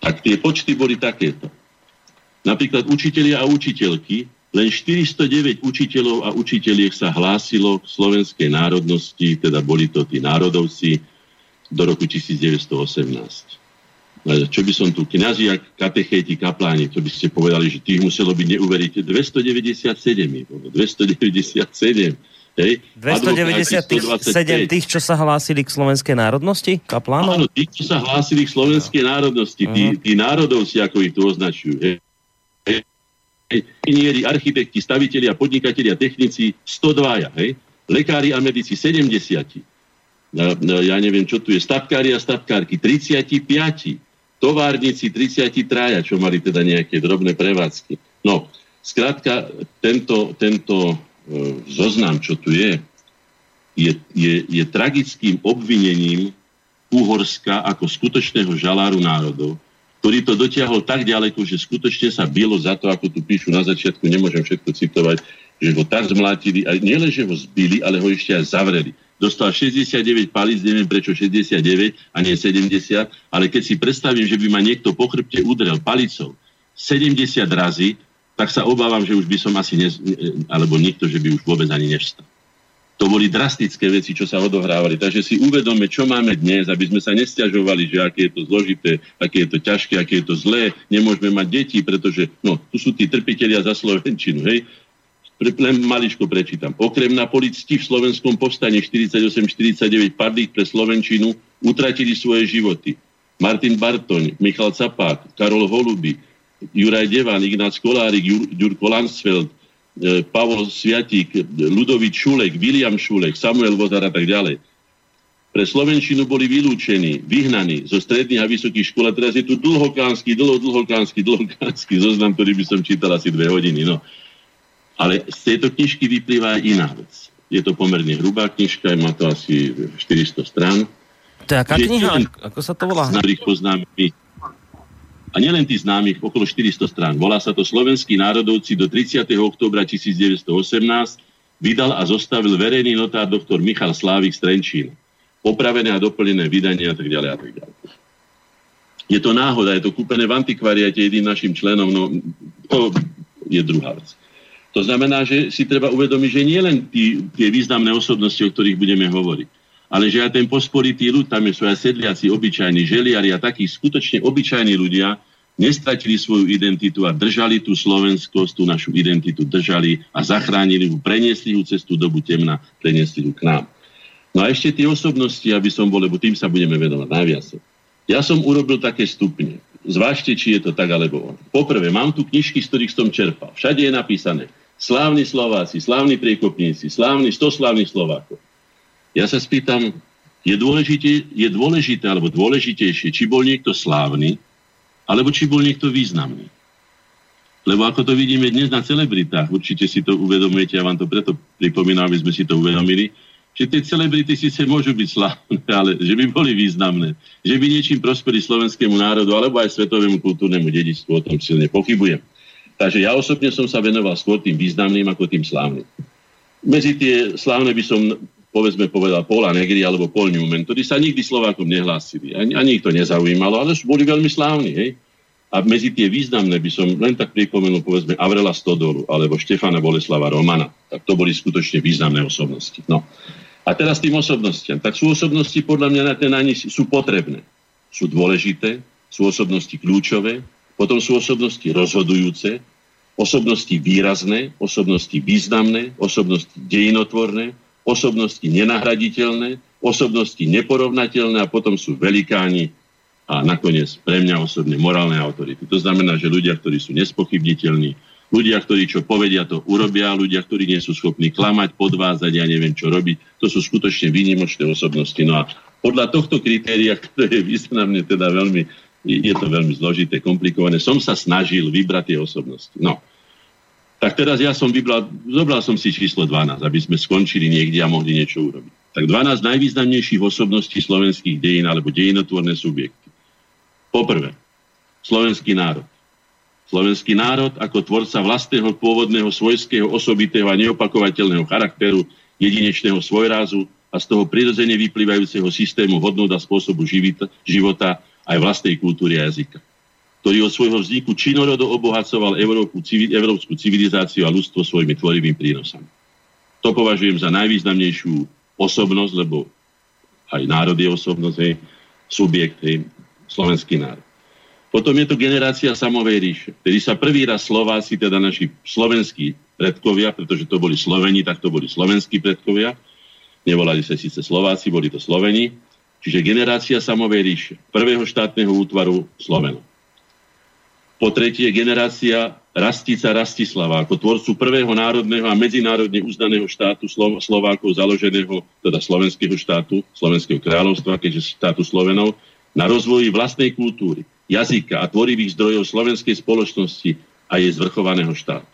Tak tie počty boli takéto. Napríklad učitelia a učiteľky, len 409 učiteľov a učiteľiek sa hlásilo k slovenskej národnosti, teda boli to tí národovci do roku 1918. Čo by som tu, kniazy a katechéti, kapláni, čo by ste povedali, že tých muselo byť neuveríte, 297, 297, hej. 297 tých, čo sa hlásili k slovenskej národnosti, kaplánov? Áno, tých, čo sa hlásili k slovenskej národnosti, tí, tí národovci, ako ich tu označujú, hej. Architekti, stavitelia, podnikatelia, technici, 102, hej. Lekári a medici, 70. Ja, ja neviem, čo tu je, statkári a statkárky, 35 továrnici 33, čo mali teda nejaké drobné prevádzky. No, skrátka, tento, tento e, zoznam, čo tu je, je, je, je tragickým obvinením Úhorska ako skutočného žaláru národov, ktorý to dotiahol tak ďaleko, že skutočne sa bylo za to, ako tu píšu na začiatku, nemôžem všetko citovať, že ho tak zmlátili, a nielen, že ho zbili, ale ho ešte aj zavreli dostal 69 palíc, neviem prečo 69 a nie 70, ale keď si predstavím, že by ma niekto po chrbte udrel palicou 70 razy, tak sa obávam, že už by som asi, ne, alebo nikto, že by už vôbec ani nevstal. To boli drastické veci, čo sa odohrávali. Takže si uvedome, čo máme dnes, aby sme sa nestiažovali, že aké je to zložité, aké je to ťažké, aké je to zlé. Nemôžeme mať deti, pretože no, tu sú tí trpitelia za Slovenčinu. Hej? Len maličko prečítam. Okrem na policti v slovenskom povstane 48-49 padlých pre Slovenčinu utratili svoje životy. Martin Bartoň, Michal Capák, Karol Holuby, Juraj Devan, Ignác Kolárik, Jurko Lansfeld, e, Pavol Sviatík, Ludovič Šulek, William Šulek, Samuel Vozar a tak ďalej. Pre Slovenčinu boli vylúčení, vyhnaní zo stredných a vysokých škôl. A teraz je tu dlhokánsky, dlho, dlhokánsky, dlhokánsky zoznam, ktorý by som čítal asi dve hodiny. No. Ale z tejto knižky vyplýva aj iná vec. Je to pomerne hrubá knižka, má to asi 400 strán. To je aká kniha? Ako sa to volá? Známych poznámy. A nielen tých známych, okolo 400 strán. Volá sa to Slovenskí národovci do 30. oktobra 1918 vydal a zostavil verejný notár doktor Michal Slávik z Trenčín. Opravené a doplnené vydanie a tak ďalej a tak ďalej. Je to náhoda, je to kúpené v antikvariate jedným našim členom, no to je druhá vec. To znamená, že si treba uvedomiť, že nie len tí, tie významné osobnosti, o ktorých budeme hovoriť, ale že aj ten posporitý ľud, tam sú aj sedliaci, obyčajní, želiari a takí skutočne obyčajní ľudia, nestratili svoju identitu a držali tú slovenskosť, tú našu identitu držali a zachránili ju, preniesli ju cez tú dobu temna, preniesli ju k nám. No a ešte tie osobnosti, aby som bol, lebo tým sa budeme venovať najviac. Ja som urobil také stupne. Zvážte, či je to tak alebo on. Poprvé, mám tu knižky, z ktorých som čerpal. Všade je napísané slávni Slováci, slávni priekopníci, slávni, sto slávnych Slovákov. Ja sa spýtam, je dôležité, je dôležité alebo dôležitejšie, či bol niekto slávny, alebo či bol niekto významný. Lebo ako to vidíme dnes na celebritách, určite si to uvedomujete, ja vám to preto pripomínam, aby sme si to uvedomili, že tie celebrity síce môžu byť slávne, ale že by boli významné, že by niečím prospeli slovenskému národu alebo aj svetovému kultúrnemu dedičstvu, o tom silne pochybujem. Takže ja osobne som sa venoval skôr tým významným ako tým slávnym. Medzi tie slávne by som povedzme povedal Paula Negri alebo Paul Newman, ktorí sa nikdy Slovákom nehlásili. Ani, ani ich to nezaujímalo, ale boli veľmi slávni. Hej? A medzi tie významné by som len tak pripomenul povedzme Avrela Stodolu alebo Štefana Boleslava Romana. Tak to boli skutočne významné osobnosti. No. A teraz tým osobnostiam. Tak sú osobnosti podľa mňa na ten ani sú potrebné. Sú dôležité, sú osobnosti kľúčové, potom sú osobnosti rozhodujúce, osobnosti výrazné, osobnosti významné, osobnosti dejinotvorné, osobnosti nenahraditeľné, osobnosti neporovnateľné a potom sú velikáni a nakoniec pre mňa osobne morálne autority. To znamená, že ľudia, ktorí sú nespochybniteľní, ľudia, ktorí čo povedia, to urobia, ľudia, ktorí nie sú schopní klamať, podvázať, ja neviem čo robiť, to sú skutočne výnimočné osobnosti. No a podľa tohto kritéria, ktoré je významne teda veľmi je to veľmi zložité, komplikované. Som sa snažil vybrať tie osobnosti. No. Tak teraz ja som vybral, zobral som si číslo 12, aby sme skončili niekde a mohli niečo urobiť. Tak 12 najvýznamnejších osobností slovenských dejín alebo dejinotvorné subjekty. Poprvé, slovenský národ. Slovenský národ ako tvorca vlastného pôvodného svojského osobitého a neopakovateľného charakteru, jedinečného svojrázu a z toho prirodzene vyplývajúceho systému hodnot a spôsobu života aj vlastnej kultúry a jazyka. Ktorý od svojho vzniku činorodo obohacoval Európu, civil, európsku civilizáciu a ľudstvo svojimi tvorivými prínosami. To považujem za najvýznamnejšiu osobnosť, lebo aj národ je osobnosť, hej, subjekt, hej, slovenský národ. Potom je to generácia samovej ríše, kedy sa prvý raz Slováci, teda naši slovenskí predkovia, pretože to boli Sloveni, tak to boli slovenskí predkovia, nevolali sa síce Slováci, boli to Sloveni, čiže generácia samovej ríše, prvého štátneho útvaru Slovenov. Po tretie, generácia Rastica Rastislava ako tvorcu prvého národného a medzinárodne uznaného štátu Slovákov založeného, teda slovenského štátu, slovenského kráľovstva, keďže štátu Slovenov, na rozvoji vlastnej kultúry, jazyka a tvorivých zdrojov slovenskej spoločnosti a jej zvrchovaného štátu.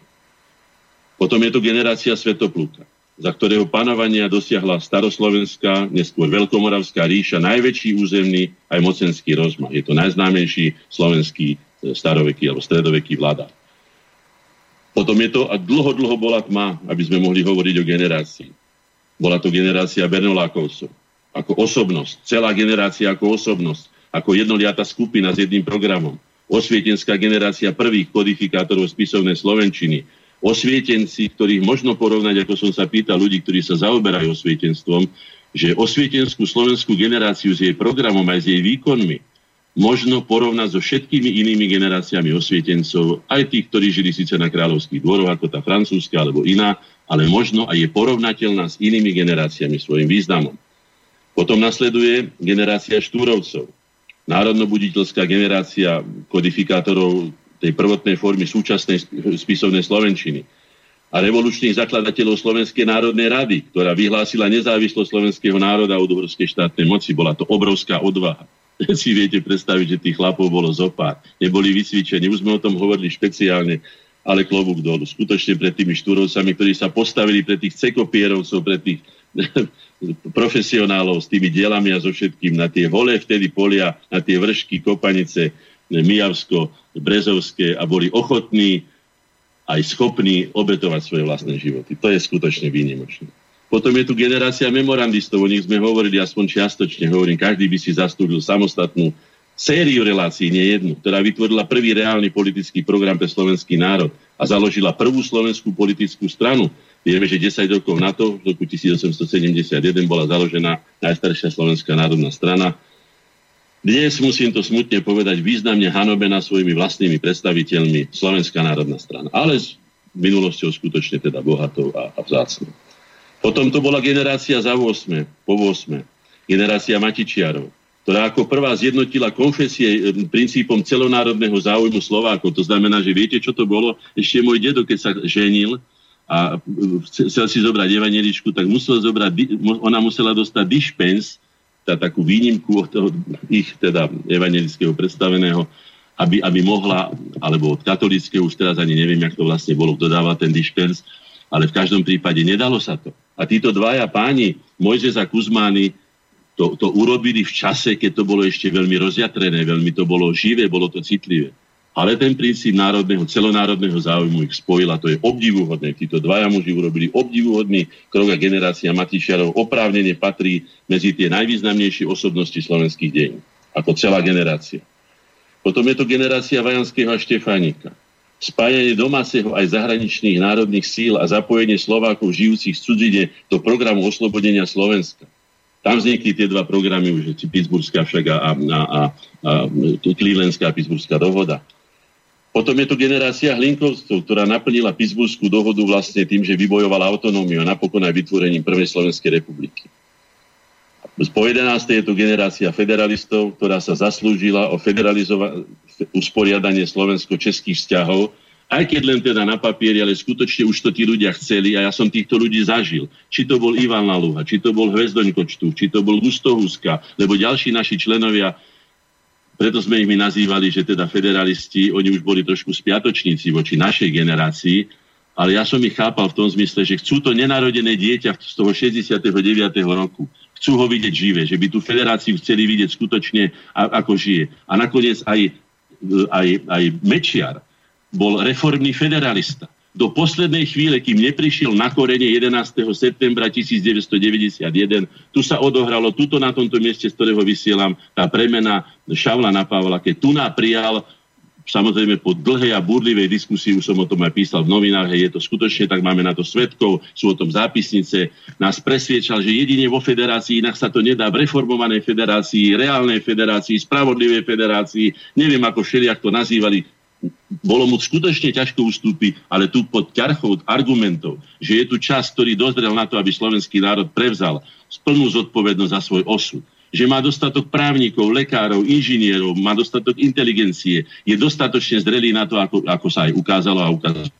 Potom je to generácia Svetopluka, za ktorého panovania dosiahla staroslovenská, neskôr veľkomoravská ríša najväčší územný aj mocenský rozmach. Je to najznámejší slovenský staroveký alebo stredoveký vláda. Potom je to, a dlho, dlho bola tma, aby sme mohli hovoriť o generácii. Bola to generácia Bernolákovcov. Ako osobnosť. Celá generácia ako osobnosť. Ako jednoliata skupina s jedným programom. Osvietenská generácia prvých kodifikátorov spisovnej Slovenčiny. Osvietenci, ktorých možno porovnať, ako som sa pýtal ľudí, ktorí sa zaoberajú osvietenstvom, že osvietenskú slovenskú generáciu s jej programom aj s jej výkonmi možno porovnať so všetkými inými generáciami osvietencov, aj tých, ktorí žili síce na kráľovských dvoroch, ako tá francúzska alebo iná, ale možno aj je porovnateľná s inými generáciami svojim významom. Potom nasleduje generácia štúrovcov, národnobuditeľská generácia kodifikátorov tej prvotnej formy súčasnej spisovnej Slovenčiny a revolučných zakladateľov Slovenskej národnej rady, ktorá vyhlásila nezávislosť slovenského národa od uhorskej štátnej moci. Bola to obrovská odvaha si viete predstaviť, že tých chlapov bolo zopár. Neboli vycvičení, už sme o tom hovorili špeciálne, ale klobúk dolu. Skutočne pred tými štúrovcami, ktorí sa postavili pre tých cekopierovcov, pre tých profesionálov s tými dielami a so všetkým na tie holé vtedy polia, na tie vršky, kopanice, Mijavsko, Brezovské a boli ochotní aj schopní obetovať svoje vlastné životy. To je skutočne výnimočné. Potom je tu generácia memorandistov, o nich sme hovorili aspoň čiastočne, hovorím, každý by si zastúpil samostatnú sériu relácií, nie jednu, ktorá vytvorila prvý reálny politický program pre slovenský národ a založila prvú slovenskú politickú stranu. Vieme, že 10 rokov na to, v roku 1871 bola založená najstaršia slovenská národná strana. Dnes, musím to smutne povedať, významne hanobená svojimi vlastnými predstaviteľmi Slovenská národná strana. Ale s minulosťou skutočne teda bohatou a, a vzácnou. Potom to bola generácia za 8, po 8, generácia Matičiarov, ktorá ako prvá zjednotila konfesie eh, princípom celonárodného záujmu Slovákov. To znamená, že viete, čo to bolo? Ešte môj dedo, keď sa ženil a eh, chcel si zobrať evaneličku, tak musel zobrať, ona musela dostať dispens, tá takú výnimku od toho ich teda evangelického predstaveného, aby, aby mohla, alebo od katolického, už teraz ani neviem, jak to vlastne bolo, kto dáva ten dispens, ale v každom prípade nedalo sa to. A títo dvaja páni, Mojzes a Kuzmány, to, to urobili v čase, keď to bolo ešte veľmi rozjatrené, veľmi to bolo živé, bolo to citlivé. Ale ten princíp národného, celonárodného záujmu ich spojil a to je obdivuhodné. Títo dvaja muži urobili obdivuhodný krok a generácia Matišiarov oprávnene patrí medzi tie najvýznamnejšie osobnosti slovenských dejín. Ako celá generácia. Potom je to generácia Vajanského a Štefánika spájanie domáceho aj zahraničných národných síl a zapojenie Slovákov žijúcich v cudzine do programu oslobodenia Slovenska. Tam vznikli tie dva programy, už Pittsburghská však a, a, a, a Clevelandská Pittsburghská dohoda. Potom je tu generácia Hlinkovcov, ktorá naplnila Pittsburghskú dohodu vlastne tým, že vybojovala autonómiu a napokon aj vytvorením Prvej Slovenskej republiky. Po 11. je tu generácia federalistov, ktorá sa zaslúžila o usporiadanie slovensko-českých vzťahov, aj keď len teda na papieri, ale skutočne už to tí ľudia chceli a ja som týchto ľudí zažil. Či to bol Ivan Laluha, či to bol Hvezdoň Kočtu, či to bol Gusto Huska, lebo ďalší naši členovia, preto sme ich my nazývali, že teda federalisti, oni už boli trošku spiatočníci voči našej generácii, ale ja som ich chápal v tom zmysle, že chcú to nenarodené dieťa z toho 69. roku chcú ho vidieť živé, že by tú federáciu chceli vidieť skutočne, ako žije. A nakoniec aj, aj, aj Mečiar bol reformný federalista. Do poslednej chvíle, kým neprišiel na korene 11. septembra 1991, tu sa odohralo, tuto na tomto mieste, z ktorého vysielam, tá premena Šavla na Pavla, keď tu prijal samozrejme po dlhej a búrlivej diskusii, už som o tom aj písal v novinách, je to skutočne, tak máme na to svetkov, sú o tom zápisnice, nás presviečal, že jedine vo federácii, inak sa to nedá v reformovanej federácii, reálnej federácii, spravodlivej federácii, neviem ako všelijak to nazývali, bolo mu skutočne ťažko ustúpiť, ale tu pod ťarchou argumentov, že je tu čas, ktorý dozrel na to, aby slovenský národ prevzal plnú zodpovednosť za svoj osud že má dostatok právnikov, lekárov, inžinierov, má dostatok inteligencie, je dostatočne zrelý na to, ako, ako sa aj ukázalo a ukázalo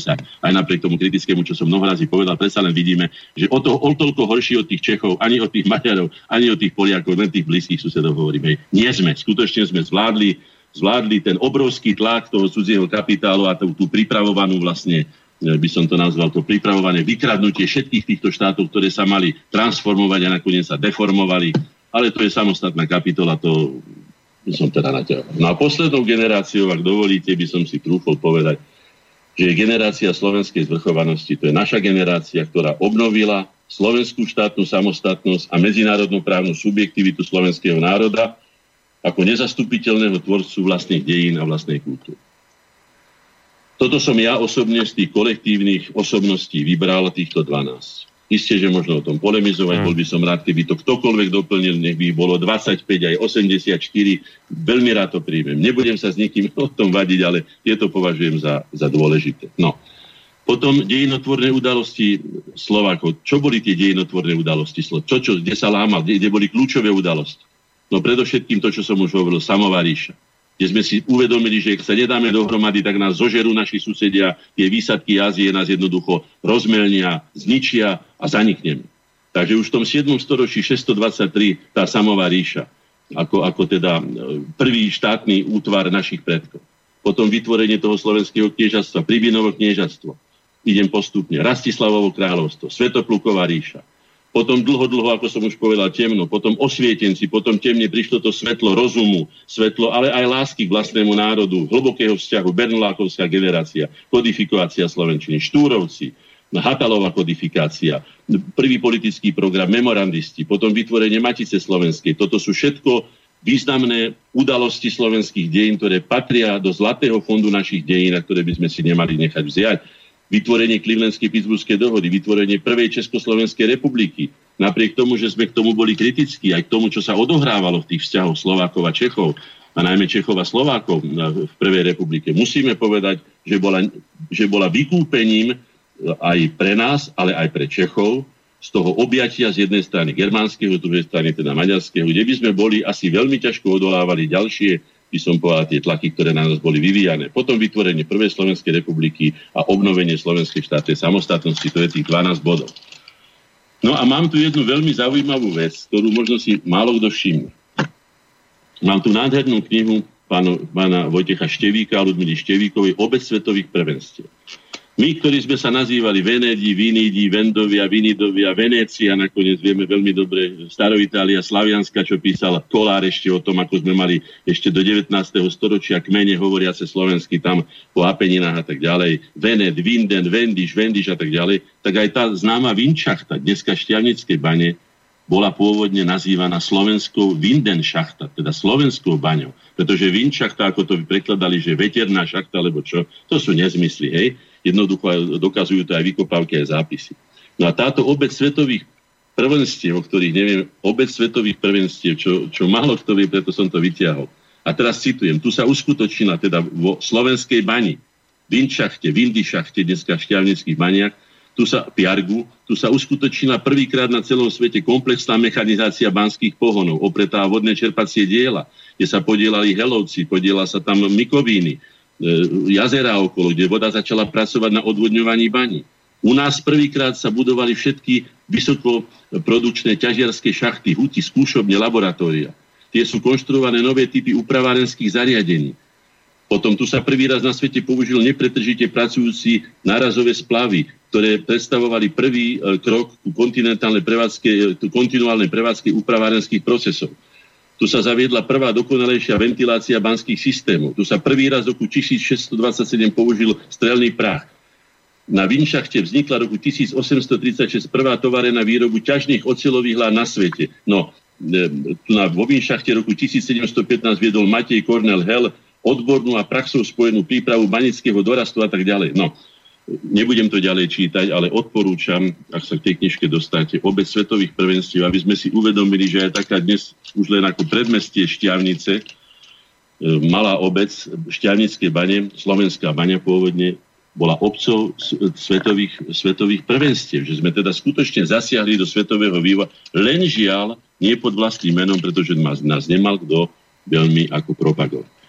sa aj napriek tomu kritickému, čo som mnoho razy povedal, predsa len vidíme, že o, to, o toľko horší od tých Čechov, ani od tých Maďarov, ani od tých Poliakov, len tých blízkych susedov hovoríme. Nie sme, skutočne sme zvládli, zvládli ten obrovský tlak toho cudzieho kapitálu a tú, tú pripravovanú vlastne by som to nazval, to pripravované vykradnutie všetkých týchto štátov, ktoré sa mali transformovať a nakoniec sa deformovali. Ale to je samostatná kapitola, to by som teda naťahol. No a poslednou generáciou, ak dovolíte, by som si trúfol povedať, že je generácia slovenskej zvrchovanosti. To je naša generácia, ktorá obnovila slovenskú štátnu samostatnosť a medzinárodnú právnu subjektivitu slovenského národa ako nezastupiteľného tvorcu vlastných dejín a vlastnej kultúry. Toto som ja osobne z tých kolektívnych osobností vybral týchto 12. Isté, že možno o tom polemizovať, mm. bol by som rád, keby to ktokoľvek doplnil, nech by bolo 25 aj 84, veľmi rád to príjmem. Nebudem sa s nikým o tom vadiť, ale tieto považujem za, za dôležité. No. Potom dejinotvorné udalosti Slovákov. Čo boli tie dejinotvorné udalosti? Čo, čo, kde sa lámal? Kde, kde boli kľúčové udalosti? No predovšetkým to, čo som už hovoril, Samová ríša kde sme si uvedomili, že ak sa nedáme dohromady, tak nás zožerú naši susedia, tie výsadky Ázie nás jednoducho rozmelnia, zničia a zanikneme. Takže už v tom 7. storočí 623 tá samová ríša, ako, ako teda e, prvý štátny útvar našich predkov. Potom vytvorenie toho slovenského kniežastva, Pribinovo kniežastvo. Idem postupne. Rastislavovo kráľovstvo, Svetopluková ríša, potom dlho, dlho, ako som už povedal, temno, potom osvietenci, potom temne prišlo to svetlo rozumu, svetlo, ale aj lásky k vlastnému národu, hlbokého vzťahu, Bernolákovská generácia, kodifikácia Slovenčiny, Štúrovci, Hatalová kodifikácia, prvý politický program, memorandisti, potom vytvorenie Matice Slovenskej. Toto sú všetko významné udalosti slovenských dejín, ktoré patria do zlatého fondu našich dejín a ktoré by sme si nemali nechať vziať vytvorenie Clevelandskej Pittsburghskej dohody, vytvorenie prvej Československej republiky. Napriek tomu, že sme k tomu boli kritickí, aj k tomu, čo sa odohrávalo v tých vzťahoch Slovákov a Čechov, a najmä Čechov a Slovákov v Prvej republike, musíme povedať, že bola, že bola vykúpením aj pre nás, ale aj pre Čechov z toho objatia z jednej strany germánskeho, z druhej strany teda maďarského, kde by sme boli asi veľmi ťažko odolávali ďalšie by som povedal, tie tlaky, ktoré na nás boli vyvíjane. Potom vytvorenie Prvej Slovenskej republiky a obnovenie Slovenskej štátnej samostatnosti, to je tých 12 bodov. No a mám tu jednu veľmi zaujímavú vec, ktorú možno si málo kto všimne. Mám tu nádhernú knihu pána, pána Vojtecha Števíka a Ludmily Števíkovej Obec svetových prvenstiev. My, ktorí sme sa nazývali Venedi, Vinidi, Vendovia, Vinidovia, Venécia, nakoniec vieme veľmi dobre Staroitália, Slavianska, čo písal Kolár ešte o tom, ako sme mali ešte do 19. storočia kmene hovoriace slovensky tam po Apeninách a tak ďalej. Vened, Vinden, Vendiš, Vendiš a tak ďalej. Tak aj tá známa Vinčachta, dneska Šťavnické bane, bola pôvodne nazývaná slovenskou Vindenšachta, teda slovenskou baňou. Pretože Vinčachta, ako to prekladali, že veterná šachta, alebo čo, to sú nezmysly, hej Jednoducho dokazujú to aj vykopávky, aj zápisy. No a táto obec svetových prvenstiev, o ktorých neviem, obec svetových prvenstiev, čo, čo málo kto vie, preto som to vyťahol. A teraz citujem, tu sa uskutočnila teda vo slovenskej bani, v Inčachte, v Indišachte, dneska v šťavnických baniach, tu sa, Piargu, tu sa uskutočnila prvýkrát na celom svete komplexná mechanizácia banských pohonov, opretá vodné čerpacie diela, kde sa podielali helovci, podiela sa tam mykovíny, E, jazera okolo, kde voda začala pracovať na odvodňovaní baní. U nás prvýkrát sa budovali všetky vysokoprodukčné ťažiarské šachty, huty, skúšobne, laboratória. Tie sú konštruované nové typy upravárenských zariadení. Potom tu sa prvý raz na svete použil nepretržite pracujúci nárazové splavy, ktoré predstavovali prvý e, krok ku kontinentálnej prevádzke, ku kontinuálnej prevádzke upravárenských procesov. Tu sa zaviedla prvá dokonalejšia ventilácia banských systémov. Tu sa prvý raz roku 1627 použil strelný prach. Na Vinšachte vznikla roku 1836 prvá tovarená výrobu ťažných ocelových hlá na svete. No, tu na vo Vinšachte roku 1715 viedol Matej Kornel Hell odbornú a praxou spojenú prípravu banického dorastu a tak ďalej. No, nebudem to ďalej čítať, ale odporúčam, ak sa k tej knižke dostáte, obec svetových prvenstiev, aby sme si uvedomili, že aj taká dnes už len ako predmestie Šťavnice, e, malá obec Šťavnické bane, Slovenská baňa pôvodne, bola obcov svetových, svetových prvenstiev, že sme teda skutočne zasiahli do svetového vývoja, len žiaľ, nie pod vlastným menom, pretože nás nemal kto veľmi ako propagovať.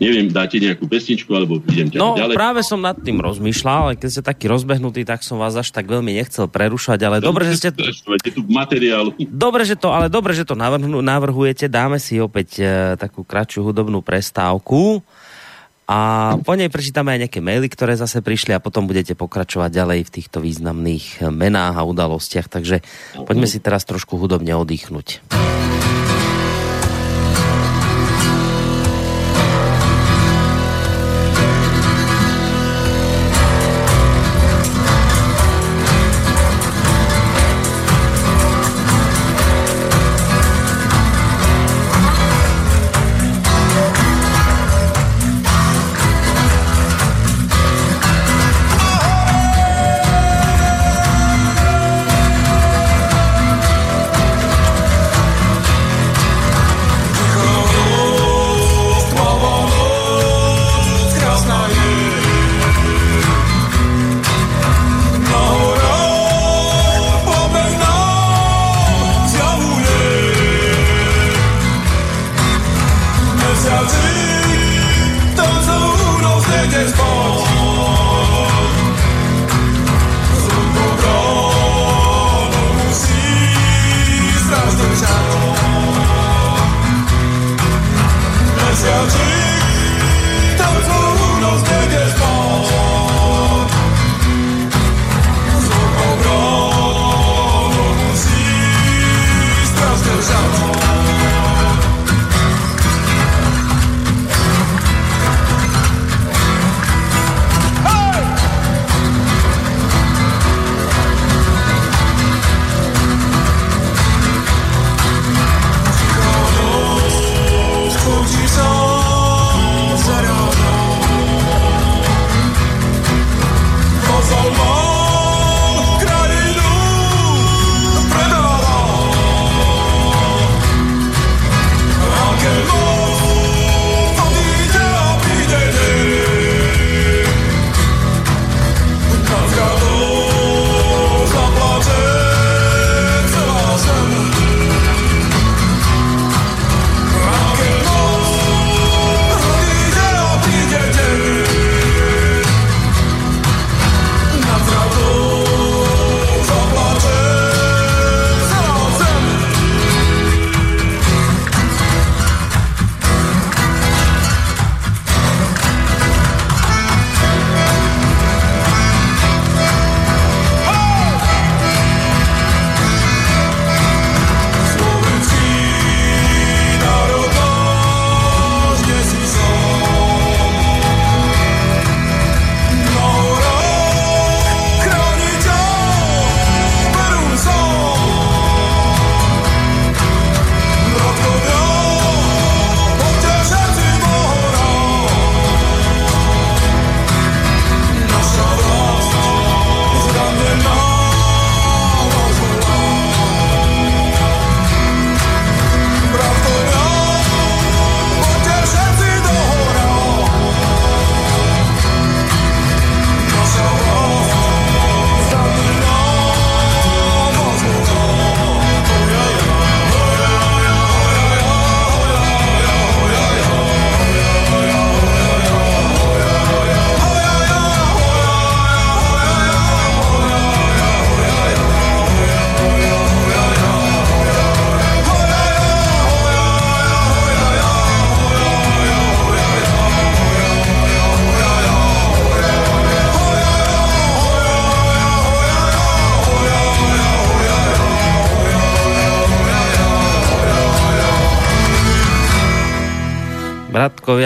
Neviem, dáte nejakú pesničku, alebo idem no, ďalej? No, práve som nad tým rozmýšľal, ale keď ste taký rozbehnutý, tak som vás až tak veľmi nechcel prerušať, ale dobre, že ste... Tu materiál. Dobre, že to, ale dobre, že to navrhujete. Dáme si opäť e, takú kratšiu hudobnú prestávku a po nej prečítame aj nejaké maily, ktoré zase prišli a potom budete pokračovať ďalej v týchto významných menách a udalostiach. Takže poďme si teraz trošku hudobne oddychnúť.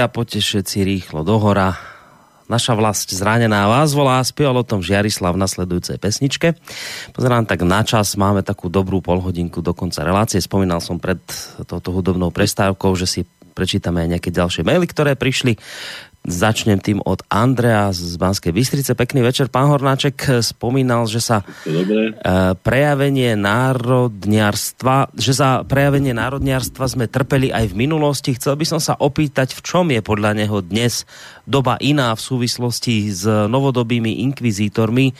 Bratkovia, poďte všetci rýchlo do hora. naša vlast zranená vás volá, spieval o tom Žiarislav v nasledujúcej pesničke. Pozerám tak na čas, máme takú dobrú polhodinku do konca relácie. Spomínal som pred touto hudobnou prestávkou, že si prečítame aj nejaké ďalšie maily, ktoré prišli. Začnem tým od Andrea z Banskej Bystrice. Pekný večer. Pán Hornáček spomínal, že sa Dobre. E, prejavenie národniarstva, že za prejavenie národniarstva sme trpeli aj v minulosti. Chcel by som sa opýtať, v čom je podľa neho dnes doba iná v súvislosti s novodobými inkvizítormi,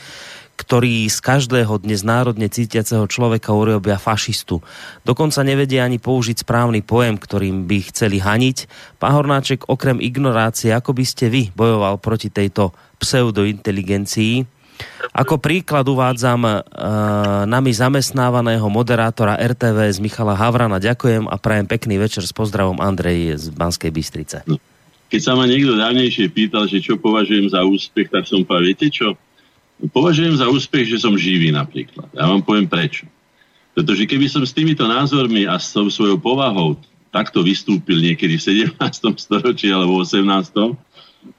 ktorí z každého dnes národne cítiaceho človeka urobia fašistu. Dokonca nevedia ani použiť správny pojem, ktorým by chceli haniť. Pán Hornáček, okrem ignorácie, ako by ste vy bojoval proti tejto pseudointeligencii? Ako príklad uvádzam e, nami zamestnávaného moderátora RTV z Michala Havrana. Ďakujem a prajem pekný večer s pozdravom Andrej z Banskej Bystrice. Keď sa ma niekto dávnejšie pýtal, že čo považujem za úspech, tak som povedal, viete čo? Považujem za úspech, že som živý napríklad. Ja vám poviem prečo. Pretože keby som s týmito názormi a s tou svojou povahou takto vystúpil niekedy v 17. storočí alebo v 18.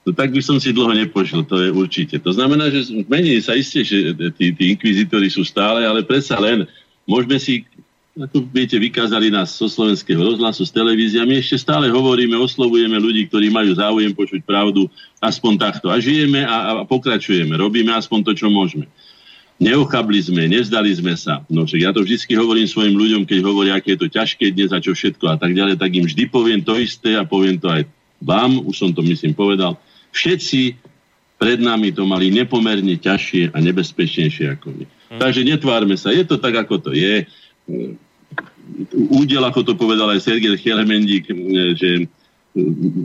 No tak by som si dlho nepožil, to je určite. To znamená, že menej sa isté, že tí, tí inkvizitori sú stále, ale predsa len môžeme si ako viete, vykázali nás zo slovenského rozhlasu, z televízie a my ešte stále hovoríme, oslovujeme ľudí, ktorí majú záujem počuť pravdu, aspoň takto. A žijeme a, a pokračujeme, robíme aspoň to, čo môžeme. Neochabli sme, nezdali sme sa. No však ja to vždy hovorím svojim ľuďom, keď hovoria, aké je to ťažké dnes a čo všetko a tak ďalej, tak im vždy poviem to isté a poviem to aj vám, už som to myslím povedal. Všetci pred nami to mali nepomerne ťažšie a nebezpečnejšie ako my. Hmm. Takže netvárme sa, je to tak, ako to je údel, ako to povedal aj Sergej Chelemendík, že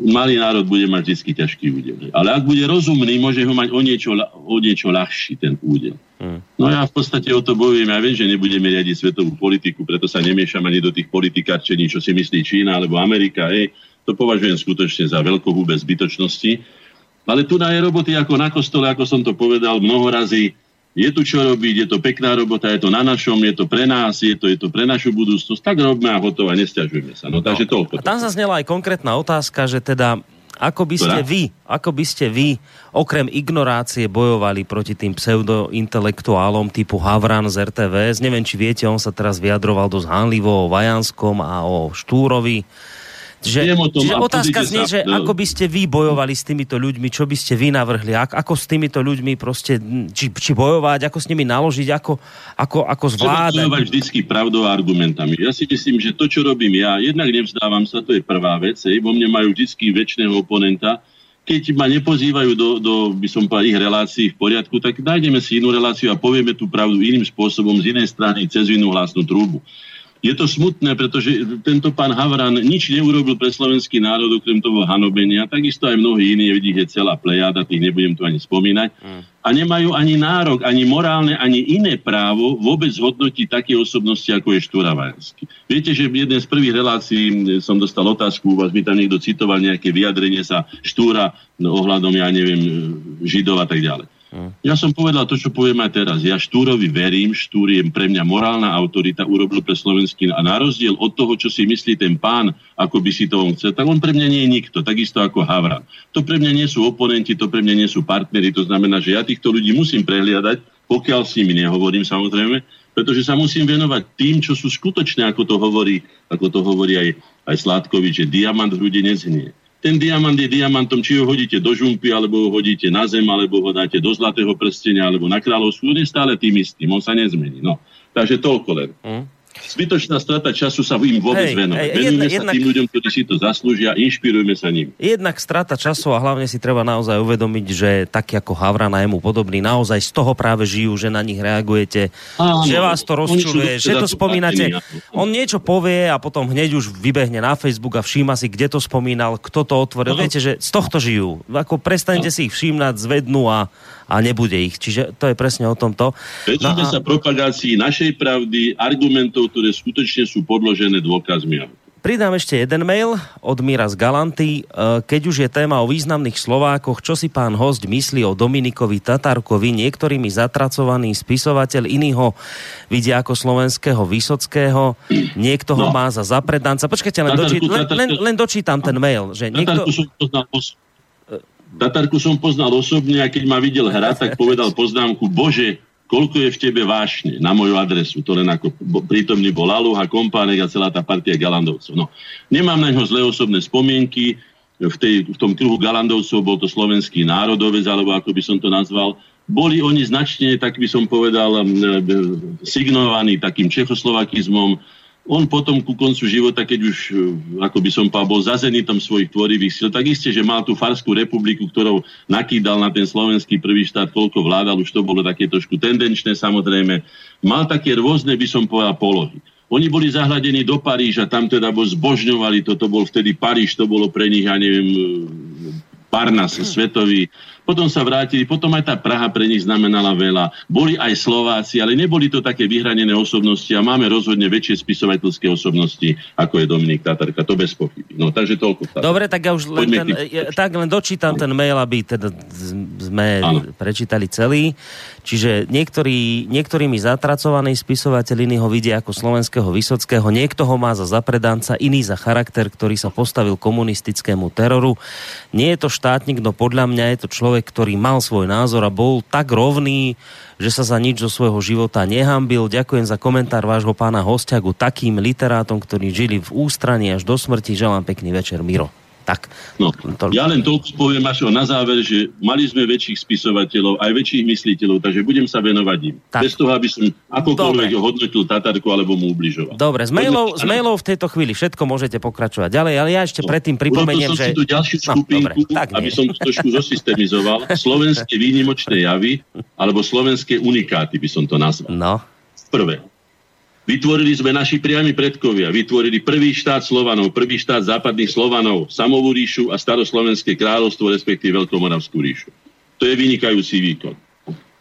malý národ bude mať vždy ťažký údel. Ale ak bude rozumný, môže ho mať o niečo, o niečo ľahší ten údel. Hmm. No ja v podstate o to bojujem. Ja viem, že nebudeme riadiť svetovú politiku, preto sa nemiešam ani do tých politikárčení, čo si myslí Čína alebo Amerika. Ej, to považujem skutočne za veľkohúbe zbytočnosti. Ale tu na je roboty ako na kostole, ako som to povedal mnoho razy je tu čo robiť, je to pekná robota, je to na našom, je to pre nás, je to, je to pre našu budúcnosť, tak robme a hotovo a nestiažujeme sa. No, no takže toľko. A tam zaznela aj konkrétna otázka, že teda ako by ste vy, ako by ste vy, okrem ignorácie, bojovali proti tým pseudointelektuálom typu Havran z RTVS? Neviem, či viete, on sa teraz vyjadroval dosť hánlivo o Vajanskom a o Štúrovi. Že, tom, čiže otázka znie, sa, že ako by ste vy bojovali s týmito ľuďmi, čo by ste vy navrhli, ako, ako s týmito ľuďmi proste, či, či bojovať, ako s nimi naložiť, ako, ako, ako zvládať. Treba bojovať vždycky pravdou a argumentami. Ja si myslím, že to, čo robím ja, jednak nevzdávam sa, to je prvá vec, hej, vo mne majú vždycky väčšného oponenta, keď ma nepozývajú do, do by som povedal, ich relácií v poriadku, tak nájdeme si inú reláciu a povieme tú pravdu iným spôsobom, z inej strany, cez inú hlasnú trúbu. Je to smutné, pretože tento pán Havran nič neurobil pre slovenský národ, okrem toho hanobenia. Takisto aj mnohí iní, vidí, je celá plejada, tých nebudem tu ani spomínať. Mm. A nemajú ani nárok, ani morálne, ani iné právo vôbec hodnotiť také osobnosti, ako je Štúra Vajanský. Viete, že v jednej z prvých relácií som dostal otázku, vás mi tam niekto citoval nejaké vyjadrenie sa Štúra no, ohľadom, ja neviem, Židov a tak ďalej. Ja som povedal to, čo poviem aj teraz. Ja Štúrovi verím, Štúr je pre mňa morálna autorita, urobil pre slovenský a na rozdiel od toho, čo si myslí ten pán, ako by si to on chcel, tak on pre mňa nie je nikto, takisto ako Havran. To pre mňa nie sú oponenti, to pre mňa nie sú partnery, to znamená, že ja týchto ľudí musím prehliadať, pokiaľ s nimi nehovorím samozrejme, pretože sa musím venovať tým, čo sú skutočné, ako to hovorí, ako to hovorí aj, aj Sládkovič, že diamant v hrude nezhnie ten diamant je diamantom, či ho hodíte do žumpy, alebo ho hodíte na zem, alebo ho dáte do zlatého prstenia, alebo na kráľovskú, on je stále tým istým, on sa nezmení. No. Takže toľko len. Mm. Zbytočná strata času sa im vôbec venovať. Venujeme sa jednak, tým ľuďom, ktorí si to zaslúžia, inšpirujeme sa ním. Jednak strata času a hlavne si treba naozaj uvedomiť, že tak ako Havran a jemu podobný, naozaj z toho práve žijú, že na nich reagujete, Áno, že vás to rozčuluje, že to spomínate. On niečo povie a potom hneď už vybehne na Facebook a všíma si, kde to spomínal, kto to otvoril. Viete, že z tohto žijú. Ako prestanete si ich všímať, zvednú a a nebude ich. Čiže to je presne o tomto. Veďme no a... sa propagácii našej pravdy, argumentov, ktoré skutočne sú podložené dôkazmi. Pridám ešte jeden mail od Mira z Galanty. E, keď už je téma o významných Slovákoch, čo si pán host myslí o Dominikovi Tatarkovi, niektorými zatracovaný spisovateľ, iný ho vidia ako slovenského Vysockého, niekto ho no. má za zapredanca. Počkajte, len, dočít, len, len, len dočítam ten mail. Že niekto Tatarku som poznal osobne a keď ma videl hrať, tak povedal poznámku, bože, koľko je v tebe vášne na moju adresu. To len ako prítomný bol Aluha, Kompánek a celá tá partia Galandovcov. No, nemám na ňo zlé osobné spomienky. V, tej, v tom kruhu Galandovcov bol to slovenský národovec, alebo ako by som to nazval. Boli oni značne, tak by som povedal, signovaní takým čechoslovakizmom, on potom ku koncu života, keď už, e, ako by som povedal, bol za zenitom svojich tvorivých síl, tak isté, že mal tú Farskú republiku, ktorou nakýdal na ten slovenský prvý štát, koľko vládal, už to bolo také trošku tendenčné samozrejme. Mal také rôzne, by som povedal, polohy. Oni boli zahľadení do Paríža, tam teda bol zbožňovali, toto bol vtedy Paríž, to bolo pre nich, ja neviem, Parnas, svetový. Potom sa vrátili, potom aj tá Praha pre nich znamenala veľa. Boli aj Slováci, ale neboli to také vyhranené osobnosti a máme rozhodne väčšie spisovateľské osobnosti, ako je Dominik Tatarka, to bez pochyby. No, takže toľko. Tá. Dobre, tak ja už len, ten, tak len dočítam ten mail, aby teda sme ano. prečítali celý. Čiže niektorí, niektorými zatracovaní spisovateľ ho vidia ako slovenského Vysockého, niekto ho má za zapredanca, iný za charakter, ktorý sa postavil komunistickému teroru. Nie je to štátnik, no podľa mňa je to človek, ktorý mal svoj názor a bol tak rovný, že sa za nič zo svojho života nehambil. Ďakujem za komentár vášho pána hostia ku takým literátom, ktorí žili v ústraní až do smrti. Želám pekný večer, Miro. Tak. No, to... Ja len toľko poviem až na záver, že mali sme väčších spisovateľov, aj väčších mysliteľov, takže budem sa venovať im. Tak. Bez toho, aby som akokoľvek Dobre. hodnotil Tatarku alebo mu ubližoval. Dobre, s mailov, s mailov v tejto chvíli všetko môžete pokračovať ďalej, ale ja ešte no. predtým pripomeniem, že... tu ďalšiu skupinku, no, tak aby som to trošku zosystemizoval. Slovenské výnimočné javy alebo slovenské unikáty by som to nazval. No. Prvé, Vytvorili sme naši priami predkovia, vytvorili prvý štát Slovanov, prvý štát západných Slovanov, Samovú ríšu a staroslovenské kráľovstvo, respektíve Veľkomoravskú ríšu. To je vynikajúci výkon.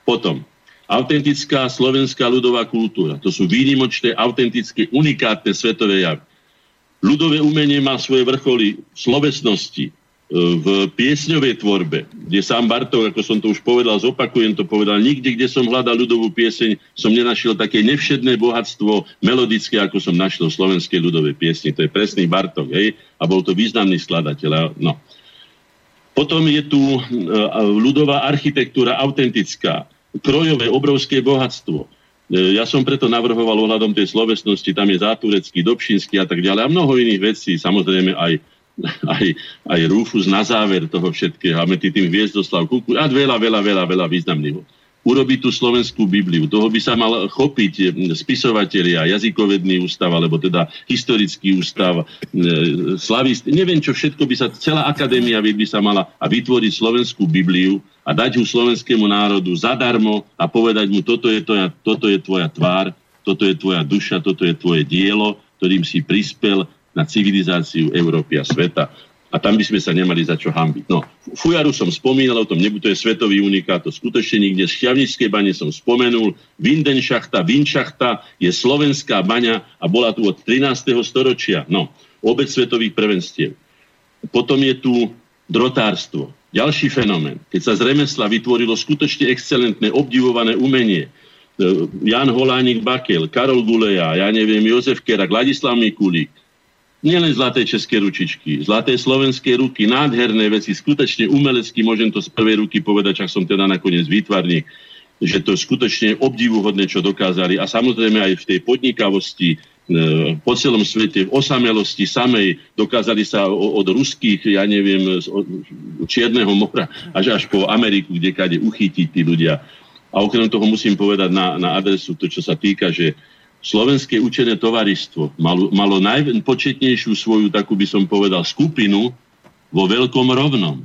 Potom, autentická slovenská ľudová kultúra. To sú výnimočné, autentické, unikátne svetové javy. Ľudové umenie má svoje vrcholy v slovesnosti, v piesňovej tvorbe, kde sám Bartok, ako som to už povedal, zopakujem to povedal, nikde, kde som hľadal ľudovú pieseň, som nenašiel také nevšedné bohatstvo melodické, ako som našiel v slovenskej ľudovej piesni. To je presný Bartok, hej? A bol to významný skladateľ. No. Potom je tu uh, ľudová architektúra autentická, krojové, obrovské bohatstvo. E, ja som preto navrhoval ohľadom tej slovesnosti, tam je Záturecký, Dobšinský a tak ďalej a mnoho iných vecí, samozrejme aj aj, aj Rúfus na záver toho všetkého, a medzi tým Viezdoslav Kuku a veľa, veľa, veľa, veľa významného. Urobiť tú slovenskú Bibliu. Toho by sa mal chopiť spisovatelia, jazykovedný ústav, alebo teda historický ústav, slavist. Neviem, čo všetko by sa, celá akadémia by sa mala a vytvoriť slovenskú Bibliu a dať ju slovenskému národu zadarmo a povedať mu, toto je, tvoja, toto je tvoja tvár, toto je tvoja duša, toto je tvoje dielo, ktorým si prispel na civilizáciu Európy a sveta. A tam by sme sa nemali za čo hambiť. No, Fujaru som spomínal o tom, nebude to je svetový unikát, to skutočne nikde. Z Šťavničskej bane som spomenul. Vindenšachta, Vinšachta je slovenská baňa a bola tu od 13. storočia. No, obec svetových prvenstiev. Potom je tu drotárstvo. Ďalší fenomén. Keď sa z remesla vytvorilo skutočne excelentné, obdivované umenie, e, Jan Holánik Bakel, Karol Guleja, ja neviem, Jozef Kerak, Ladislav Mikulík, nielen zlaté české ručičky, zlaté slovenské ruky, nádherné veci, skutočne umelecky, môžem to z prvej ruky povedať, ak som teda nakoniec výtvarník, že to je skutočne obdivuhodné, čo dokázali. A samozrejme aj v tej podnikavosti e, po celom svete, v osamelosti samej dokázali sa od ruských, ja neviem, Čierneho mora až až po Ameriku, kde kade uchytiť tí ľudia. A okrem toho musím povedať na, na adresu to, čo sa týka, že Slovenské učené tovaristvo malo, malo najpočetnejšiu svoju, takú by som povedal, skupinu vo Veľkom rovnom.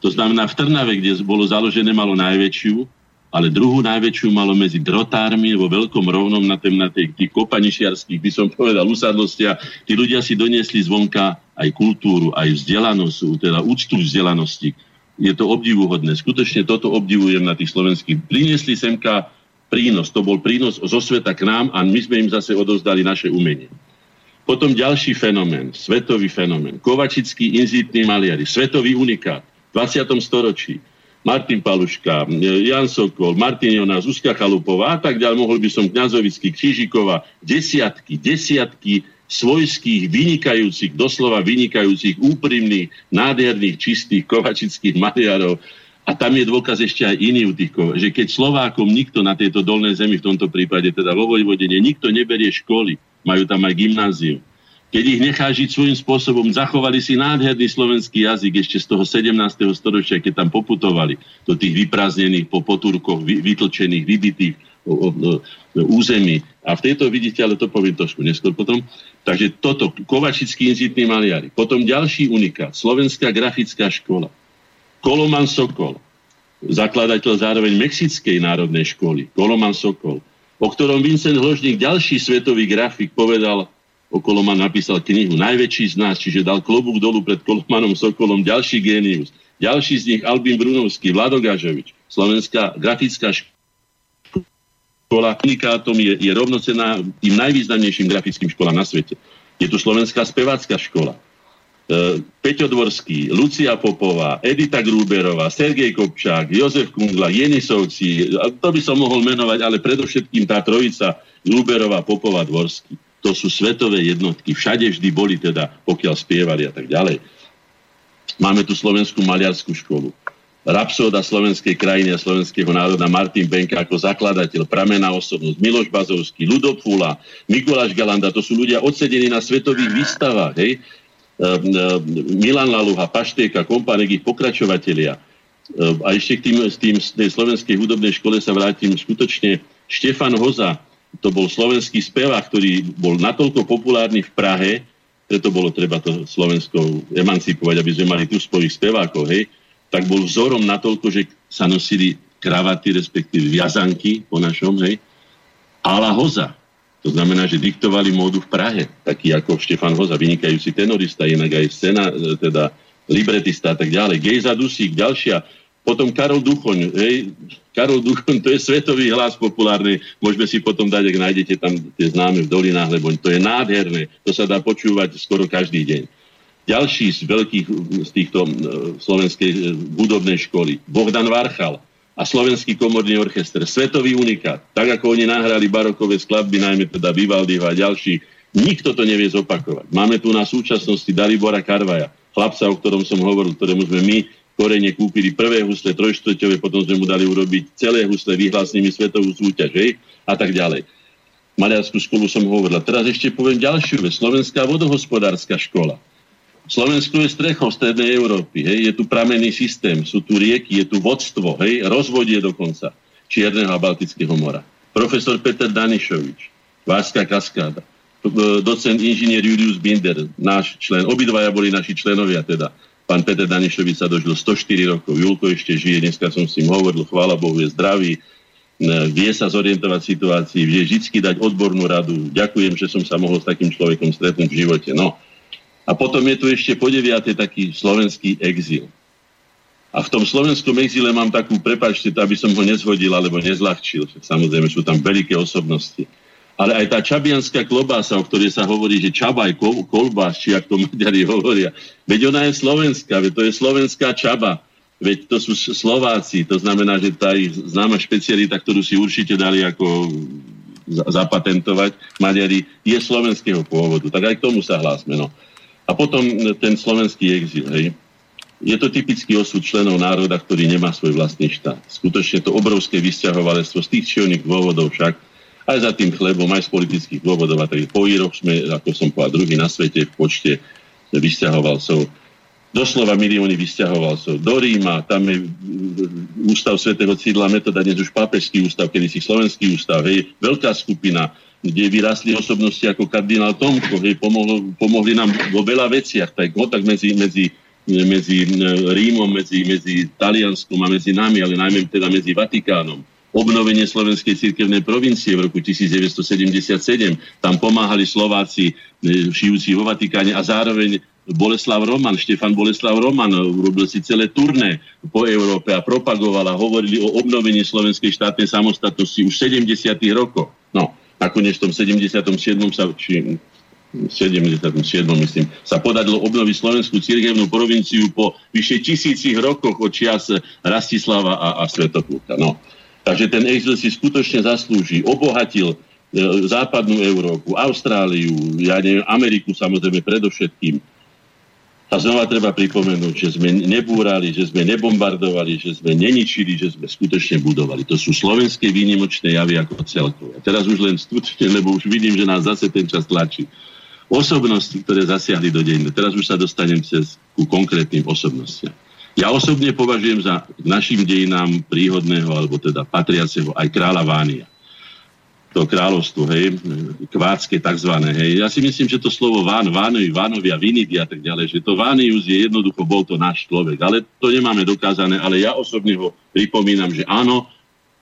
To znamená v Trnave, kde bolo založené, malo najväčšiu, ale druhú najväčšiu malo medzi drotármi vo Veľkom rovnom na, tém, na tej, tých kopanišiarských, by som povedal, usadlosti tí ľudia si doniesli zvonka aj kultúru, aj vzdelanosť, teda úctu vzdelanosti. Je to obdivuhodné. Skutočne toto obdivujem na tých slovenských. Priniesli semka prínos. To bol prínos zo sveta k nám a my sme im zase odozdali naše umenie. Potom ďalší fenomén, svetový fenomén. Kovačický inzitný maliari, svetový unikát v 20. storočí. Martin Paluška, Jan Sokol, Martin Joná, Zuzka Chalupová a tak ďalej. Mohol by som Kňazovický, Křížikova, desiatky, desiatky svojských, vynikajúcich, doslova vynikajúcich, úprimných, nádherných, čistých kovačických maliarov. A tam je dôkaz ešte aj iný u tých že keď Slovákom nikto na tejto dolnej zemi, v tomto prípade teda vo Vojvodine, nikto neberie školy, majú tam aj gymnázium, keď ich nechá žiť svojím spôsobom, zachovali si nádherný slovenský jazyk ešte z toho 17. storočia, keď tam poputovali do tých vyprázdnených po potúrkoch, vytlčených, vybitých území. A v tejto vidíte, ale to poviem trošku neskôr potom. Takže toto, Kovačický inzitný maliari. Potom ďalší unikát, Slovenská grafická škola. Koloman Sokol, zakladateľ zároveň Mexickej národnej školy, Koloman Sokol, o ktorom Vincent Hložník, ďalší svetový grafik, povedal okolo ma napísal knihu Najväčší z nás, čiže dal klobúk dolu pred Kolomanom Sokolom, ďalší génius. Ďalší z nich Albin Brunovský, Vlado Gažovič, Slovenská grafická škola unikátom je, je rovnocená tým najvýznamnejším grafickým školám na svete. Je tu Slovenská spevácka škola. E, Peťo Dvorský, Lucia Popová, Edita Gruberová, Sergej Kopčák, Jozef Kungla, Jenisovci, to by som mohol menovať, ale predovšetkým tá trojica Gruberová, Popová, Dvorský to sú svetové jednotky. Všade vždy boli teda, pokiaľ spievali a tak ďalej. Máme tu Slovenskú maliarskú školu. Rapsóda slovenskej krajiny a slovenského národa Martin Benka ako zakladateľ, pramená osobnosť, Miloš Bazovský, Ludo Fula, Mikuláš Galanda, to sú ľudia odsedení na svetových výstavách, hej? Milan Laluha, Pašteka, Kompanek, ich pokračovatelia. Ehm, a ešte k tým, tým, tej slovenskej hudobnej škole sa vrátim skutočne. Štefan Hoza, to bol slovenský spevák, ktorý bol natoľko populárny v Prahe, preto bolo treba to Slovensko emancipovať, aby sme mali tu svojich spevákov, hej, tak bol vzorom natoľko, že sa nosili kravaty, respektíve viazanky po našom, hej, ala hoza. To znamená, že diktovali módu v Prahe, taký ako Štefan Hoza, vynikajúci tenorista, inak aj scéna, teda libretista a tak ďalej. Gejza Dusík, ďalšia. Potom Karol Duchoň, hej, Karol Duchoň, to je svetový hlas populárny, môžeme si potom dať, ak nájdete tam tie známe v dolinách, lebo to je nádherné, to sa dá počúvať skoro každý deň. Ďalší z veľkých z týchto uh, slovenskej uh, hudobnej školy, Bohdan Varchal a Slovenský komorný orchester, svetový unikát, tak ako oni nahrali barokové skladby, najmä teda Vivaldiho a ďalší, nikto to nevie zopakovať. Máme tu na súčasnosti Dalibora Karvaja, chlapca, o ktorom som hovoril, ktorému sme my korene kúpili prvé husle trojštvrťové, potom sme mu dali urobiť celé husle, vyhlásnimi svetovú súťaž, hej, a tak ďalej. Maliarskú školu som hovorila. Teraz ešte poviem ďalšiu vec. Slovenská vodohospodárska škola. Slovensko je strechou strednej Európy, hej, je tu pramenný systém, sú tu rieky, je tu vodstvo, hej, rozvodie dokonca Čierneho a Baltického mora. Profesor Peter Danišovič, Várska kaskáda, docent inžinier Julius Binder, náš člen, obidvaja boli naši členovia teda Pán Peter Danišovič sa dožil 104 rokov, Julko ešte žije, dneska som s ním hovoril, chvála Bohu, je zdravý, vie sa zorientovať situácii, vie vždy dať odbornú radu. Ďakujem, že som sa mohol s takým človekom stretnúť v živote. No. A potom je tu ešte po deviate taký slovenský exil. A v tom slovenskom exíle mám takú, prepačte aby som ho nezhodil alebo nezľahčil. Samozrejme sú tam veľké osobnosti ale aj tá čabianská klobása, o ktorej sa hovorí, že čabaj, kol, kolbás, či ako Maďari hovoria, veď ona je slovenská, veď to je slovenská čaba, veď to sú Slováci, to znamená, že tá ich známa špecialita, ktorú si určite dali ako zapatentovať Maďari, je slovenského pôvodu. Tak aj k tomu sa hlásme. No. A potom ten slovenský exil. Hej. Je to typický osud členov národa, ktorý nemá svoj vlastný štát. Skutočne to obrovské vysťahovalectvo z tých či dôvodov však, aj za tým chlebom, aj z politických dôvodov. A tak po rok sme, ako som povedal, druhý na svete v počte vysťahovalcov. Doslova milióny vysťahovalcov. Do Ríma, tam je ústav svätého Cidla Metoda, dnes už pápežský ústav, kedy si slovenský ústav, hej, veľká skupina, kde vyrastli osobnosti ako kardinál Tomko, hej, pomohlo, pomohli nám vo veľa veciach, tak kontakt medzi, medzi medzi Rímom, medzi, medzi Talianskom a medzi nami, ale najmä teda medzi Vatikánom obnovenie Slovenskej cirkevnej provincie v roku 1977. Tam pomáhali Slováci e, žijúci vo Vatikáne a zároveň Boleslav Roman, Štefan Boleslav Roman urobil si celé turné po Európe a propagoval a hovorili o obnovení slovenskej štátnej samostatnosti už v 70. rokoch. No, nakoniec v tom 77. sa, či 77. myslím, sa podarilo obnoviť slovenskú cirkevnú provinciu po vyše tisícich rokoch od čias Rastislava a, a Svetopúka. No. Takže ten exil si skutočne zaslúži. Obohatil západnú Európu, Austráliu, ja neviem, Ameriku samozrejme predovšetkým. A znova treba pripomenúť, že sme nebúrali, že sme nebombardovali, že sme neničili, že sme skutočne budovali. To sú slovenské výnimočné javy ako celkové. A teraz už len skutočne, lebo už vidím, že nás zase ten čas tlačí. Osobnosti, ktoré zasiahli do dejiny. Teraz už sa dostanem cez ku konkrétnym osobnostiam. Ja osobne považujem za našim dejinám príhodného, alebo teda patriaceho aj kráľa Vánia to kráľovstvo, hej, kvácké takzvané, hej. Ja si myslím, že to slovo Ván, Vánovi, Vánovia, Vinidy a tak ďalej, že to Vánius je jednoducho, bol to náš človek, ale to nemáme dokázané, ale ja osobne ho pripomínam, že áno,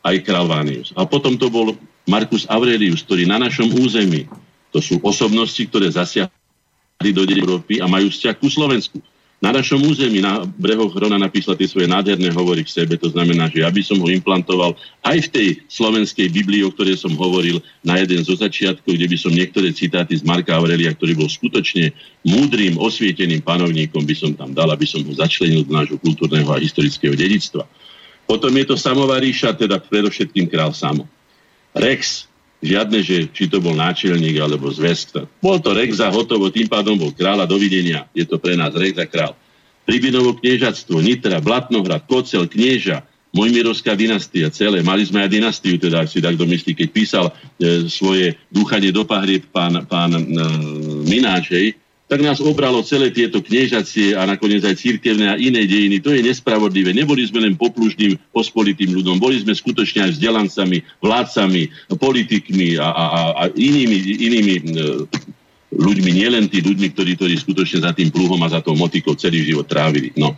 aj král Vánius. A potom to bol Marcus Aurelius, ktorý na našom území, to sú osobnosti, ktoré zasiahli do Európy a majú vzťah ku Slovensku na našom území, na brehoch Hrona napísal tie svoje nádherné hovory k sebe, to znamená, že ja by som ho implantoval aj v tej slovenskej Biblii, o ktorej som hovoril na jeden zo začiatkov, kde by som niektoré citáty z Marka Aurelia, ktorý bol skutočne múdrym, osvieteným panovníkom, by som tam dal, aby som ho začlenil do nášho kultúrneho a historického dedictva. Potom je to samová ríša, teda predovšetkým král Samo. Rex, Žiadne, že či to bol náčelník alebo zväzk. Bol to Rex a hotovo, tým pádom bol kráľa dovidenia. Je to pre nás Rex a král. Pribinovo kniežatstvo, Nitra, Blatnohrad, Kocel, Knieža, Mojmirovská dynastia, celé. Mali sme aj dynastiu, teda ak si tak domyslí, keď písal e, svoje dúchanie do pahrieb pán, pán e, Mináč, hej, tak nás obralo celé tieto kniežacie a nakoniec aj církevné a iné dejiny. To je nespravodlivé. Neboli sme len poplužným pospolitým ľudom, boli sme skutočne aj vzdelancami, vládcami, politikmi a, a, a inými, inými e, ľuďmi, nielen tí ľuďmi, ktorí, ktorí skutočne za tým pluhom a za tou motikou celý život trávili. No.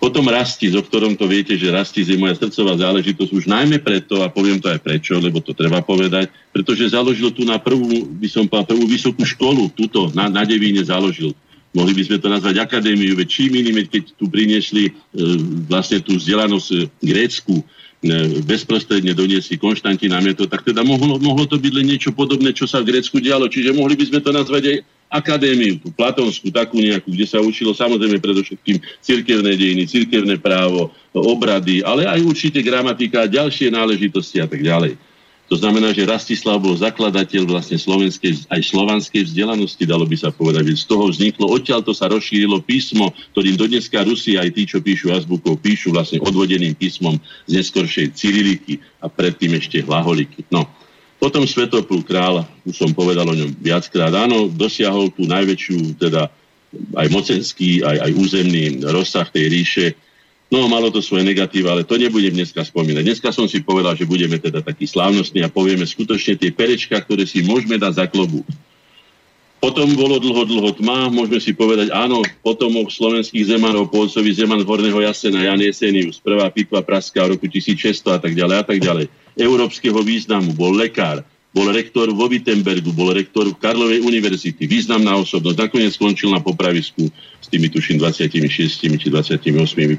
Potom rasti, o ktorom to viete, že rasti je moja srdcová záležitosť už najmä preto, a poviem to aj prečo, lebo to treba povedať, pretože založil tu na prvú, by som povedal, prvú vysokú školu, túto na, na Devíne založil. Mohli by sme to nazvať akadémiu, veď čím iným, keď tu priniesli e, vlastne tú vzdelanosť e, grécku, e, bezprostredne doniesli Konštantina Meto, tak teda mohlo, mohlo to byť len niečo podobné, čo sa v Grécku dialo. Čiže mohli by sme to nazvať aj akadémiu, tú platónsku, takú nejakú, kde sa učilo samozrejme predovšetkým cirkevné dejiny, cirkevné právo, obrady, ale aj určite gramatika ďalšie náležitosti a tak ďalej. To znamená, že Rastislav bol zakladateľ vlastne slovenskej, aj slovanskej vzdelanosti, dalo by sa povedať. Z toho vzniklo, odtiaľ to sa rozšírilo písmo, ktorým do dneska Rusi, aj tí, čo píšu azbukou, píšu vlastne odvodeným písmom z neskoršej Cyriliky a predtým ešte Hlaholiky. No, potom Svetopluk král, už som povedal o ňom viackrát, áno, dosiahol tú najväčšiu, teda aj mocenský, aj, aj územný rozsah tej ríše. No, malo to svoje negatíva, ale to nebudem dneska spomínať. Dneska som si povedal, že budeme teda takí slávnostní a povieme skutočne tie perečka, ktoré si môžeme dať za klobu. Potom bolo dlho, dlho tma, môžeme si povedať, áno, potomok slovenských zemanov, pôvodcovi zeman Horného Jasena, Jan Jesenius, prvá pitva Praská v roku 1600 a tak ďalej a tak ďalej. Európskeho významu, bol lekár, bol rektor vo Wittenbergu, bol rektor v Karlovej univerzity, významná osobnosť, nakoniec skončil na popravisku s tými tuším 26 či 28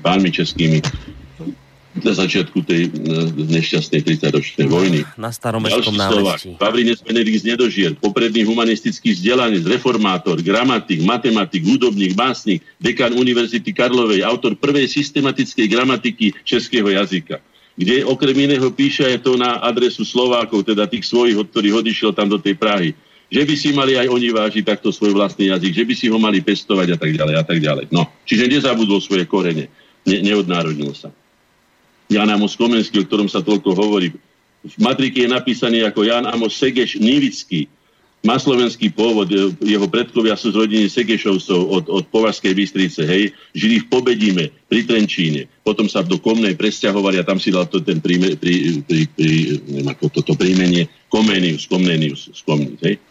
pánmi českými na začiatku tej nešťastnej 30-ročnej vojny. Na staromestskom námestí. Pavlinec Benedikt Nedožier, popredný humanistický vzdelanec, reformátor, gramatik, matematik, hudobník, básnik, dekan Univerzity Karlovej, autor prvej systematickej gramatiky českého jazyka kde okrem iného píše aj to na adresu Slovákov, teda tých svojich, od ktorých odišiel tam do tej Prahy. Že by si mali aj oni vážiť takto svoj vlastný jazyk, že by si ho mali pestovať a tak ďalej a tak ďalej. No, čiže nezabudol svoje korene, ne, neodnárodnil sa. Jan Amos Komenský, o ktorom sa toľko hovorí, v matrike je napísaný ako Jan Amos Segeš Nivický, má slovenský pôvod, jeho predkovia sú z rodiny Segešovcov od, od Považskej Bystrice, hej, žili v Pobedíme, pri Trenčíne, potom sa do Komnej presťahovali a tam si dal to ten príjme, pri, pri, pri, neviem ako toto príjmenie, Komenius, Komnenius, Komnius, hej.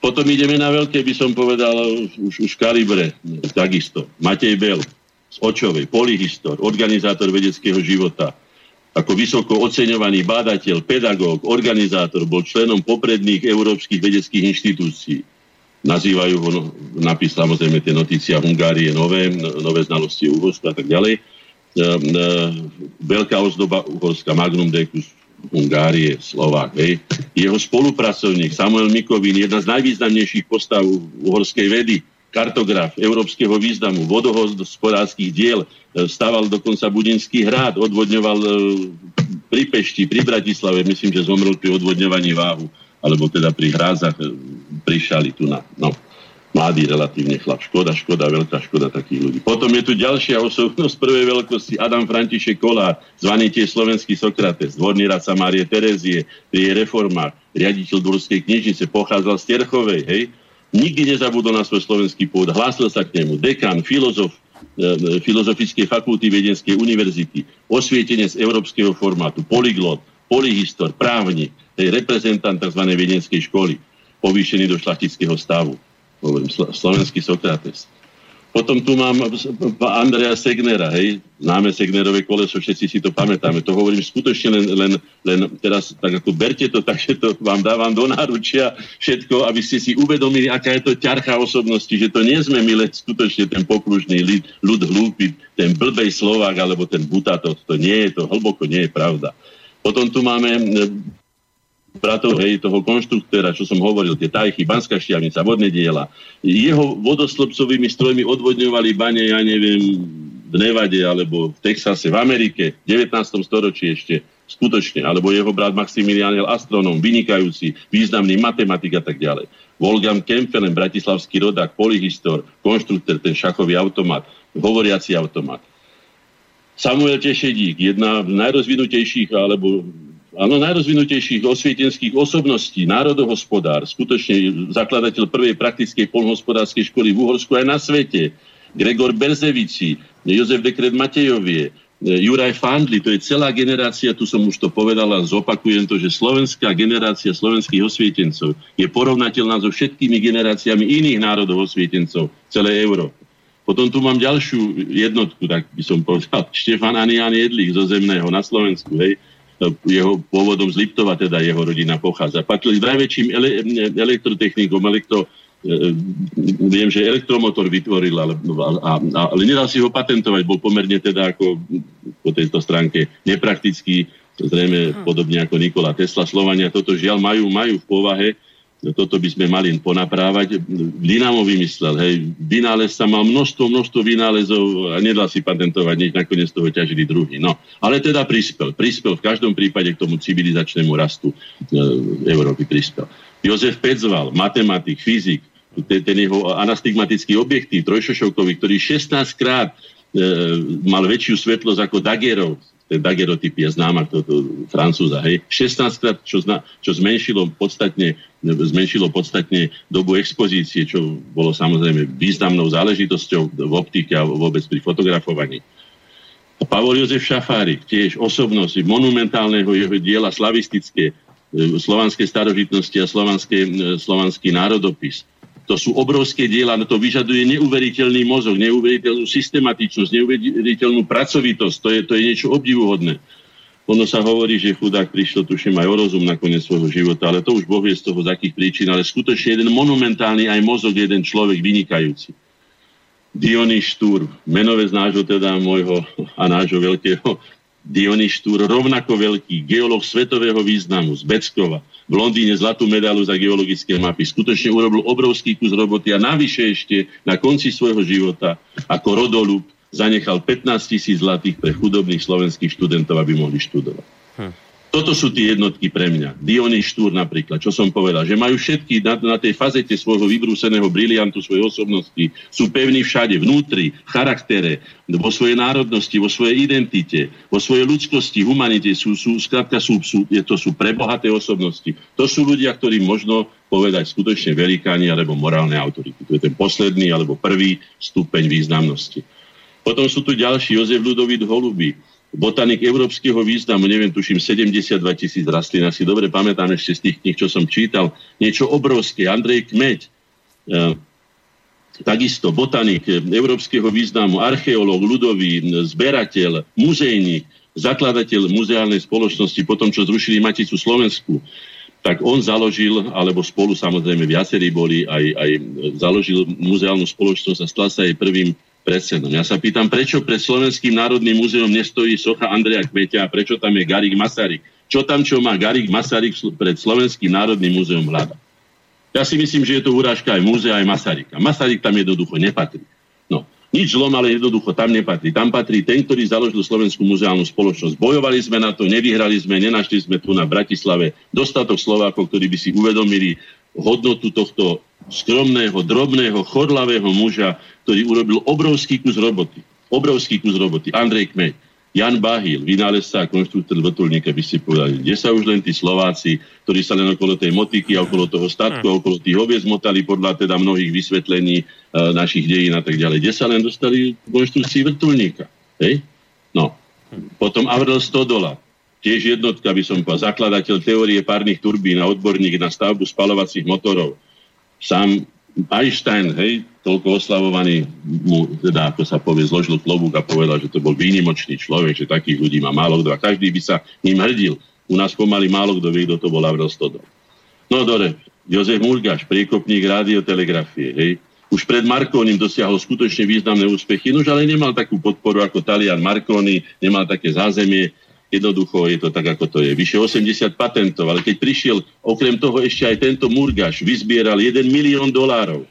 Potom ideme na veľké, by som povedal, už, už kalibre, takisto. Matej Bel. z Očovej, polihistor, organizátor vedeckého života, ako vysoko oceňovaný bádateľ, pedagóg, organizátor, bol členom popredných európskych vedeckých inštitúcií. Nazývajú ho, no, napis samozrejme tie notícia Hungárie nové, nové znalosti Uhorska a tak ďalej. E, e, veľká ozdoba Uhorska, Magnum Decus, Hungárie, Slovák. Hej. Jeho spolupracovník Samuel Mikovín, jedna z najvýznamnejších postav uhorskej vedy, kartograf európskeho významu, vodohospodárských diel, e, stával dokonca Budinský hrad, odvodňoval e, pri Pešti, pri Bratislave, myslím, že zomrel pri odvodňovaní váhu. alebo teda pri hrázach e, prišali tu na... No, mladý relatívne chlap. Škoda, škoda, veľká škoda takých ľudí. Potom je tu ďalšia osobnosť prvej veľkosti, Adam František Kolár, zvaný tiež slovenský Sokrates, dvorný radca Márie Terezie, pri jej reformách, riaditeľ Dvorskej knižnice, pochádzal z Terchovej, hej? Nikdy nezabudol na svoj slovenský pôd, hlásil sa k nemu, dekan, filozof, e, e, Filozofickej fakulty Viedenskej univerzity, osvietenie európskeho formátu, polyglot, polyhistor, právnik, hej, reprezentant tzv. viedenskej školy, povýšený do šlachtického stavu hovorím, slovenský Sokrates. Potom tu mám Andrea Segnera, hej, známe Segnerové koleso, všetci si to pamätáme. To hovorím skutočne len, len, len teraz, tak ako berte to, takže to vám dávam do náručia všetko, aby ste si uvedomili, aká je to ťarcha osobnosti, že to nie sme my len skutočne ten pokružný ľud, ľud hlúpy, ten blbej Slovák alebo ten butatot. To nie je to, hlboko nie je pravda. Potom tu máme bratov, hej, toho konštruktéra, čo som hovoril, tie tajchy, Banská šťavnica, vodné diela. Jeho vodoslobcovými strojmi odvodňovali bane, ja neviem, v Nevade alebo v Texase, v Amerike, v 19. storočí ešte, skutočne. Alebo jeho brat Maximilian astronom, vynikajúci, významný matematik a tak ďalej. Wolfgang Kempfelen, bratislavský rodák, polyhistor, konštruktor, ten šachový automat, hovoriaci automat. Samuel Tešedík, jedna z najrozvinutejších alebo áno, najrozvinutejších osvietenských osobností, národohospodár, skutočne zakladateľ prvej praktickej polnohospodárskej školy v Uhorsku aj na svete, Gregor Berzevici, Jozef Dekret Matejovie, Juraj Fandli, to je celá generácia, tu som už to povedal a zopakujem to, že slovenská generácia slovenských osvietencov je porovnateľná so všetkými generáciami iných národov osvietencov celé Európy. Potom tu mám ďalšiu jednotku, tak by som povedal, Štefan Anian Jedlich zo Zemného na Slovensku, hej, jeho pôvodom z Liptova, teda jeho rodina pochádza. Patril s najväčším ele- elektrotechnikom, elektro, e, viem, že elektromotor vytvoril, ale, a, a, ale nedal si ho patentovať, bol pomerne teda ako po tejto stránke nepraktický, zrejme podobne ako Nikola Tesla. Slovania toto žiaľ majú, majú v povahe, toto by sme mali ponaprávať. Dynamo vymyslel, hej, vynález sa mal množstvo, množstvo vynálezov a nedal si patentovať, než nakoniec toho ťažili druhý. No, ale teda prispel, prispel v každom prípade k tomu civilizačnému rastu e, Európy prispel. Jozef Pedzval, matematik, fyzik, ten, ten jeho anastigmatický objektív, trojšošovkový, ktorý 16 krát e, mal väčšiu svetlosť ako Dagerov, dagerotyp je známa toto francúza, hej, 16 krát, čo, zna, čo zmenšilo podstatne, zmenšilo podstatne dobu expozície, čo bolo samozrejme významnou záležitosťou v optike a vôbec pri fotografovaní. A Pavol Jozef Šafárik, tiež osobnosť monumentálneho jeho diela slavistické, e, slovanské starožitnosti a slovanské, e, slovanský národopis to sú obrovské diela, to vyžaduje neuveriteľný mozog, neuveriteľnú systematičnosť, neuveriteľnú pracovitosť. To je, to je niečo obdivuhodné. Ono sa hovorí, že chudák prišiel, tuším, aj o rozum na koniec svojho života, ale to už Boh vie z toho, z akých príčin, ale skutočne jeden monumentálny aj mozog, jeden človek vynikajúci. Dionys Štúr, menové z nášho teda môjho a nášho veľkého Dionys Štúr, rovnako veľký geológ svetového významu z Beckova, v Londýne zlatú medailu za geologické mapy. Skutočne urobil obrovský kus roboty a navyše ešte na konci svojho života ako rodolúb zanechal 15 tisíc zlatých pre chudobných slovenských študentov, aby mohli študovať. Hm. Toto sú tie jednotky pre mňa. Diony Štúr napríklad, čo som povedal, že majú všetky na, na tej fazete svojho vybrúseného briliantu, svojej osobnosti, sú pevní všade, vnútri, v charaktere, vo svojej národnosti, vo svojej identite, vo svojej ľudskosti, humanite, sú, sú, skrátka sú, sú, je, to sú prebohaté osobnosti. To sú ľudia, ktorí možno povedať skutočne velikáni alebo morálne autority. To je ten posledný alebo prvý stupeň významnosti. Potom sú tu ďalší, Jozef Ludovít Holubý, botanik európskeho významu, neviem, tuším 72 tisíc rastlín, asi dobre pamätám ešte z tých knih, čo som čítal, niečo obrovské, Andrej Kmeď, e, takisto botanik európskeho významu, archeológ, ľudový, zberateľ, muzejník, zakladateľ muzeálnej spoločnosti, potom čo zrušili Maticu Slovensku, tak on založil, alebo spolu samozrejme viacerí boli, aj, aj založil muzeálnu spoločnosť a stal sa jej prvým predsedom. Ja sa pýtam, prečo pred Slovenským národným múzeum nestojí socha Andreja Kmeťa a prečo tam je Garik Masaryk? Čo tam, čo má Garik Masaryk pred Slovenským národným múzeum hľada? Ja si myslím, že je to urážka aj múzea, aj Masaryka. Masaryk tam jednoducho nepatrí. No. Nič zlom, ale jednoducho tam nepatrí. Tam patrí ten, ktorý založil Slovenskú muzeálnu spoločnosť. Bojovali sme na to, nevyhrali sme, nenašli sme tu na Bratislave dostatok Slovákov, ktorí by si uvedomili hodnotu tohto skromného, drobného, chodlavého muža, ktorý urobil obrovský kus roboty. Obrovský kus roboty. Andrej Kmeď Jan Bahil, vynálezca a konštruktor vrtulníka, by ste povedali, kde sa už len tí Slováci, ktorí sa len okolo tej motiky a okolo toho statku, hmm. okolo tých oviec motali podľa teda mnohých vysvetlení e, našich dejín a tak ďalej, kde sa len dostali k konštrukcii vrtulníka. Hej? No. Potom Avril Stodola, tiež jednotka by som povedal, zakladateľ teórie párnych turbín a odborník na stavbu spalovacích motorov. Sám Einstein, hej, toľko oslavovaný, mu, teda ako sa povie, zložil klobúk a povedal, že to bol výnimočný človek, že takých ľudí má málo kto a každý by sa ním hrdil. U nás pomaly málo kto vie, kto to bol Avril Stodol. No dobre, Jozef Murgaš, priekopník radiotelegrafie, hej, už pred Markonim dosiahol skutočne významné úspechy, nož ale nemal takú podporu ako Talian Marconi, nemal také zázemie, Jednoducho je to tak, ako to je. Vyše 80 patentov, ale keď prišiel okrem toho ešte aj tento Murgaš, vyzbieral 1 milión dolárov.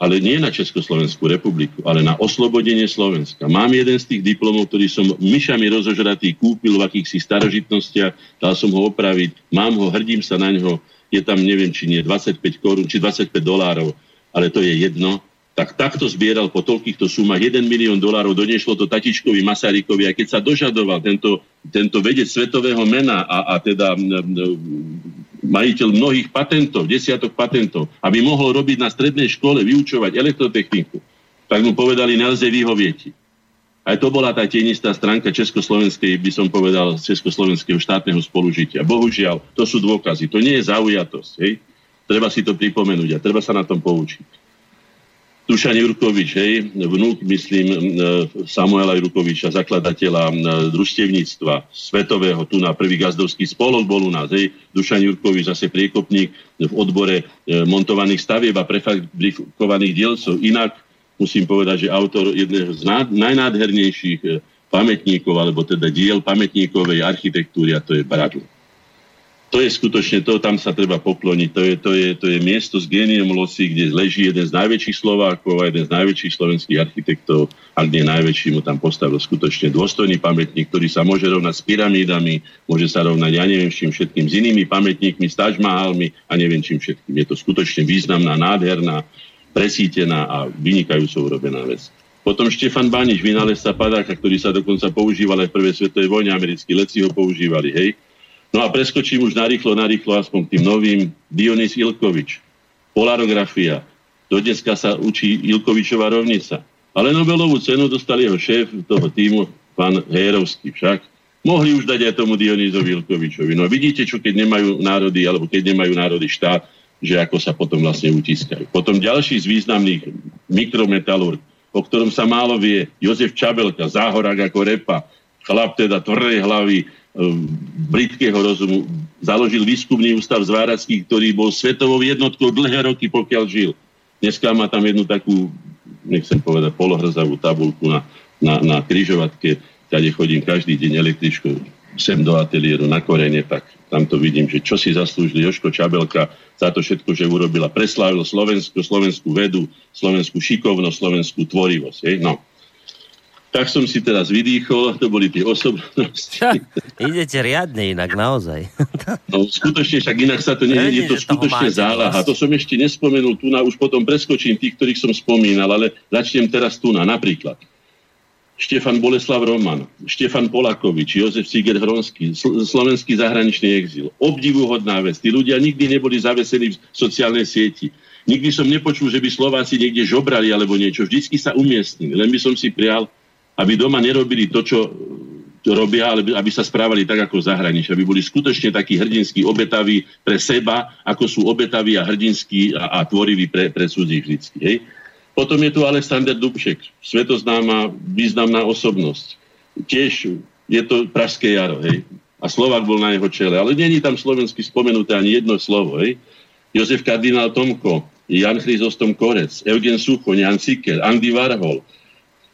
Ale nie na Československú republiku, ale na oslobodenie Slovenska. Mám jeden z tých diplomov, ktorý som myšami rozožratý kúpil v akýchsi starožitnostiach, dal som ho opraviť, mám ho, hrdím sa na ňo, je tam neviem, či nie 25 korún, či 25 dolárov, ale to je jedno tak takto zbieral po toľkýchto sumách 1 milión dolárov, donešlo to Tatičkovi Masarykovi a keď sa dožadoval tento, tento vedec svetového mena a, a teda majiteľ mnohých patentov, desiatok patentov, aby mohol robiť na strednej škole, vyučovať elektrotechniku, tak mu povedali, nelze vyhovieť. Aj to bola tá tienistá stránka Československej, by som povedal, Československého štátneho spolužitia. Bohužiaľ, to sú dôkazy. To nie je zaujatosť. Hej? Treba si to pripomenúť a treba sa na tom poučiť. Dušan Jurkovič, hej, vnúk, myslím, e, Samuela Jurkoviča, zakladateľa e, družstevníctva svetového, tu na prvý gazdovský spolok bol u nás, hej, Dušan Jurkovič, zase priekopník v odbore e, montovaných stavieb a prefabrikovaných dielcov. Inak musím povedať, že autor jedného z najnádhernejších pamätníkov, alebo teda diel pamätníkovej architektúry, a to je Bradl to je skutočne to, tam sa treba pokloniť. To je, to je, to je miesto s géniom Losy, kde leží jeden z najväčších Slovákov a jeden z najväčších slovenských architektov, ak nie najväčší, mu tam postavil skutočne dôstojný pamätník, ktorý sa môže rovnať s pyramídami, môže sa rovnať, ja neviem čím všetkým, s inými pamätníkmi, s Tažmahalmi a neviem čím všetkým. Je to skutočne významná, nádherná, presítená a vynikajúco urobená vec. Potom Štefan Banič, vynálezca padáka, ktorý sa dokonca používal aj v prvej svetovej vojne, americkí leci ho používali, hej No a preskočím už narýchlo, narýchlo aspoň k tým novým. Dionys Ilkovič, polarografia. Do dneska sa učí Ilkovičová rovnica. Ale Nobelovú cenu dostal jeho šéf toho týmu, pán Hérovský však. Mohli už dať aj tomu Dionyzovi Ilkovičovi. No vidíte, čo keď nemajú národy, alebo keď nemajú národy štát, že ako sa potom vlastne utiskajú. Potom ďalší z významných mikrometalúr, o ktorom sa málo vie, Jozef Čabelka, záhorák ako repa, chlap teda tvrdej hlavy, britského rozumu, založil výskumný ústav zváracký, ktorý bol svetovou jednotkou dlhé roky, pokiaľ žil. Dneska má tam jednu takú, nechcem povedať, polohrzavú tabulku na, na, na kryžovatke, kde chodím každý deň električkou sem do ateliéru na korene, tak tam to vidím, že čo si zaslúžili Joško Čabelka za to všetko, že urobila. Preslávil Slovensko, slovenskú vedu, slovenskú šikovnosť, slovenskú tvorivosť. Hej? No. Tak som si teraz vydýchol, to boli tie osobnosti. Čo? Idete riadne inak, naozaj. No skutočne, však inak sa to nie je to skutočne zálaha. To som ešte nespomenul, tu na už potom preskočím tých, ktorých som spomínal, ale začnem teraz tu na napríklad. Štefan Boleslav Roman, Štefan Polakovič, Jozef Siger Hronský, slovenský zahraničný exil. Obdivuhodná vec. Tí ľudia nikdy neboli zavesení v sociálnej sieti. Nikdy som nepočul, že by Slováci niekde žobrali alebo niečo. Vždycky sa umiestnili. Len by som si prial, aby doma nerobili to, čo robia, ale aby sa správali tak ako zahraničí, aby boli skutočne takí hrdinskí, obetaví pre seba, ako sú obetaví a hrdinskí a, a tvoriví pre, pre cudzích vždycky. Hej? Potom je tu Alexander Dubšek, svetoznáma, významná osobnosť. Tiež je to Pražské jaro, hej? A Slovak bol na jeho čele, ale není tam slovensky spomenuté ani jedno slovo, hej? Jozef kardinál Tomko, Jan Chryzostom Korec, Eugen Suchoň, Jan Cikel, Andy Warhol,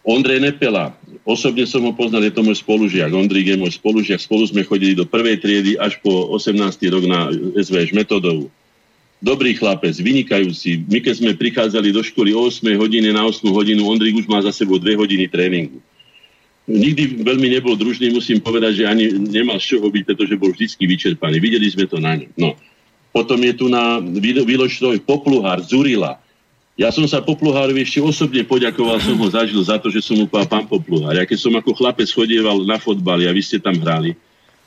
Ondrej Nepela, osobne som ho poznal, je to môj spolužiak. Ondrík je môj spolužiak, spolu sme chodili do prvej triedy až po 18. rok na SVŠ metodovú. Dobrý chlapec, vynikajúci. My keď sme prichádzali do školy o 8 hodine na 8 hodinu, Ondrik už má za sebou 2 hodiny tréningu. Nikdy veľmi nebol družný, musím povedať, že ani nemal z čoho byť, pretože bol vždy vyčerpaný. Videli sme to na ňom. No. Potom je tu na výločnoj Popluhár, Zurila. Ja som sa Popluhárovi ešte osobne poďakoval, som ho zažil za to, že som mu povedal pán Popluhár. Ja keď som ako chlapec chodieval na fotbal a vy ste tam hrali,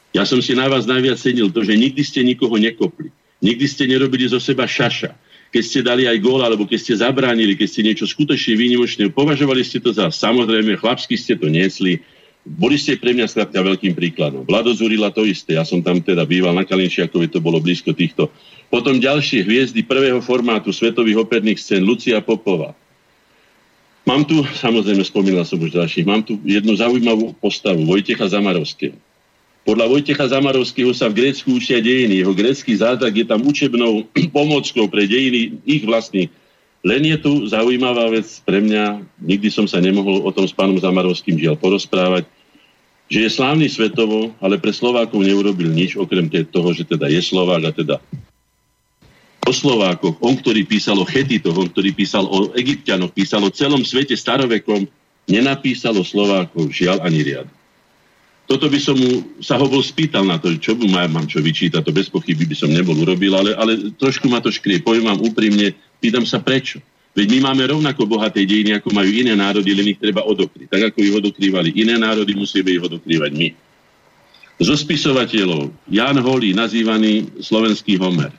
ja som si na vás najviac cenil to, že nikdy ste nikoho nekopli. Nikdy ste nerobili zo seba šaša. Keď ste dali aj gól, alebo keď ste zabránili, keď ste niečo skutočne výnimočné, považovali ste to za samozrejme, chlapsky ste to niesli. Boli ste pre mňa skrátka veľkým príkladom. Vlado Zurila to isté, ja som tam teda býval na Kalinčiakovi, to bolo blízko týchto. Potom ďalšie hviezdy prvého formátu svetových operných scén, Lucia Popova. Mám tu, samozrejme spomínal som už ďalších, mám tu jednu zaujímavú postavu, Vojtecha Zamarovského. Podľa Vojtecha Zamarovského sa v Grécku učia dejiny. Jeho grécky zázrak je tam učebnou pomockou pre dejiny ich vlastných. Len je tu zaujímavá vec pre mňa, nikdy som sa nemohol o tom s pánom Zamarovským žiaľ porozprávať, že je slávny svetovo, ale pre Slovákov neurobil nič, okrem toho, že teda je Slovák a teda o Slovákoch, on, ktorý písal o Chetitoch, on, ktorý písal o Egyptianoch, písal o celom svete starovekom, nenapísal o Slovákov žiaľ ani riad. Toto by som mu, sa ho bol spýtal na to, čo mu mám čo vyčítať, to bez pochyby by som nebol urobil, ale, ale trošku ma to škrie. Poviem vám úprimne, pýtam sa prečo. Veď my máme rovnako bohaté dejiny, ako majú iné národy, len ich treba odokryť. Tak ako ich odokrývali iné národy, musíme ich odokrývať my. Zo spisovateľov Jan Holý, nazývaný slovenský Homer.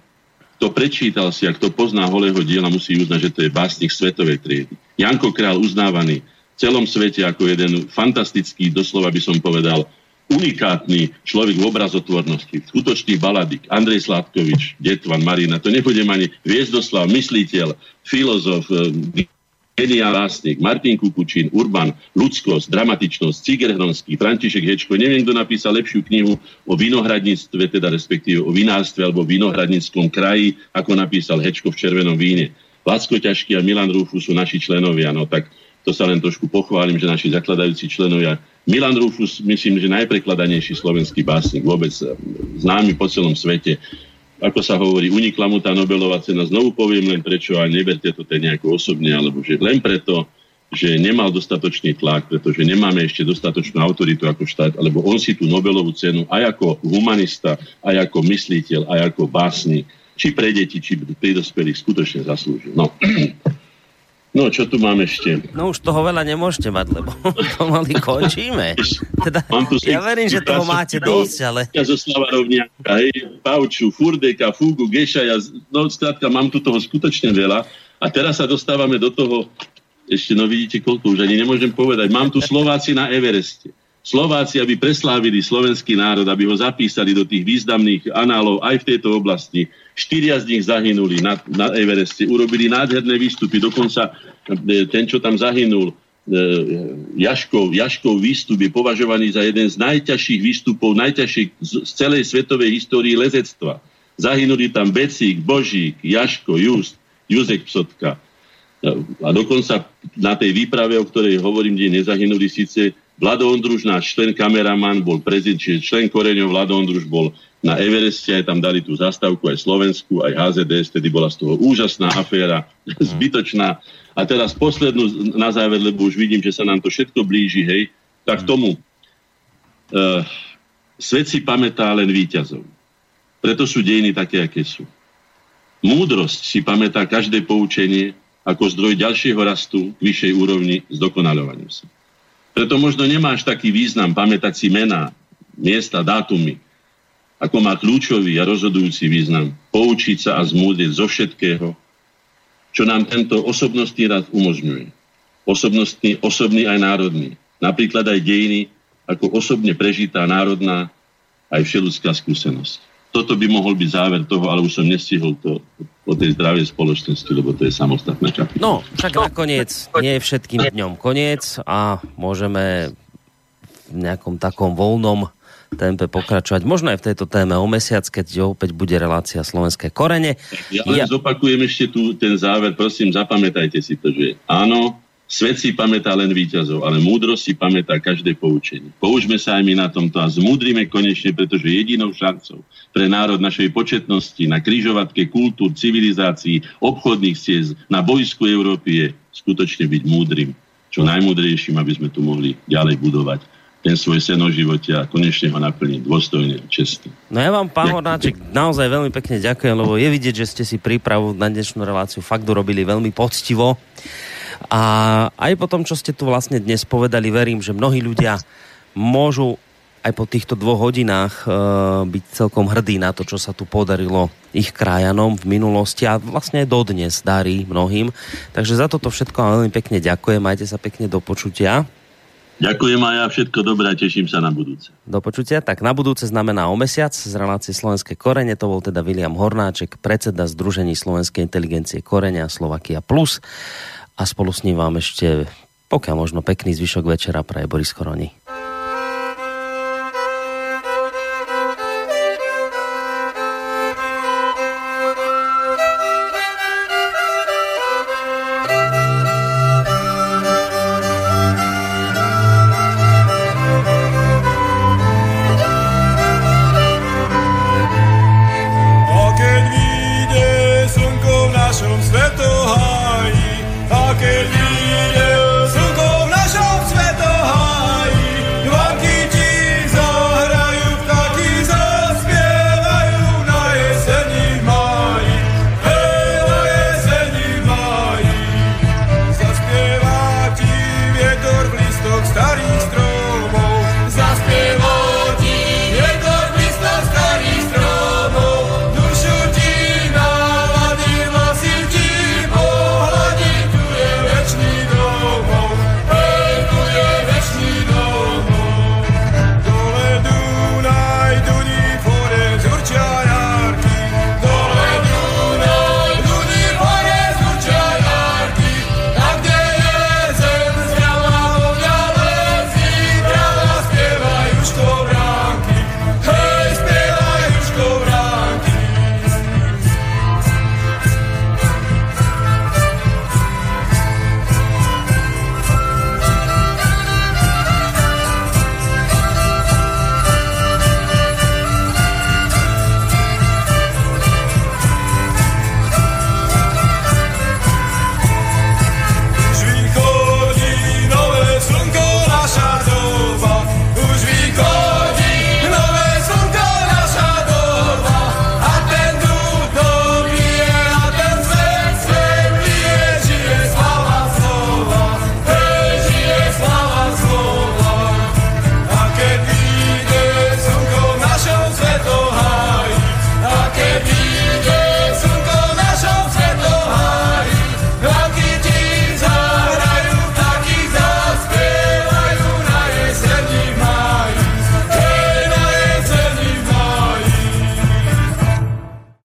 Kto prečítal si a kto pozná Holého diela, musí uznať, že to je básnik svetovej triedy. Janko Král uznávaný v celom svete ako jeden fantastický, doslova by som povedal, unikátny človek v obrazotvornosti, skutočný baladik, Andrej Sládkovič, Detvan, Marina, to nebudem ani Viezdoslav, mysliteľ, filozof, eh, geniál básnik, Martin Kukučín, Urban, ľudskosť, dramatičnosť, Cigerhronský, František Hečko, neviem, kto napísal lepšiu knihu o vinohradníctve, teda respektíve o vinárstve alebo vinohradníckom kraji, ako napísal Hečko v Červenom víne. Lacko Ťažký a Milan Rúfu sú naši členovia, no tak to sa len trošku pochválim, že naši zakladajúci členovia Milan Rufus, myslím, že najprekladanejší slovenský básnik, vôbec eh, známy po celom svete. Ako sa hovorí, unikla mu tá Nobelová cena. Znovu poviem len prečo a neberte to ten nejako osobne, alebo že len preto, že nemal dostatočný tlak, pretože nemáme ešte dostatočnú autoritu ako štát, alebo on si tú Nobelovú cenu aj ako humanista, aj ako mysliteľ, aj ako básnik, či pre deti, či pri dospelých skutočne zaslúžil. No. No, čo tu mám ešte? No už toho veľa nemôžete mať, lebo pomaly končíme. Teda, ja verím, že toho máte dosť, ale... Ja zo Slavarovniaka, hej, Pauču, Furdeka, Fugu, Gešaja, no skrátka, mám tu toho skutočne veľa. A teraz sa dostávame do toho, ešte no vidíte koľko, už ani nemôžem povedať. Mám tu Slováci na Evereste. Slováci, aby preslávili slovenský národ, aby ho zapísali do tých významných análov aj v tejto oblasti. Štyria z nich zahynuli na, na Evereste, urobili nádherné výstupy, dokonca e, ten, čo tam zahynul, e, Jaškov, Jaškov výstup je považovaný za jeden z najťažších výstupov, najťažších z celej svetovej histórii lezectva. Zahynuli tam Becík, Božík, Jaško, Just, Juzek Psotka. A dokonca na tej výprave, o ktorej hovorím, kde nezahynuli síce Vlado Ondruž, náš člen kameraman, bol prezident, čiže člen koreňov, Vlado Ondruž bol na Evereste, aj tam dali tú zastavku, aj Slovensku, aj HZDS, tedy bola z toho úžasná aféra, zbytočná. A teraz poslednú na záver, lebo už vidím, že sa nám to všetko blíži, hej, tak tomu. Uh, svet si pamätá len výťazov. Preto sú dejiny také, aké sú. Múdrosť si pamätá každé poučenie ako zdroj ďalšieho rastu k vyššej úrovni s dokonaľovaním sa. Preto možno nemáš taký význam pamätať si mená, miesta, dátumy, ako má kľúčový a rozhodujúci význam poučiť sa a zmúdieť zo všetkého, čo nám tento osobnostný rad umožňuje. Osobnostný, osobný aj národný. Napríklad aj dejiny ako osobne prežitá národná aj všeludská skúsenosť toto by mohol byť záver toho, ale už som nestihol to o tej zdravej spoločnosti, lebo to je samostatná kapitola. No, však nakoniec nie je všetkým dňom koniec a môžeme v nejakom takom voľnom tempe pokračovať. Možno aj v tejto téme o mesiac, keď opäť bude relácia Slovenské korene. Ja, ja... zopakujem ešte tu ten záver, prosím, zapamätajte si to, že áno, Svet si pamätá len víťazov, ale múdrosť si pamätá každé poučenie. Použme sa aj my na tomto a zmúdrime konečne, pretože jedinou šancou pre národ našej početnosti, na kryžovatke kultúr, civilizácií, obchodných ciest, na bojsku Európy je skutočne byť múdrym, čo najmúdrejším, aby sme tu mohli ďalej budovať ten svoj sen o živote a konečne ho naplniť dôstojne a čestne. No ja vám, pán Hornáček, naozaj veľmi pekne ďakujem, lebo je vidieť, že ste si prípravu na dnešnú reláciu fakt urobili veľmi poctivo. A aj po tom, čo ste tu vlastne dnes povedali, verím, že mnohí ľudia môžu aj po týchto dvoch hodinách e, byť celkom hrdí na to, čo sa tu podarilo ich krajanom v minulosti a vlastne dodnes darí mnohým. Takže za toto všetko veľmi pekne ďakujem, majte sa pekne do počutia. Ďakujem aj ja, všetko dobré a teším sa na budúce. Do počutia, tak na budúce znamená o mesiac z relácie Slovenské korene, to bol teda William Hornáček, predseda Združení Slovenskej inteligencie Korenia Slovakia Plus a spolu s ním vám ešte pokiaľ možno pekný zvyšok večera praje Boris Koroni.